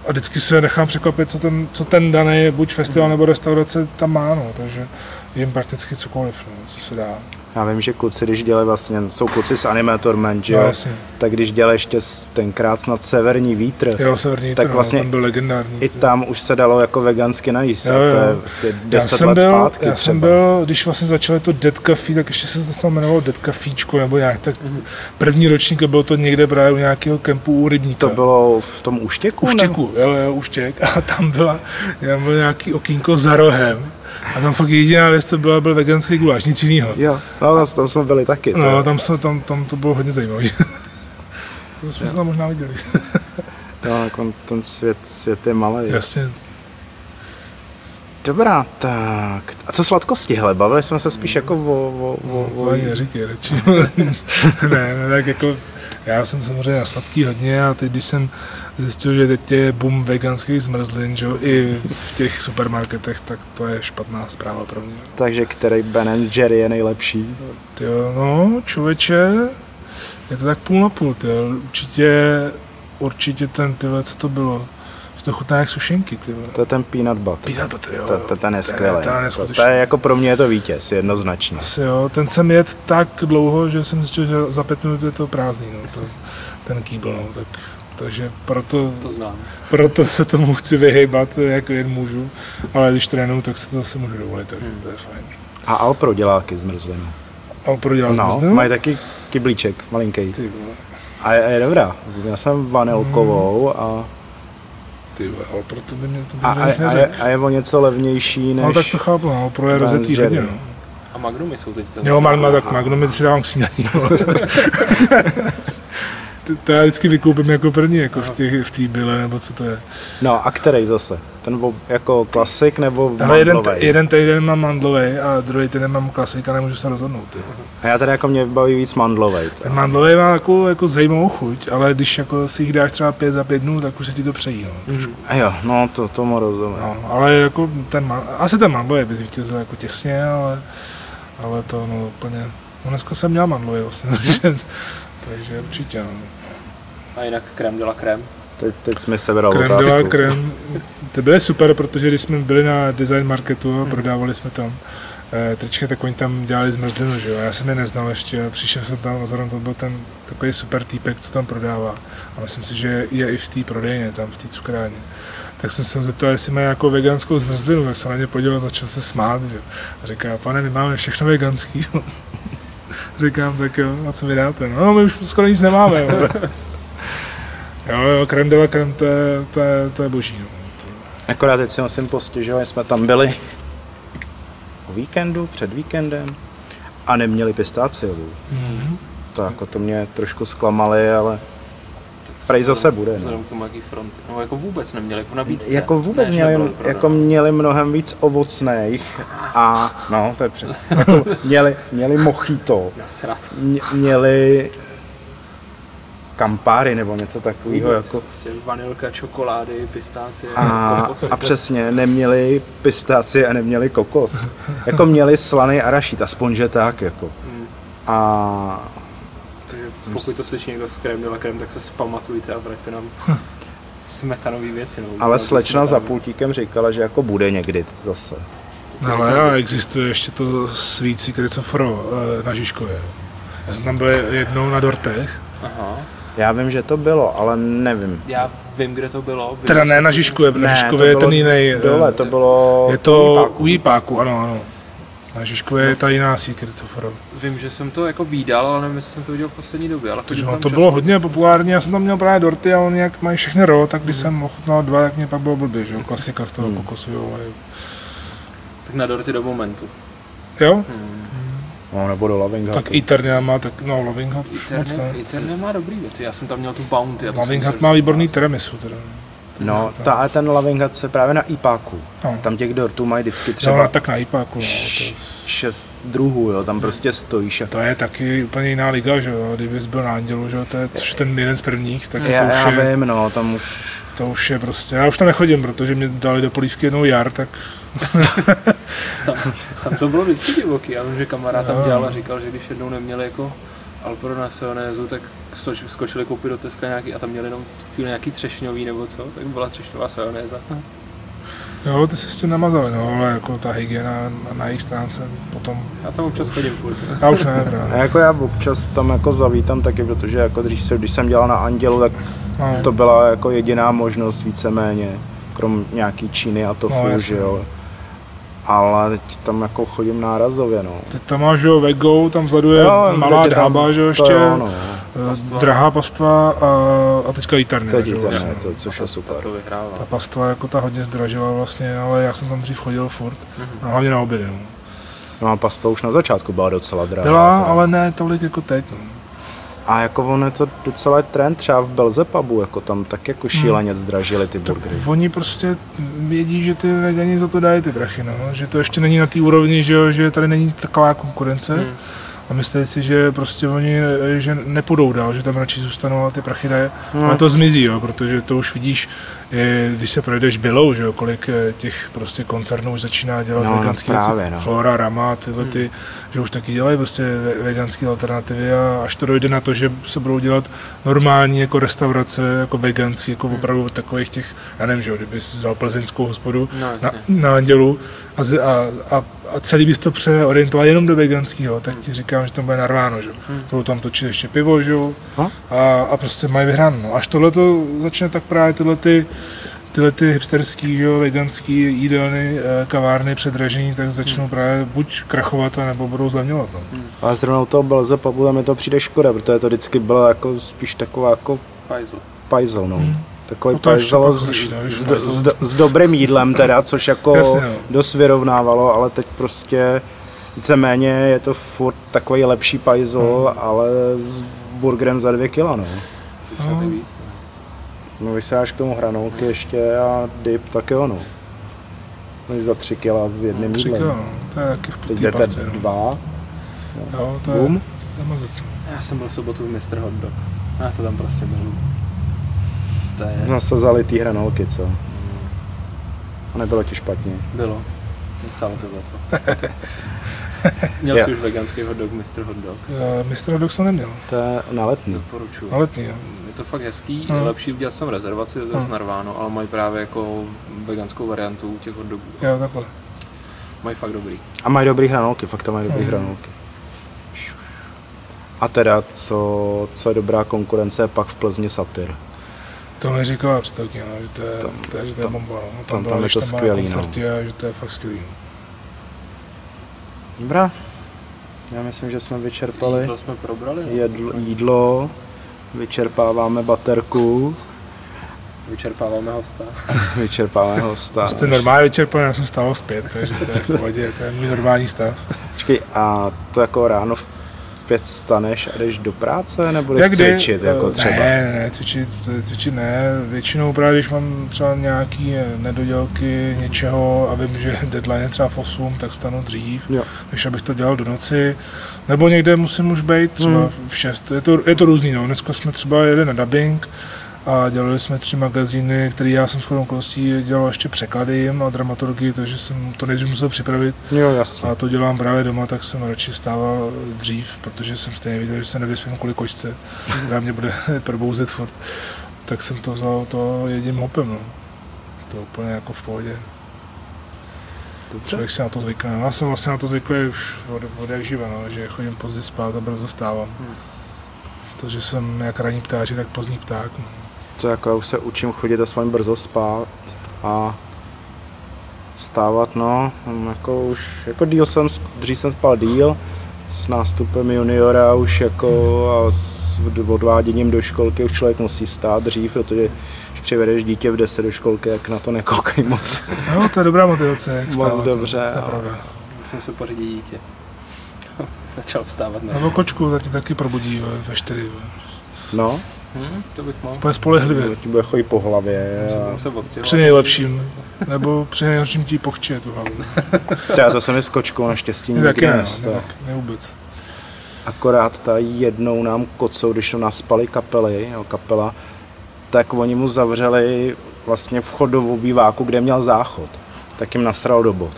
a vždycky se nechám překvapit, co ten, co ten daný buď festival nebo restaurace tam má, no, takže jim prakticky cokoliv, no, co se dá. Já vím, že kluci, když dělají vlastně, jsou kluci z Animatorment, že No, jo, jasně. tak když dělají ještě tenkrát snad Severní vítr, Jo, severní Tak tak vlastně vlastně ten byl legendární. i tam už se dalo jako vegansky najíst, Jo, a to jo. je vlastně já 10 jsem, let byl, zpátky já třeba. jsem byl, když vlastně začalo to Dead Coffee, tak ještě se to tam jmenovalo Dead Coffeečko, nebo nějak tak první ročník bylo to někde právě u nějakého kempu u rybníka. To bylo v tom úštěku? Uštěku, jo, jo, Uštěk. A tam byla, tam byl nějaký okýnko za rohem. A tam fakt jediná věc, co byla, byl veganský guláš, nic jiného. Jo, no tam, tam jsme byli taky. to No, tam, se, tam, tam to bylo hodně zajímavé. to jsme se tam možná viděli. Jo, jako ten svět, svět je malý. Jasně. Dobrá, tak. A co sladkosti, hele, bavili jsme se spíš jako o... o, o, To o ani neříkej radši. ne, ne, tak jako já jsem samozřejmě na sladký hodně a teď, když jsem zjistil, že teď je boom veganských zmrzlin, že jo, i v těch supermarketech, tak to je špatná zpráva pro mě. takže který Ben Jerry je nejlepší? Tyjo, no, člověče, je to tak půl na půl, tyjo. Určitě, určitě ten, tyhle, co to bylo, to chutná jak sušenky, tyjo. To je ten peanut butter. Peanut butter, jo. To, to, ten je skvělý. ten je To, to je jako pro mě je to vítěz, jednoznačně. Asi jo, ten jsem jet tak dlouho, že jsem zjistil, že za pět minut je to prázdný, no, to, ten kýbl, no, tak, takže proto, To znám. proto se tomu chci vyhejbat, jak jen můžu, ale když trénuju, tak se to zase můžu dovolit, takže to je fajn. A Alpro dělá taky zmrzlinu. A prodělal No, jsem mají taky kyblíček, malinký. Ty vole, A je, je dobrá. Já jsem vanilkovou a, ty vole, ale proto by mě to by a, a, a, je, a je o něco levnější než... No tak to chápu, no, pro je rozetý Jerry. hodně, no. A Magnumy jsou teďka. Jo, Magna, tak Magnum si dávám k snídaní, no. To- já vždycky vykoupím jako první, jako v té v byle, nebo co to je. No a který zase? Ten vo, jako klasik nebo Ale jeden, mandlovej? jeden týden mám mandlový a druhý týden mám klasik a nemůžu se rozhodnout. Ty. A já tady jako mě baví víc mandlovej. Ten mandlový má jako, jako zajímavou chuť, ale když jako si jich dáš třeba pět za pět dnů, tak už se ti to přejí. No, trošku. A jo, no to tomu rozumím. No, ale jako ten, asi ten mandlový by zvítězil jako těsně, ale, ale to no úplně, no dneska jsem měl mandlový vlastně, takže, takže určitě. No. A jinak krem de la krem. Teď, teď jsme sebral Krem otázku. la krem, ty byly super, protože když jsme byli na design marketu a prodávali jsme tam eh, trička, tak oni tam dělali zmrzlinu, že jo, já jsem je neznal ještě a přišel jsem tam a zrovna to byl ten takový super týpek, co tam prodává a myslím si, že je i v té prodejně, tam v té cukrárně. Tak jsem se ho zeptal, jestli mají jako veganskou zmrzlinu, tak se na ně podíval, začal se smát, že? jo. A říká, pane, my máme všechno veganský. Říkám, tak jo, a co mi dáte? No, my už skoro nic nemáme. Jo, jo, jo krem de la krem, to je, to je, to je boží. No. To, Akorát teď si musím postěžovat, jsme tam byli o víkendu, před víkendem a neměli pistáciovou. mm-hmm. To jako to mě trošku zklamali, ale prej zase bude. No. Vzhledem k tomu, jaký fronty. No jako vůbec neměli, jako nabídce. Jako vůbec Ne, měli, jako měli mnohem víc ovocných a no, to je před. Jako měli, měli mochito, mě- měli kampáry nebo něco takového jako Prostě vanilka, čokolády, pistácie, a, kokos. a přesně, neměli pistáci a neměli kokos. Jako měli slaný arašít, aspoň že tak, jako. Hmm. A pokud to slyší někdo z krem de krem, tak se spamatujte a vraťte nám smetanový věci. No, ale slečna za pultíkem říkala, že jako bude někdy zase. Ale a existuje ještě to svící Kricofro eh, na Žižkově. Já jsem tam byl jednou na dortech, Aha. Já vím, že to bylo, ale nevím. Já vím, kde to bylo. Vím, teda ne na Žižkově, na Žižkově to je ten jiný. eh, Dole, to bylo Je to Jípáku. u Jípáku, ano, ano. Na Žižkově je ta jiná síť Kricofro. Vím, že jsem to jako výdal, ale nevím, jestli jsem to viděl v poslední době. Ale Takže no, to často. bylo hodně populární, já jsem tam měl právě dorty a oni jak mají všechny ro, tak když jsem ochutnal dva, tak mě pak bylo blbě, že jo, klasika z toho Hmm. kokosového oleje. Tak na dorty do momentu. Jo? Hmm. No, nebo do Lavinga. Tak Eternia má, tak no, Loving Hut už moc ne. Eternia má dobrý věci. Já jsem tam měl tu Bounty. Loving Hut má výborný tiramisu teda. No, ta, a ten Lavinga se právě na Ipáku. No. Tam těch dortů mají vždycky Třeba třeba tak na Jípáku, no, š- to, šest druhů, jo, tam prostě stojíš. A... to je taky úplně jiná liga, že jo, kdybys byl na Andělu, že jo, to je ten jeden z prvních, tak to Já, už, já je, vím, no, tam už... to už je prostě, já už tam nechodím, protože mě dali do polívky jednou jar, tak Tam, tam to bylo vždycky divoký. Já vím, že kamarád tam Jo. dělal a říkal, že když jednou neměli jako Alpro na Seonézu, tak skoč, skočili koupit do Teska nějaký a tam měli jenom v tu chvíli nějaký třešňový nebo co, tak byla třešňová Seonéza. jo, ty se s tím namazali, no, ale jako ta hygiena na, na jejich stránce potom, Já tam občas chodím furt. já už ne, A právě. jako já občas tam jako zavítám taky, protože jako když, se, když jsem dělal na Andělu, tak no, to byla jako jediná možnost víceméně, krom nějaký číny a tofu, No, že jo. Ale teď tam jako chodím nárazově, no. Teď tam máš, jo, Vego, tam vzadu je Jo, malá tam- drába, že jo, ještě, jo, no. eh, Pastva. drahá pastva a, a teďka jítarny. Teď že jo, vlastně. to, což je super. Ta to. Ta pastva jako ta hodně zdražila vlastně, ale já jsem tam dřív chodil furt, Mhm. a hlavně na obědy. No. No a pasta už na začátku byla docela drahá. Byla, teda. ale ne tolik jako teď. No. A jako on je to docela trend, třeba v Belzepubu, jako tam tak jako šíleně zdražili ty burgery. Oni prostě vědí, že ty vegani za to dají ty brachy, no. že to ještě není na té úrovni, že, jo, že tady není taková konkurence. Hmm. A myslí si, že prostě oni že nepůjdou dál, že tam radši zůstanou a ty prachy dají. No. Ale to zmizí, jo, protože to už vidíš, eh, když se projdeš Bylou, že jo, kolik eh, těch prostě koncernů už začíná dělat No, no, veganské právě, věci. no. Flora, Rama, tyhle ty, že už taky dělají prostě ve- veganské alternativy a až to dojde na to, že se budou dělat normální jako restaurace, jako veganský, jako opravdu takových těch, já nevím, že jo, kdyby jsi vzal plzeňskou hospodu No, na, na Andělu a, a, a, a celý bys to přeorientoval jenom do veganského, tak ti říkám, že to bude narváno, že? jo. Hmm. Budou tam točit ještě pivo, že? jo, No. A, a prostě mají vyhráno. No. Až tohle to začne tak právě tyhle ty, tyhle ty hipsterský, že jo, veganský jídelny, eh, kavárny předražení, tak začnou právě buď krachovat, nebo budou zlevňovat. No. Ale zrovna u toho Belzepubu tam mi to přijde škoda, protože to vždycky bylo jako spíš taková jako Pajzl. pajzel, no. Takový No pak s, no, s, s, s, dobrým jídlem teda, což jako Jasně, no. dost vyrovnávalo, ale teď prostě víceméně je to furt takový lepší pajzel, Hmm. ale s burgerem za dvě kila, no. No. no. No dáš k tomu hranolky ještě a dip, tak jo, no. Než za tři kila s jedním Tři jídlem. kilo, no. To je taky v Teď té jdete pastvě. No. dva, Jo, to je, bum. je no. Já jsem byl v sobotu v Mr. Hot Dog. Já to tam prostě miluju. To je... Zase zalitý hranolky, co? A nebylo ti špatně. Bylo. Stálo to za to. Měl jsi už veganský hot dog, Mr. Hot Dog. Já Mr. Dog jsem neměl, To je na letní. Doporučuju. na letní, jo. Je to fakt hezký, Hmm. je lepší udělat jsem rezervaci zase Hmm. narváno, ale mají právě jako veganskou variantu těch hot dogů. Jo, takhle. Mají fakt dobrý. A mají dobrý hranolky, fakt tam mají dobrý Mhm. hranolky. A teda, co, co je dobrá konkurence, je pak v Plzni Satyr. To mi říkala představky, no, že to je, Tam- to je, že to je tam- bomba. No. tam- byla, tam je to na skvělý, no. a že to je fakt skvělý. Dobrá. Já myslím, že jsme vyčerpali Jídlo jsme probrali, no? jedl, jídlo, vyčerpáváme baterku, vyčerpáváme hosta. vyčerpáváme hosta. Jste normálně vyčerpaný, já jsem stával v pět, takže to je v pohodě, to je můj normální stav. Počkej, a to jako ráno v pět staneš a jdeš do práce, nebo jdeš Jak kdy? cvičit, jako Eh, třeba? Ne, ne, ne, cvičit, cvičit ne. Většinou právě, když mám třeba nějaký eh, nedodělky něčeho a vím, že deadline je třeba v 8, tak stanu dřív, Jo. než abych to dělal do noci. Nebo někde musím už být třeba Hmm. v 6. Je to, je to různý, no. Dneska jsme třeba jeli na dubbing a dělali jsme tři magazíny, které já jsem shodou okolností dělal ještě překlady a dramaturgii, takže jsem to nejdřív musel připravit. Jo, jasně. A to dělám právě doma, tak jsem radši stával dřív, protože jsem stejně viděl, že se nevyspím kvůli kočce, která mě bude probouzet furt. Tak jsem to vzal to jedním hopem, no. To úplně jako v pohodě. Dobře. Člověk si na to zvykne. Já jsem vlastně na to zvyklý už od, od jak živa, no, že chodím pozdě spát a brzo stávám. Hmm. Takže jsem jak ranní ptáči, tak pozdní pták. No. To jako já už se učím chodit aspoň brzo spát a stávat, no, hm, jako už, jako díl jsem, dřív jsem spal díl, s nástupem juniora už jako a s od- odváděním do školky už člověk musí stát dřív, protože když přivedeš dítě v 10 do školky, jak na to nekoukají moc. no, to je dobrá motivace, jak Moc stávat, dobře, to je ale- pravda. Musím se pořídit dítě. Začal vstávat na... Nebo kočku, ta ti taky probudí ve, ve čtyři. ve. No, Hm, to bych mohl. Úplně spolehlivě. ti bude chodit po hlavě. A... se. Při nejlepším. Nebo při nejhorším ti pochče tu hlavu. Já to se mi s kočkou naštěstí nikdy ne, nestalo. ne, ne vůbec. Akorát ta jednou nám kocou, když to naspali kapely, jo, kapela, tak oni mu zavřeli vlastně vchod do obýváku, kde měl záchod. Tak jim nasral do bod.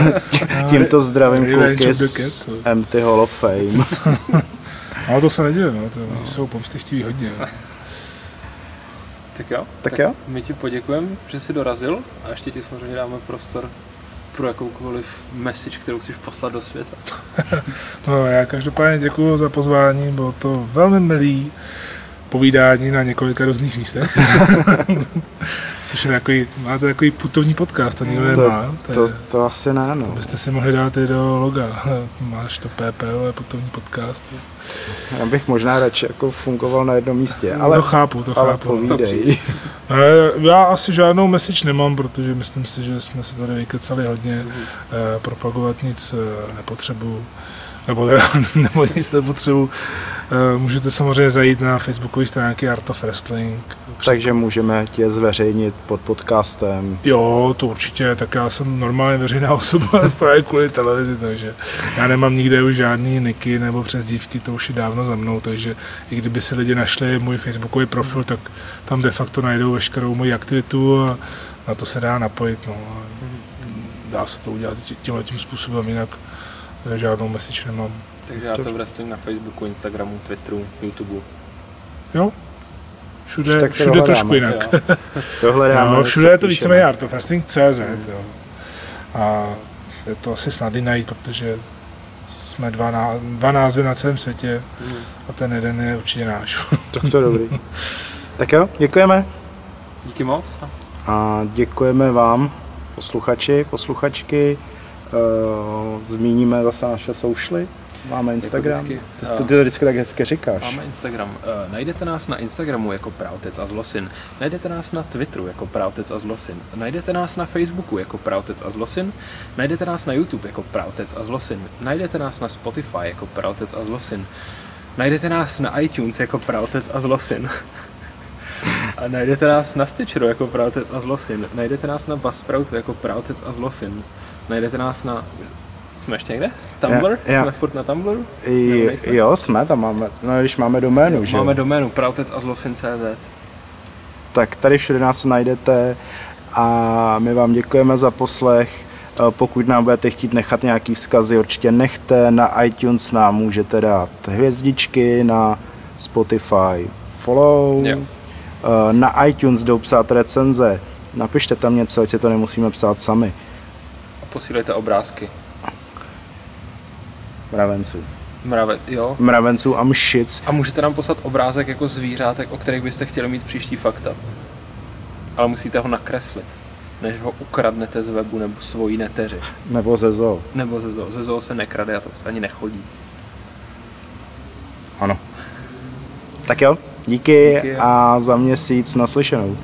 Tímto zdravím kluky z. Empty Hall of Fame. Ale to se neděje, no, to no. jsou pomstychtiví hodně. No. Tak jo. Tak jo. My ti poděkujeme, že jsi dorazil a ještě ti samozřejmě dáme prostor pro jakoukoliv message, kterou chceš poslat do světa. no já každopádně děkuji za pozvání, bylo to velmi milý povídání na několika různých místech. Což je takový, máte takový putovní podcast, a nikdo nemá. To, to, to asi ne, no. To byste si mohli dát i do loga. Máš to PP, ale putovní podcast. Já bych možná radši jako fungoval na jednom místě, ale, to chápu, to ale chápu. povídej. Já asi žádnou message nemám, protože myslím si, že jsme se tady vykecali hodně. Mm. Propagovat nic nepotřebuju nebo, teda, nebo nic nepotřebuji. Eh, můžete samozřejmě zajít na facebookové stránky Art of Wrestling. Takže můžeme tě zveřejnit pod podcastem. Jo, to určitě, tak já jsem normálně veřejná osoba právě kvůli televizi, takže já nemám nikde už žádný niky nebo přezdívky, to už je dávno za mnou, takže i kdyby si lidi našli můj facebookový profil, tak tam de facto najdou veškerou moji aktivitu a na to se dá napojit. No. Dá se to udělat tímhle tím způsobem, jinak žádnou message nemám. Takže já to wrestling na Facebooku, Instagramu, Twitteru, YouTube. Jo, všude, tak všude trošku jinak. Tohle dáme, no, všude je to víceméně Art of Wrestling CZ. Mm. Jo. A je to asi snadný najít, protože jsme dva, ná, dva názvy na celém světě mm. a ten jeden je určitě náš. tak to je dobrý. tak jo, děkujeme. Díky moc. A děkujeme vám, posluchači, posluchačky. Uh, zmíníme zase naše soušly. Máme Instagram. Jako vždycky, ty, ty, ty to vždycky tak hezky říkáš. Máme Instagram. Uh, najdete nás na Instagramu jako Pravtec a Zlosin. Najdete nás na Twitteru jako Pravtec a Zlosin. Najdete nás na Facebooku jako Pravtec a Zlosin. Najdete nás na YouTube jako Pravtec a Zlosin. Najdete nás na Spotify jako Pravtec a Zlosin. Najdete nás na iTunes jako Pravtec a Zlosin. A najdete nás na Stitcheru jako Pravtec a Zlosin. Najdete nás na Buzzsproutu jako Pravtec a Zlosin. Najdete nás na... Jsme ještě někde? Tumblr? Ja, ja. Jsme furt na Tumblru? I, jo, jsme, tam máme, no když máme doménu, jo, že Máme doménu, pravtec a zlofin.cz Tak tady všude nás najdete a my vám děkujeme za poslech. Eh, pokud nám budete chtít nechat nějaký vzkazy, určitě nechte. Na iTunes nám můžete dát hvězdičky, na Spotify follow. Jo. Eh, na iTunes jdou psát recenze. Napište tam něco, ať si to nemusíme psát sami posílejte obrázky. Mravenců. Mrave, jo. Mravenců a mšic. A můžete nám poslat obrázek jako zvířátek, o kterých byste chtěli mít příští fakta. Ale musíte ho nakreslit, než ho ukradnete z webu nebo svojí neteři. Nebo ze zoo. Nebo ze zoo. Ze zoo se nekrade a to se ani nechodí. Ano. Tak jo, díky, díky a za měsíc naslyšenou.